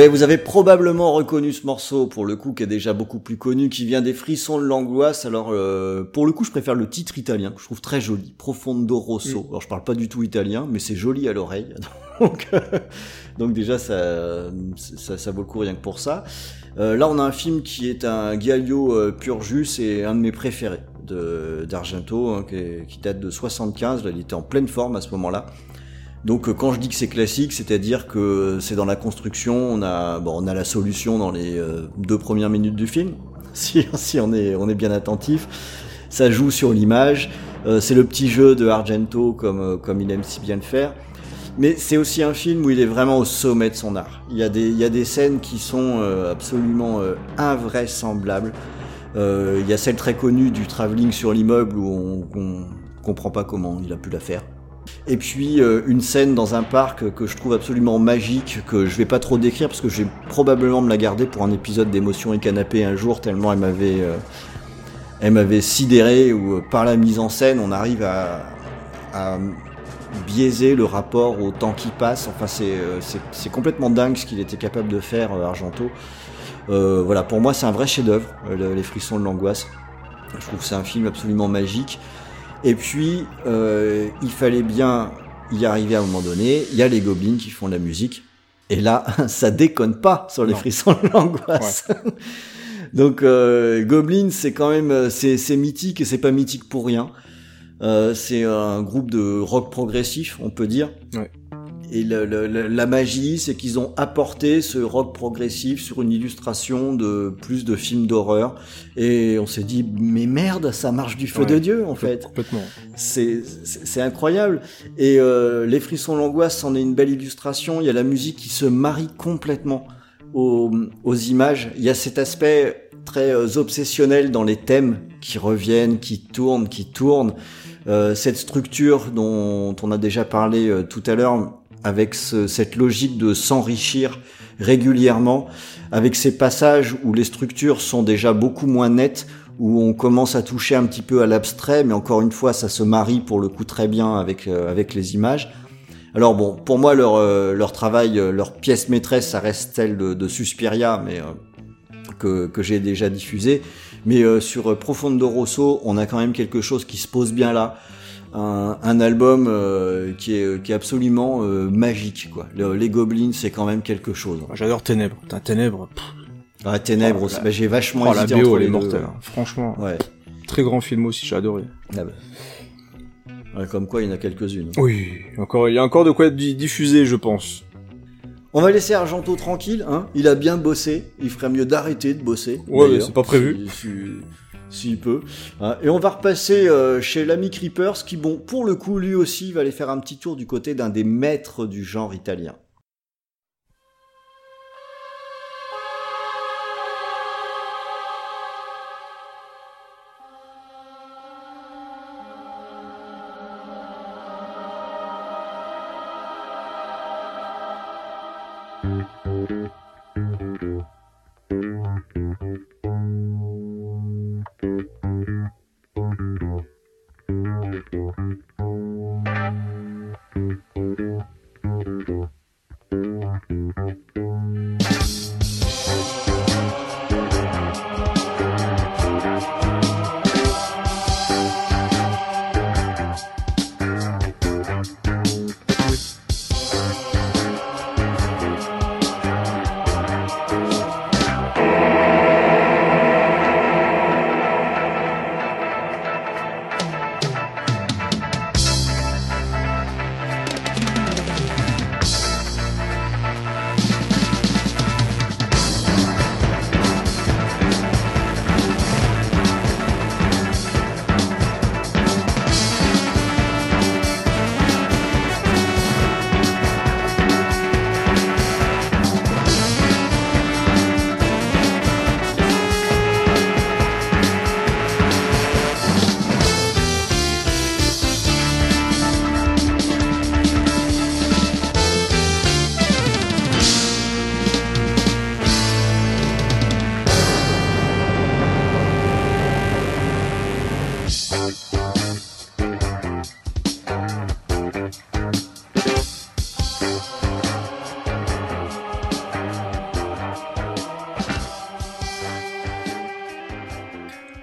Ouais, vous avez probablement reconnu ce morceau, pour le coup, qui est déjà beaucoup plus connu, qui vient des frissons de l'angoisse. Alors, euh, pour le coup, je préfère le titre italien, que je trouve très joli, Profondo Rosso. Alors, je parle pas du tout italien, mais c'est joli à l'oreille. [laughs] Donc, euh, donc déjà, ça, ça, ça vaut le coup rien que pour ça. Euh, là, on a un film qui est un Giallo euh, pur jus, c'est un de mes préférés d'Argento, hein, qui date de 75. Là, il était en pleine forme à ce moment-là. Donc euh, quand je dis que c'est classique, c'est-à-dire que c'est dans la construction, on a, bon, on a la solution dans les euh, deux premières minutes du film, [laughs] si, si on, est, on est bien attentif. Ça joue sur l'image, euh, c'est le petit jeu de Argento comme, euh, comme il aime si bien le faire. Mais c'est aussi un film où il est vraiment au sommet de son art. Il y a des, il y a des scènes qui sont euh, absolument invraisemblables. Il y a celle très connue du travelling sur l'immeuble où on, on comprend pas comment il a pu la faire. Et puis euh, une scène dans un parc que je trouve absolument magique, que je vais pas trop décrire parce que je vais probablement me la garder pour un épisode d'émotion et canapé un jour, tellement elle m'avait, euh, elle m'avait sidéré. Où euh, par la mise en scène, on arrive à, à biaiser le rapport au temps qui passe. Enfin, c'est, complètement dingue ce qu'il était capable de faire, Argento. Voilà, pour moi, c'est un vrai chef-d'œuvre, le- Les frissons de l'angoisse. Je trouve que c'est un film absolument magique. Et puis, euh, il fallait bien y arriver à un moment donné. Il y a les gobelins qui font de la musique. Et là, [laughs] ça déconne pas sur les Non. frissons de l'angoisse. [laughs] Donc, euh, Goblin, c'est quand même, euh, c'est, c'est mythique et c'est pas mythique pour rien. Euh, c'est un groupe de rock progressif, on peut dire. Ouais. Et le- le- la magie, c'est qu'ils ont apporté ce rock progressif sur une illustration de plus de films d'horreur. Et on s'est dit, mais merde, ça marche du feu Ouais. de Dieu, en fait. Complètement. C'est incroyable. Et euh, Les Frissons l'Angoisse en est une belle illustration. Il y a la musique qui se marie complètement aux, aux images. Il y a cet aspect très euh, obsessionnel dans les thèmes qui reviennent, qui tournent, qui tournent. Euh, cette structure dont on a déjà parlé euh, tout à l'heure, avec ce- cette logique de s'enrichir régulièrement, avec ces passages où les structures sont déjà beaucoup moins nettes, où on commence à toucher un petit peu à l'abstrait, mais encore une fois, ça se marie pour le coup très bien avec, euh, avec les images. Alors bon, pour moi, leur, euh, leur travail, euh, leur pièce maîtresse, ça reste celle de, de Suspiria, mais que, que j'ai déjà diffusé. Mais sur Profondo Rosso, on a quand même quelque chose qui se pose bien là. Un, un album euh, qui, est, qui est absolument euh, magique. Quoi. Le- les Goblins, c'est quand même quelque chose. J'adore Ténèbres. Putain, Ténèbres. pff, Ah, Ténèbres Oh, aussi. la- Bah, j'ai vachement Oh, la hésité BO, entre les deux. mortelle. hein. Franchement, Ouais. très grand film aussi, j'ai adoré. Ah bah. Ouais, Comme quoi, il y en a quelques-unes. Oui, encore, il y a encore de quoi être di- diffusé, je pense. On va laisser Argento tranquille, hein. Il a bien bossé. Il ferait mieux d'arrêter de bosser. Ouais, c'est pas prévu. si- si- S'il peut. Hein. Et on va repasser euh, chez l'ami Creepers, qui, bon, pour le coup, lui aussi, va aller faire un petit tour du côté d'un des maîtres du genre italien.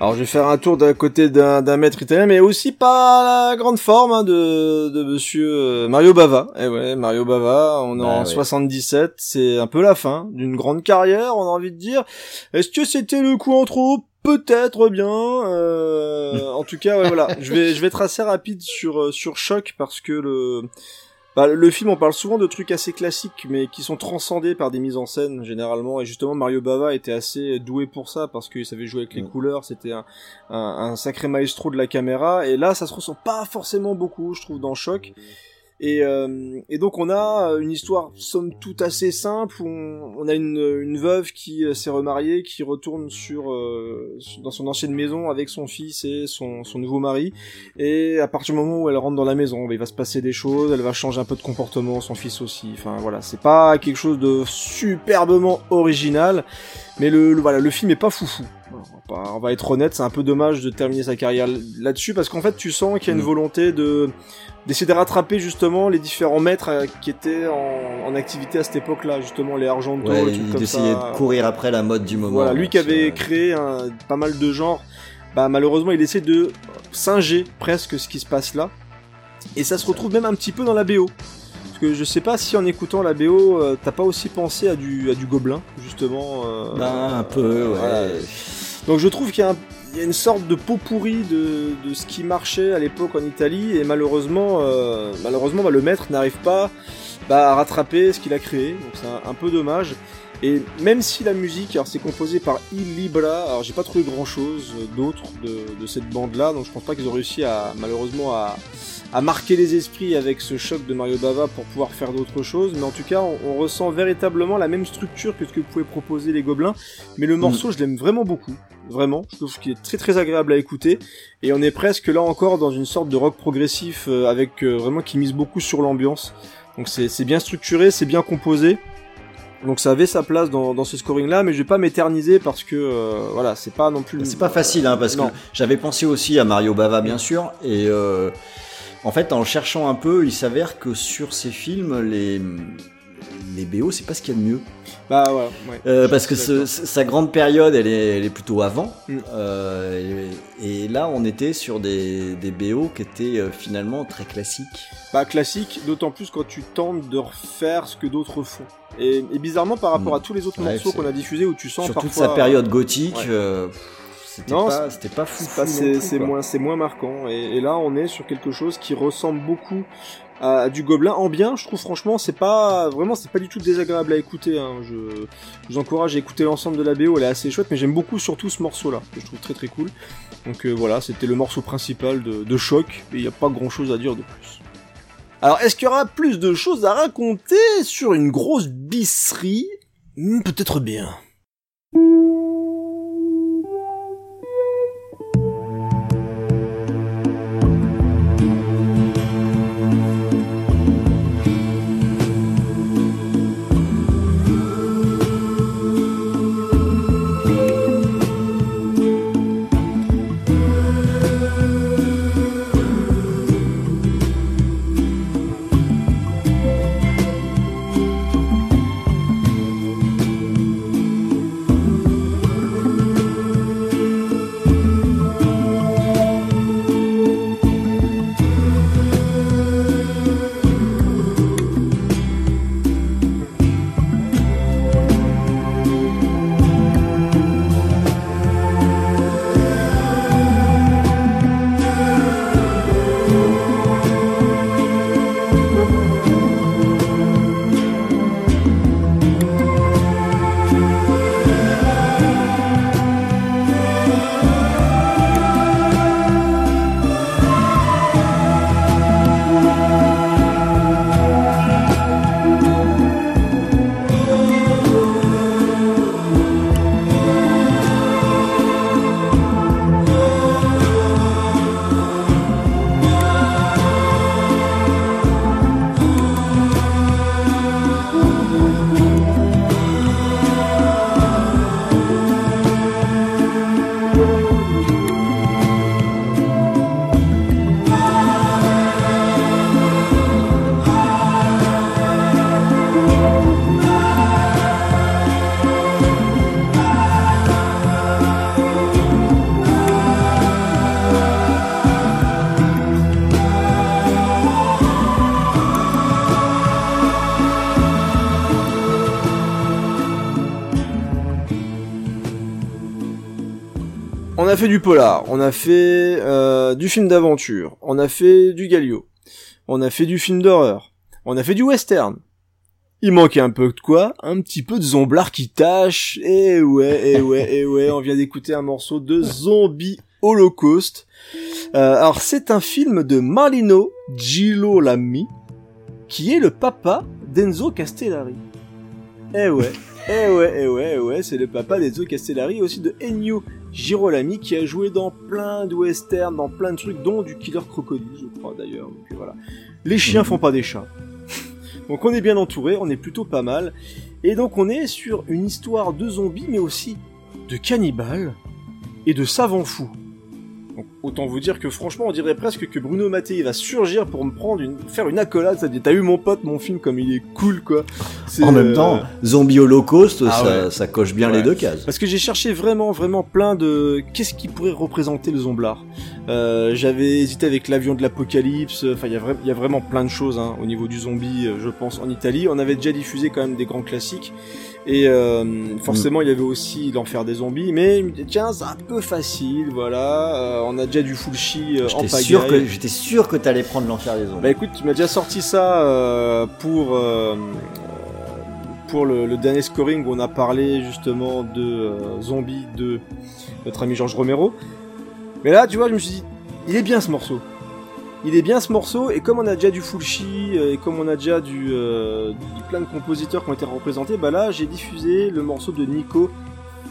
Alors je vais faire un tour d'un côté d'un d'un maître italien, mais aussi pas la grande forme hein, de, de monsieur euh, Mario Bava. Eh ouais, Mario Bava, on est Bah en ouais. 77, c'est un peu la fin d'une grande carrière, on a envie de dire. Est-ce que c'était le coup en trop? Peut-être bien. euh, en tout cas, ouais, voilà. Je vais, je vais être assez rapide sur euh, sur Choc parce que le bah, le film, on parle souvent de trucs assez classiques, mais qui sont transcendés par des mises en scène généralement. Et justement, Mario Bava était assez doué pour ça parce qu'il savait jouer avec les couleurs. C'était un, un, un sacré maestro de la caméra. Et là, ça se ressent pas forcément beaucoup, je trouve, dans Choc. Et, euh, et donc on a une histoire somme toute assez simple. On, on a une, veuve qui euh, s'est remariée, qui retourne sur, euh, dans son ancienne maison avec son fils et son, nouveau mari. Et à partir du moment où elle rentre dans la maison, il va se passer des choses, elle va changer un peu de comportement, son fils aussi. Enfin voilà, c'est pas quelque chose de superbement original, mais le, le- voilà, le film est pas foufou. Voilà, On va, pas- on va être honnête, c'est un peu dommage de terminer sa carrière là-dessus parce qu'en fait tu sens qu'il y a une Mm. volonté de d'essayer de rattraper justement les différents maîtres euh, qui étaient en, en activité à cette époque-là, justement les Argento, Ouais, d'essayer de courir après la mode du moment. Voilà, lui qui avait créé un, pas mal de genres, bah malheureusement il essaie de singer presque ce qui se passe là. Et ça se retrouve même un petit peu dans la BO. Parce que je sais pas si en écoutant la BO, euh, t'as pas aussi pensé à du, à du gobelin, justement. euh, Ben, un peu, ouais. Donc je trouve qu'il y, a un- il y a une sorte de pot pourri de, de ce qui marchait à l'époque en Italie et malheureusement, euh, malheureusement bah, le maître n'arrive pas bah, à rattraper ce qu'il a créé, donc c'est un, un peu dommage. Et même si la musique, alors c'est composé par Il Libra, alors j'ai pas trouvé grand chose d'autre de, de cette bande là, donc je pense pas qu'ils ont réussi à malheureusement à, à marquer les esprits avec ce choc de Mario Bava pour pouvoir faire d'autres choses, mais en tout cas on, on ressent véritablement la même structure que ce que pouvaient proposer les gobelins, mais le morceau je l'aime vraiment beaucoup, vraiment, je trouve qu'il est très très agréable à écouter, et on est presque là encore dans une sorte de rock progressif euh, avec euh, vraiment qui mise beaucoup sur l'ambiance, donc c'est bien structuré, c'est bien composé, donc ça avait sa place dans, dans ce scoring là, mais je vais pas m'éterniser parce que euh, voilà, c'est pas non plus. C'est pas facile, hein, parce Non. que j'avais pensé aussi à Mario Bava, bien sûr, et euh, en fait, en cherchant un peu, il s'avère que sur ces films, les les BO, c'est pas ce qu'il y a de mieux. Bah ouais, ouais. Euh, parce que ce- sa grande période, elle est, elle est plutôt avant. Mm. Euh, et, et là, on était sur des, des BO qui étaient euh, finalement très classiques. Pas classique, d'autant plus quand tu tentes de refaire ce que d'autres font. Et, et bizarrement par rapport Mm. à tous les autres Ouais, morceaux qu'on a diffusés où tu sens sur parfois toute sa période gothique, ouais. c'était Non, pas, c'était pas fou. c'est moins c'est moins marquant et, et là on est sur quelque chose qui ressemble beaucoup à du gobelin en bien je trouve franchement c'est pas vraiment c'est pas du tout désagréable à écouter hein. je, je vous encourage à écouter l'ensemble de la BO elle est assez chouette mais j'aime beaucoup surtout ce morceau là que je trouve très très cool. Donc euh, voilà c'était le morceau principal de, de choc et il n'y a pas grand chose à dire de plus. Alors est-ce qu'il y aura plus de choses à raconter sur une grosse bisserie? Hmm, peut-être bien On a fait du polar, on a fait euh, du film d'aventure, on a fait du Galio, on a fait du film d'horreur, on a fait du western. Il manquait un peu de quoi Un petit peu de zomblard qui tâche. Eh ouais, eh ouais, eh ouais, on vient d'écouter un morceau de Zombie Holocaust. Euh, alors c'est un film de Marlino Girolami, qui est le papa d'Enzo Castellari. Eh ouais, eh ouais, eh ouais, eh ouais, c'est le papa d'Enzo Castellari, aussi de Ennio Girolami, qui a joué dans plein de westerns, dans plein de trucs, dont du Killer Crocodile, je crois d'ailleurs. Donc voilà. Les chiens font pas des chats. donc on est bien entouré, on est plutôt pas mal. Et donc on est sur une histoire de zombies, mais aussi de cannibales et de savants fous. Autant vous dire que franchement, on dirait presque que Bruno Mattei va surgir pour me prendre une, faire une accolade. Ça dit, t'as eu mon pote, mon film, comme il est cool, quoi. En même euh, temps, Zombie Holocaust, Ah ça, ouais. ça coche bien Ouais. les deux cases. Parce que j'ai cherché vraiment, vraiment plein de... Qu'est-ce qui pourrait représenter le zomblard euh, J'avais hésité avec l'avion de l'apocalypse, enfin il y, vra- y a vraiment plein de choses hein, au niveau du zombie, euh, je pense, en Italie. On avait déjà diffusé quand même des grands classiques. Et euh, forcément, il y avait aussi l'enfer des zombies, mais tiens, c'est un peu facile, voilà. Euh, on a déjà du Fulci euh, en J'étais pagaille. sûr que j'étais sûr que t'allais prendre l'enfer des zombies. Bah écoute, tu m'as déjà sorti ça euh, pour pour le, le dernier scoring où on a parlé justement de euh, Zombie de notre ami Georges Romero. Mais là, tu vois, je me suis dit, il est bien ce morceau. Il est bien ce morceau, et comme on a déjà du Fulci, euh, et comme on a déjà du, euh, du- plein de compositeurs qui ont été représentés, bah là, j'ai diffusé le morceau de Nico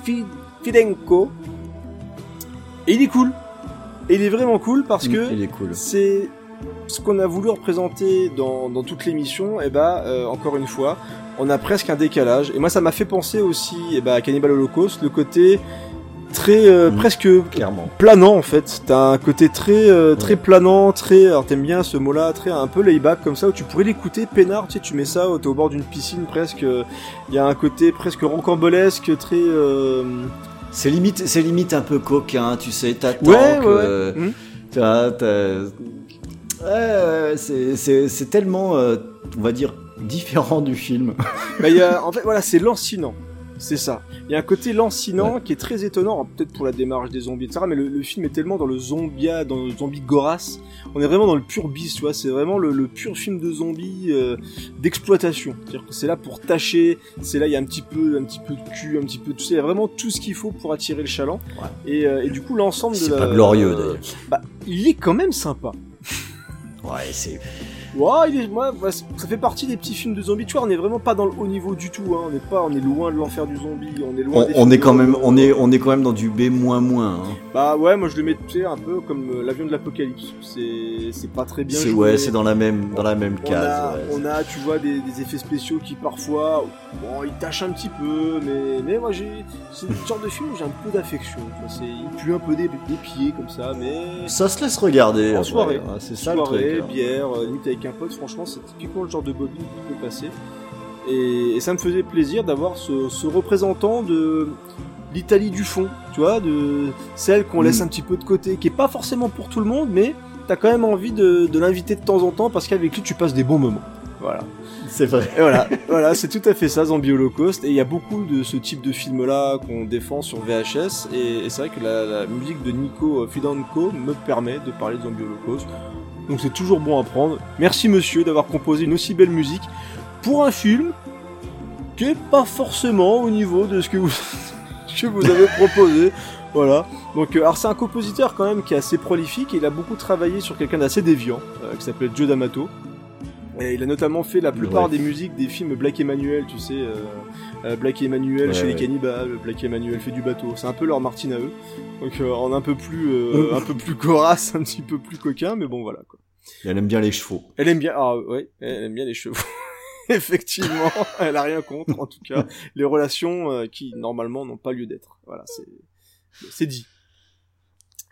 Fi- Fidenko. Et il est cool. Et il est vraiment cool parce que cool. c'est ce qu'on a voulu représenter dans, dans toute l'émission, et bah euh, encore une fois, on a presque un décalage. Et moi ça m'a fait penser aussi eh bah, à Cannibal Holocaust, le côté très euh, Mm. presque Clairement. planant en fait. T'as un côté très euh, très planant, très alors t'aimes bien ce mot-là, très un peu layback comme ça où tu pourrais l'écouter peinard, tu sais, tu mets ça, t'es au bord d'une piscine presque. Il y a un côté presque rocambolesque, très euh, C'est limite, c'est limite un peu coquin, tu sais, t'attends ouais, que... ouais, euh, ouais. Mm. t'as- t'as- c'est- tellement, euh, on va dire, différent du film. [laughs] Bah, y a, en fait, voilà, c'est lancinant. C'est ça. Il y a un côté lancinant qui est très étonnant, peut-être pour la démarche des zombies, etc. Mais le, le film est tellement dans le zombia, dans le zombie gorasse. On est vraiment dans le pur bis, tu vois. C'est vraiment le, le pur film de zombies euh, d'exploitation. C'est-à-dire que c'est là pour tâcher. C'est là, il y a un petit peu, un petit peu de cul, un petit peu de tout ça. Il y a vraiment tout ce qu'il faut pour attirer le chaland. Ouais. Et, euh, et du coup, l'ensemble de C'est la- pas glorieux, d'ailleurs. Bah, il est quand même sympa. Ouais, c'est... Ouais, il est, moi, ça fait partie des petits films de zombies. Tu vois, on est vraiment pas dans le haut niveau du tout. Hein. On est pas, on est loin de l'enfer du zombie. On est loin. On, des on est quand même, on est, on est quand même dans du B moins moins. hein. Bah ouais, moi je le mets un peu comme euh, l'avion de l'apocalypse. C'est, c'est pas très bien C'est joué. ouais, c'est dans la même, dans la même on case. a, ouais. on a, tu vois, des, des effets spéciaux qui parfois, bon, ils tâchent un petit peu, mais, mais moi j'ai, c'est le genre [laughs] de film où j'ai un peu d'affection. C'est, il pue un peu des, des pieds comme ça, mais Ça se laisse regarder. En soirée. ouais, c'est ça le soirée, truc. hein. bière, euh, avec un pote, franchement, c'est typiquement le genre de bobine qui peut passer. Et, et ça me faisait plaisir d'avoir ce, ce représentant de l'Italie du fond, tu vois, de celle qu'on Mm. laisse un petit peu de côté, qui est pas forcément pour tout le monde, mais t'as quand même envie de, de l'inviter de temps en temps parce qu'avec lui tu passes des bons moments. Voilà. C'est vrai. Et voilà, [laughs] voilà, c'est tout à fait ça, Zombie Holocaust. Et il y a beaucoup de ce type de film-là qu'on défend sur VHS. Et, et c'est vrai que la, la musique de Nico Fidanco me permet de parler de Zombie Holocaust. Donc c'est toujours bon à prendre. Merci monsieur d'avoir composé une aussi belle musique pour un film qui est pas forcément au niveau de [laughs] ce que vous, avez proposé. Voilà. Donc, euh, alors c'est un compositeur quand même qui est assez prolifique. Il a beaucoup travaillé sur quelqu'un d'assez déviant, euh, qui s'appelle Joe D'Amato. Et il a notamment fait la plupart Ouais. des musiques des films Black Emmanuel, tu sais, euh, euh, Black Emmanuel Ouais, chez les cannibales, Black Emmanuel fait du bateau. C'est un peu leur Martine à eux. Donc euh, en un peu plus, [laughs] euh, un peu plus corasse, un petit peu plus coquin, mais bon voilà quoi. Elle aime bien les chevaux. Elle aime bien, ah ouais, elle aime bien les chevaux. [laughs] Effectivement, [laughs] elle a rien contre, en tout cas, les relations euh, qui normalement n'ont pas lieu d'être. Voilà, c'est c'est dit.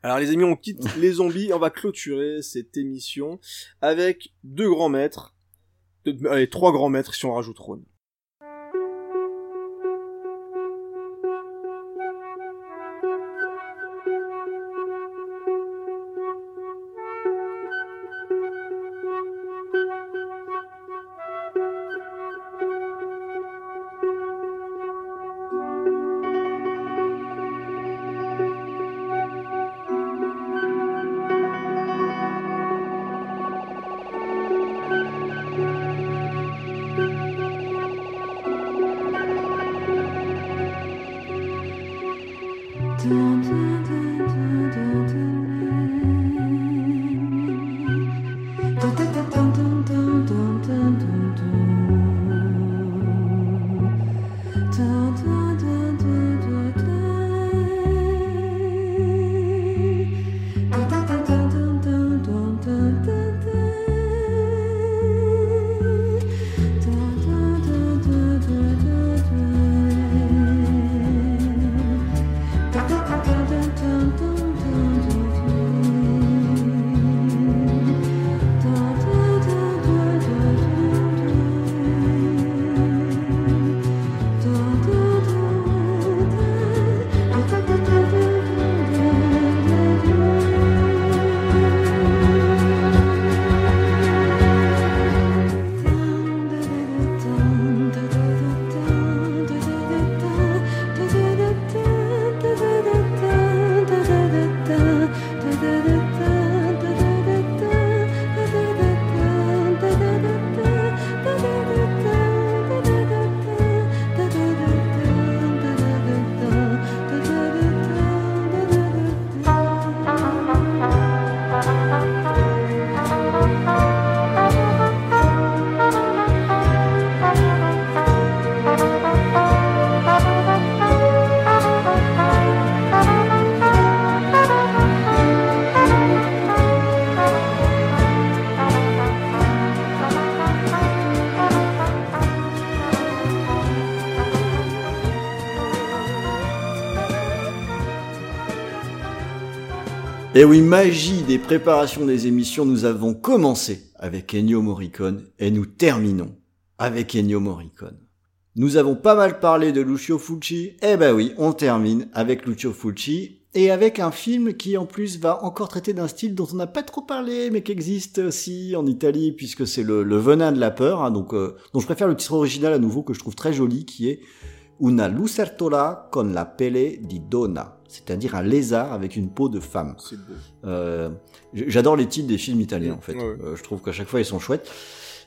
Alors les amis, on quitte les zombies, on va clôturer cette émission avec deux grands maîtres, allez trois grands maîtres si on rajoute Ron. Et oui, magie des préparations des émissions, nous avons commencé avec Ennio Morricone et nous terminons avec Ennio Morricone. Nous avons pas mal parlé de Lucio Fulci, eh ben oui, on termine avec Lucio Fulci et avec un film qui en plus va encore traiter d'un style dont on n'a pas trop parlé mais qui existe aussi en Italie puisque c'est le, le venin de la peur, hein, donc euh, dont je préfère le titre original à nouveau que je trouve très joli qui est Una lucertola con la pelle di donna, c'est-à-dire un lézard avec une peau de femme. Euh, J'adore les titres des films italiens en fait. Ouais. Euh, je trouve qu'à chaque fois ils sont chouettes.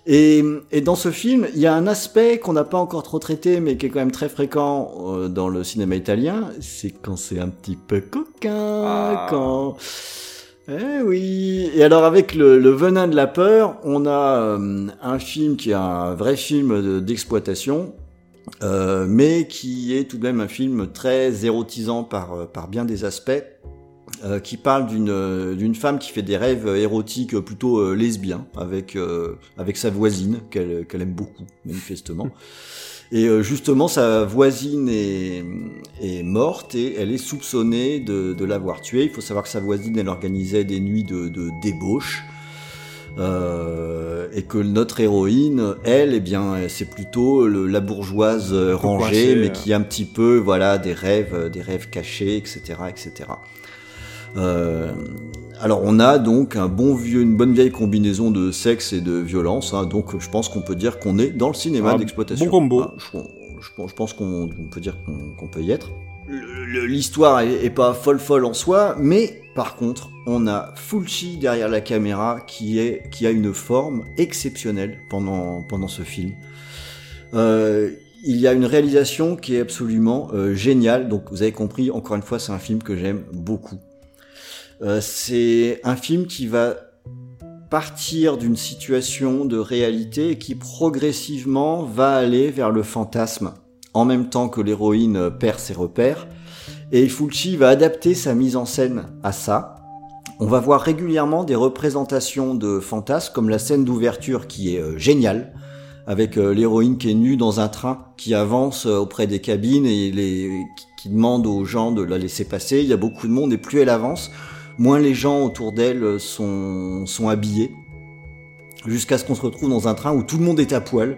Et, et dans ce film, il y a un aspect qu'on n'a pas encore trop traité, mais qui est quand même très fréquent euh, dans le cinéma italien, c'est quand c'est un petit peu coquin, Ah. quand... Eh oui. Et alors avec le, le venin de la peur, on a euh, un film qui est un vrai film de- d'exploitation, euh, mais qui est tout de même un film très érotisant par, euh, par bien des aspects, euh, qui parle d'une euh, d'une femme qui fait des rêves érotiques plutôt euh, lesbiens avec avec sa voisine qu'elle qu'elle aime beaucoup manifestement. Et justement, sa voisine est, est morte et elle est soupçonnée de, de l'avoir tuée. Il faut savoir que sa voisine, elle organisait des nuits de, de débauche. Euh, et que notre héroïne, elle, eh bien, c'est plutôt le- la bourgeoise euh, rangée, mais qui a un petit peu, voilà, des rêves, euh, des rêves cachés, etc., etc. Euh, alors on a donc un bon vieux, une bonne vieille combinaison de sexe et de violence. hein, donc je pense qu'on peut dire qu'on est dans le cinéma Ah, d'exploitation. bon combo. Ah, je, je pense- je pense qu'on on peut dire qu'on qu'on peut y être. L'histoire est pas folle folle en soi, mais par contre on a Fulci derrière la caméra qui est qui a une forme exceptionnelle pendant pendant ce film. Euh, il y a une réalisation qui est absolument euh, géniale. Donc vous avez compris, encore une fois, c'est un film que j'aime beaucoup. Euh, c'est un film qui va partir d'une situation de réalité et qui progressivement va aller vers le fantasme en même temps que l'héroïne perd ses repères. Et Fulci va adapter sa mise en scène à ça. On va voir régulièrement des représentations de fantasmes comme la scène d'ouverture qui est euh, géniale avec euh, l'héroïne qui est nue dans un train qui avance euh, auprès des cabines et qui demande aux gens de la laisser passer. Il y a beaucoup de monde et plus elle avance, moins les gens autour d'elle sont, sont habillés. Jusqu'à ce qu'on se retrouve dans un train où tout le monde est à poil,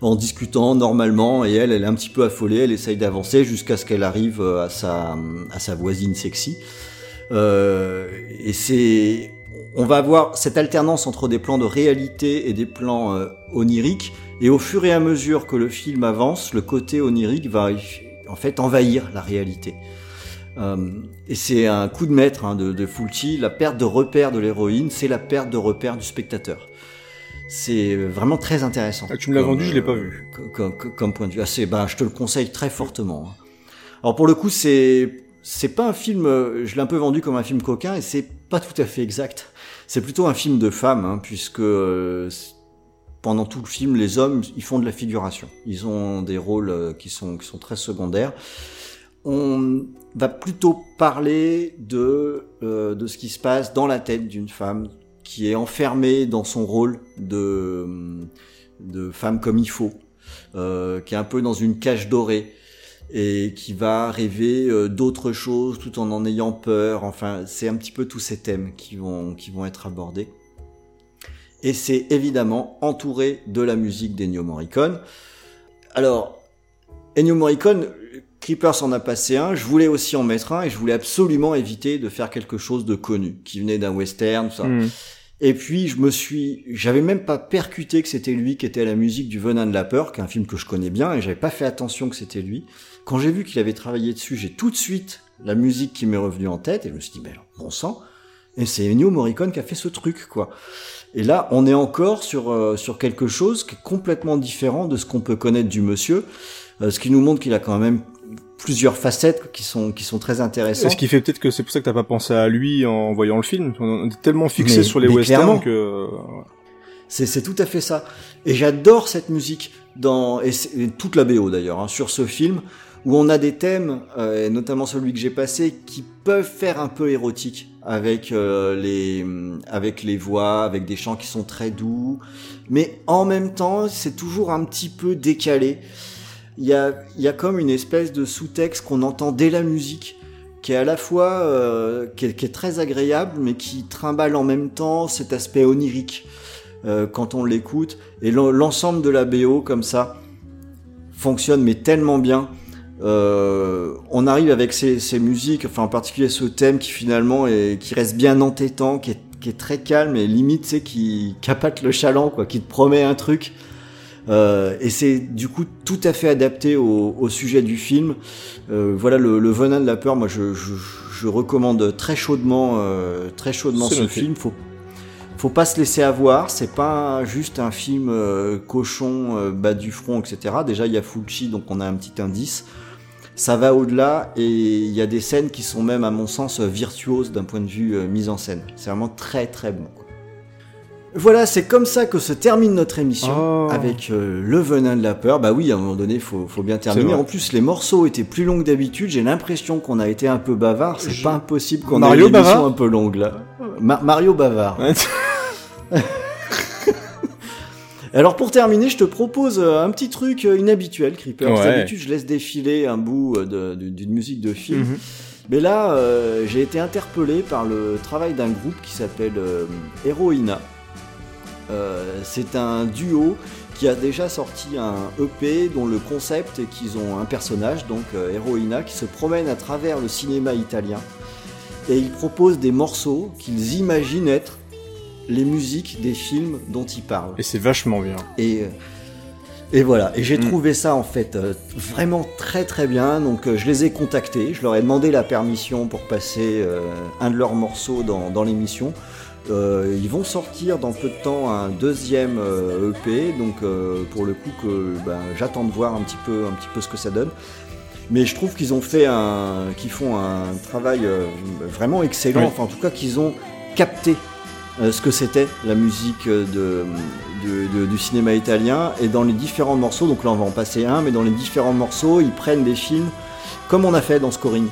en discutant normalement, et elle, elle est un petit peu affolée, elle essaye d'avancer jusqu'à ce qu'elle arrive euh, à sa, voisine sexy. Euh, et c'est, on va avoir cette alternance entre des plans de réalité et des plans euh, oniriques, et au fur et à mesure que le film avance, le côté onirique va en fait envahir la réalité. Et c'est un coup de maître hein, de, de Fulci, la perte de repère de l'héroïne, c'est la perte de repère du spectateur. C'est vraiment très intéressant. Ah, tu me l'as vendu, je l'ai pas euh, vu. Comme, comme- comme point de vue. Ah, c'est, bah, je te le conseille très fortement. hein. Alors pour le coup, c'est c'est pas un film, euh, je l'ai un peu vendu comme un film coquin et c'est pas tout à fait exact. C'est plutôt un film de femme, hein, puisque euh, pendant tout le film, les hommes, ils font de la figuration. Ils ont des rôles euh, qui sont, qui sont très secondaires. On va plutôt parler de, euh, de ce qui se passe dans la tête d'une femme qui est enfermée dans son rôle de, de femme comme il faut, euh, qui est un peu dans une cage dorée et qui va rêver euh, d'autres choses tout en en ayant peur. Enfin, c'est un petit peu tous ces thèmes qui vont, qui vont être abordés. Et c'est évidemment entouré de la musique d'Ennio Morricone. Alors, Ennio Morricone, Creepers en a passé un, je voulais aussi en mettre un et je voulais absolument éviter de faire quelque chose de connu, qui venait d'un western, tout ça. Hmm. Et puis je me suis, j'avais même pas percuté que c'était lui qui était à la musique du Venin de la peur, qui est un film que je connais bien, et j'avais pas fait attention que c'était lui. Quand j'ai vu qu'il avait travaillé dessus, j'ai tout de suite la musique qui m'est revenue en tête, et je me suis dit, ben bon sang, et c'est Ennio Morricone qui a fait ce truc, quoi. Et là, on est encore sur euh, sur quelque chose qui est complètement différent de ce qu'on peut connaître du monsieur, euh, ce qui nous montre qu'il a quand même plusieurs facettes qui sont qui sont très intéressantes. Ce qui fait peut-être que c'est pour ça que t'as pas pensé à lui en voyant le film. On est tellement fixé Mais- sur les westerns que. C'est, c'est tout à fait ça. Et j'adore cette musique dans et, et toute la BO d'ailleurs hein, sur ce film où on a des thèmes, euh, et notamment celui que j'ai passé, qui peuvent faire un peu érotique avec euh, les avec les voix, avec des chants qui sont très doux, mais en même temps c'est toujours un petit peu décalé. Il y a comme une espèce de sous-texte qu'on entend dès la musique qui est à la fois euh, qui, est, très agréable mais qui trimballe en même temps cet aspect onirique euh, quand on l'écoute. Et l'en- l'ensemble de la BO comme ça fonctionne mais tellement bien. Euh, on arrive avec ces, musiques enfin en particulier ce thème qui finalement est qui reste bien entêtant qui est, qui est très calme et limite c'est qui capate le chaland quoi qui te promet un truc Euh, et c'est du coup tout à fait adapté au, au sujet du film Euh, voilà le, le venin de la peur moi je, je, je recommande très chaudement euh, très chaudement ce film faut faut pas se laisser avoir, c'est pas juste un film euh, cochon euh, bas du front, etc. Déjà il y a Fulci, donc on a un petit indice. Ça va au-delà et il y a des scènes qui sont même à mon sens virtuoses d'un point de vue euh, mise en scène. C'est vraiment très très bon. quoi. Voilà, c'est comme ça que se termine notre émission Oh. avec euh, le venin de la peur. Bah oui, à un moment donné, faut, faut bien terminer. En plus, les morceaux étaient plus longs que d'habitude. J'ai l'impression qu'on a été un peu bavard. C'est Je- pas impossible qu'on ait une émission un peu longue là. Ma- Mario bavard. [laughs] Alors pour terminer, je te propose euh, un petit truc euh, inhabituel, Creeper. Ouais. D'habitude, je laisse défiler un bout d'une musique de film. Mhm. Mais là, euh, j'ai été interpellé par le travail d'un groupe qui s'appelle euh, Heroina. Euh, c'est un duo qui a déjà sorti un EP dont le concept est qu'ils ont un personnage, donc euh, Heroina, qui se promène à travers le cinéma italien et ils proposent des morceaux qu'ils imaginent être les musiques des films dont ils parlent. Et c'est vachement bien. Et, euh, et voilà, et j'ai Mm. trouvé ça en fait euh, vraiment très très bien. Donc euh, je les ai contactés, je leur ai demandé la permission pour passer un de leurs morceaux dans, dans l'émission. Euh, ils vont sortir dans peu de temps un deuxième euh, EP, donc euh, pour le coup que ben, j'attends de voir un petit peu un petit peu ce que ça donne. Mais je trouve qu'ils ont fait un, qu'ils font un travail vraiment excellent. Oui. Enfin, en tout cas, qu'ils ont capté ce que c'était la musique de, de- de- du cinéma italien et dans les différents morceaux. Donc là, on va en passer un, mais dans les différents morceaux, ils prennent des films comme on a fait dans Scoring,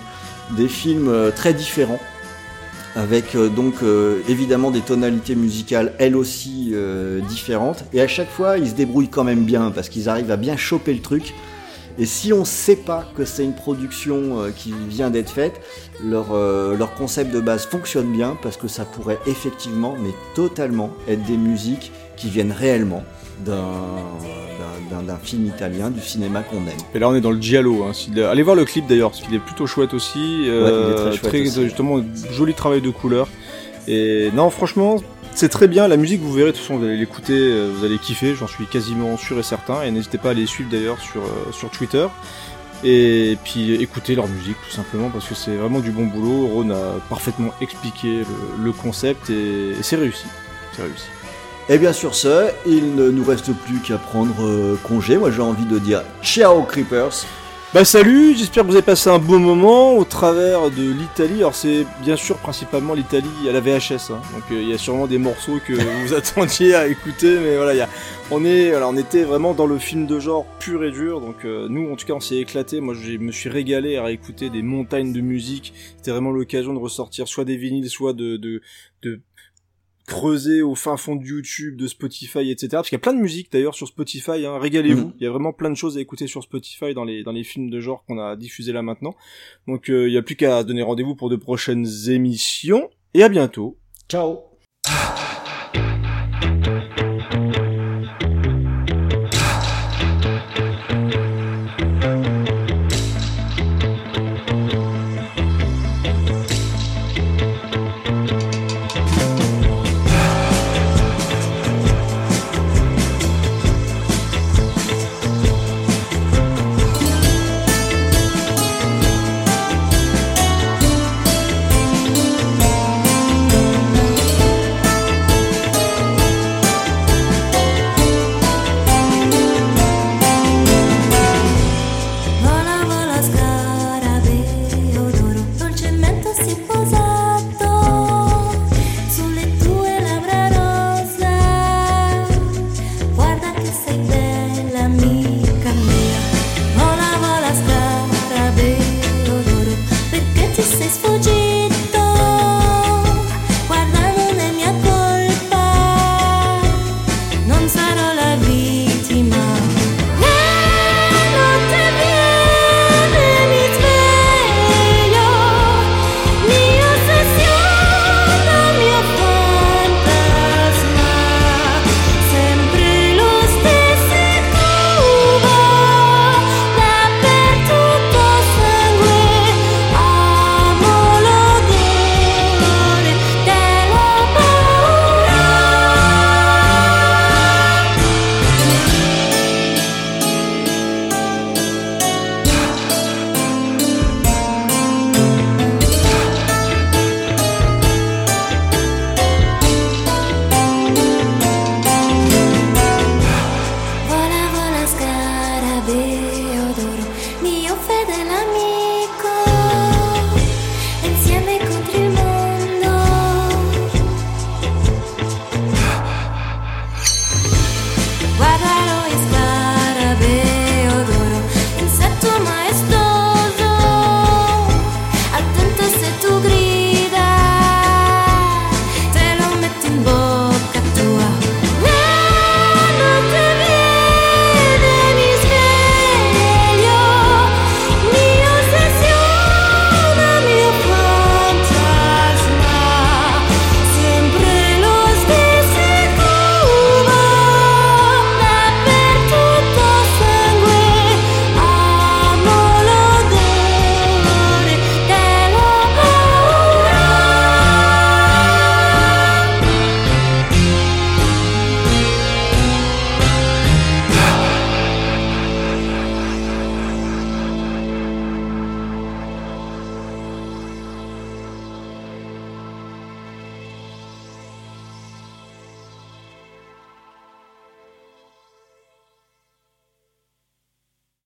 des films très différents. Avec euh, donc euh, évidemment des tonalités musicales elles aussi euh, différentes. Et à chaque fois ils se débrouillent quand même bien parce qu'ils arrivent à bien choper le truc. Et si on sait pas que c'est une production qui vient d'être faite, leur concept de base fonctionne bien parce que ça pourrait effectivement, mais totalement, être des musiques qui viennent réellement d'un- film italien, du cinéma qu'on aime. Et là, on est dans le giallo. Hein. Allez voir le clip d'ailleurs, parce qu'il est plutôt chouette aussi. euh, il est très chouette aussi. Justement, joli travail de couleur. Et non, franchement, c'est très bien. La musique, vous verrez, de toute façon, vous allez l'écouter, euh, vous allez kiffer. J'en suis quasiment sûr et certain. Et n'hésitez pas à les suivre d'ailleurs sur, euh, sur Twitter. Et puis écoutez leur musique tout simplement parce que c'est vraiment du bon boulot. Ron a parfaitement expliqué le, le concept et, et c'est réussi. C'est réussi. Et bien sur ce, il ne nous reste plus qu'à prendre euh, congé. Moi j'ai envie de dire ciao Creepers. Bah salut, j'espère que vous avez passé un bon moment au travers de l'Italie. Alors c'est bien sûr principalement l'Italie à la VHS, hein. donc euh, il y a sûrement des morceaux que vous [laughs] attendiez à écouter, mais voilà, on est, voilà, on était vraiment dans le film de genre pur et dur. Donc euh, nous, en tout cas, on s'est éclaté. Moi, je me suis régalé à écouter des montagnes de musique. C'était vraiment l'occasion de ressortir soit des vinyles, soit de, de, de creuser au fin fond de YouTube, de Spotify, etc. Parce qu'il y a plein de musique d'ailleurs sur Spotify. Hein. Régalez-vous. Mm. Il y a vraiment plein de choses à écouter sur Spotify dans les dans les films de genre qu'on a diffusés là maintenant. Donc euh, il y a plus qu'à donner rendez-vous pour de prochaines émissions. Et à bientôt. Ciao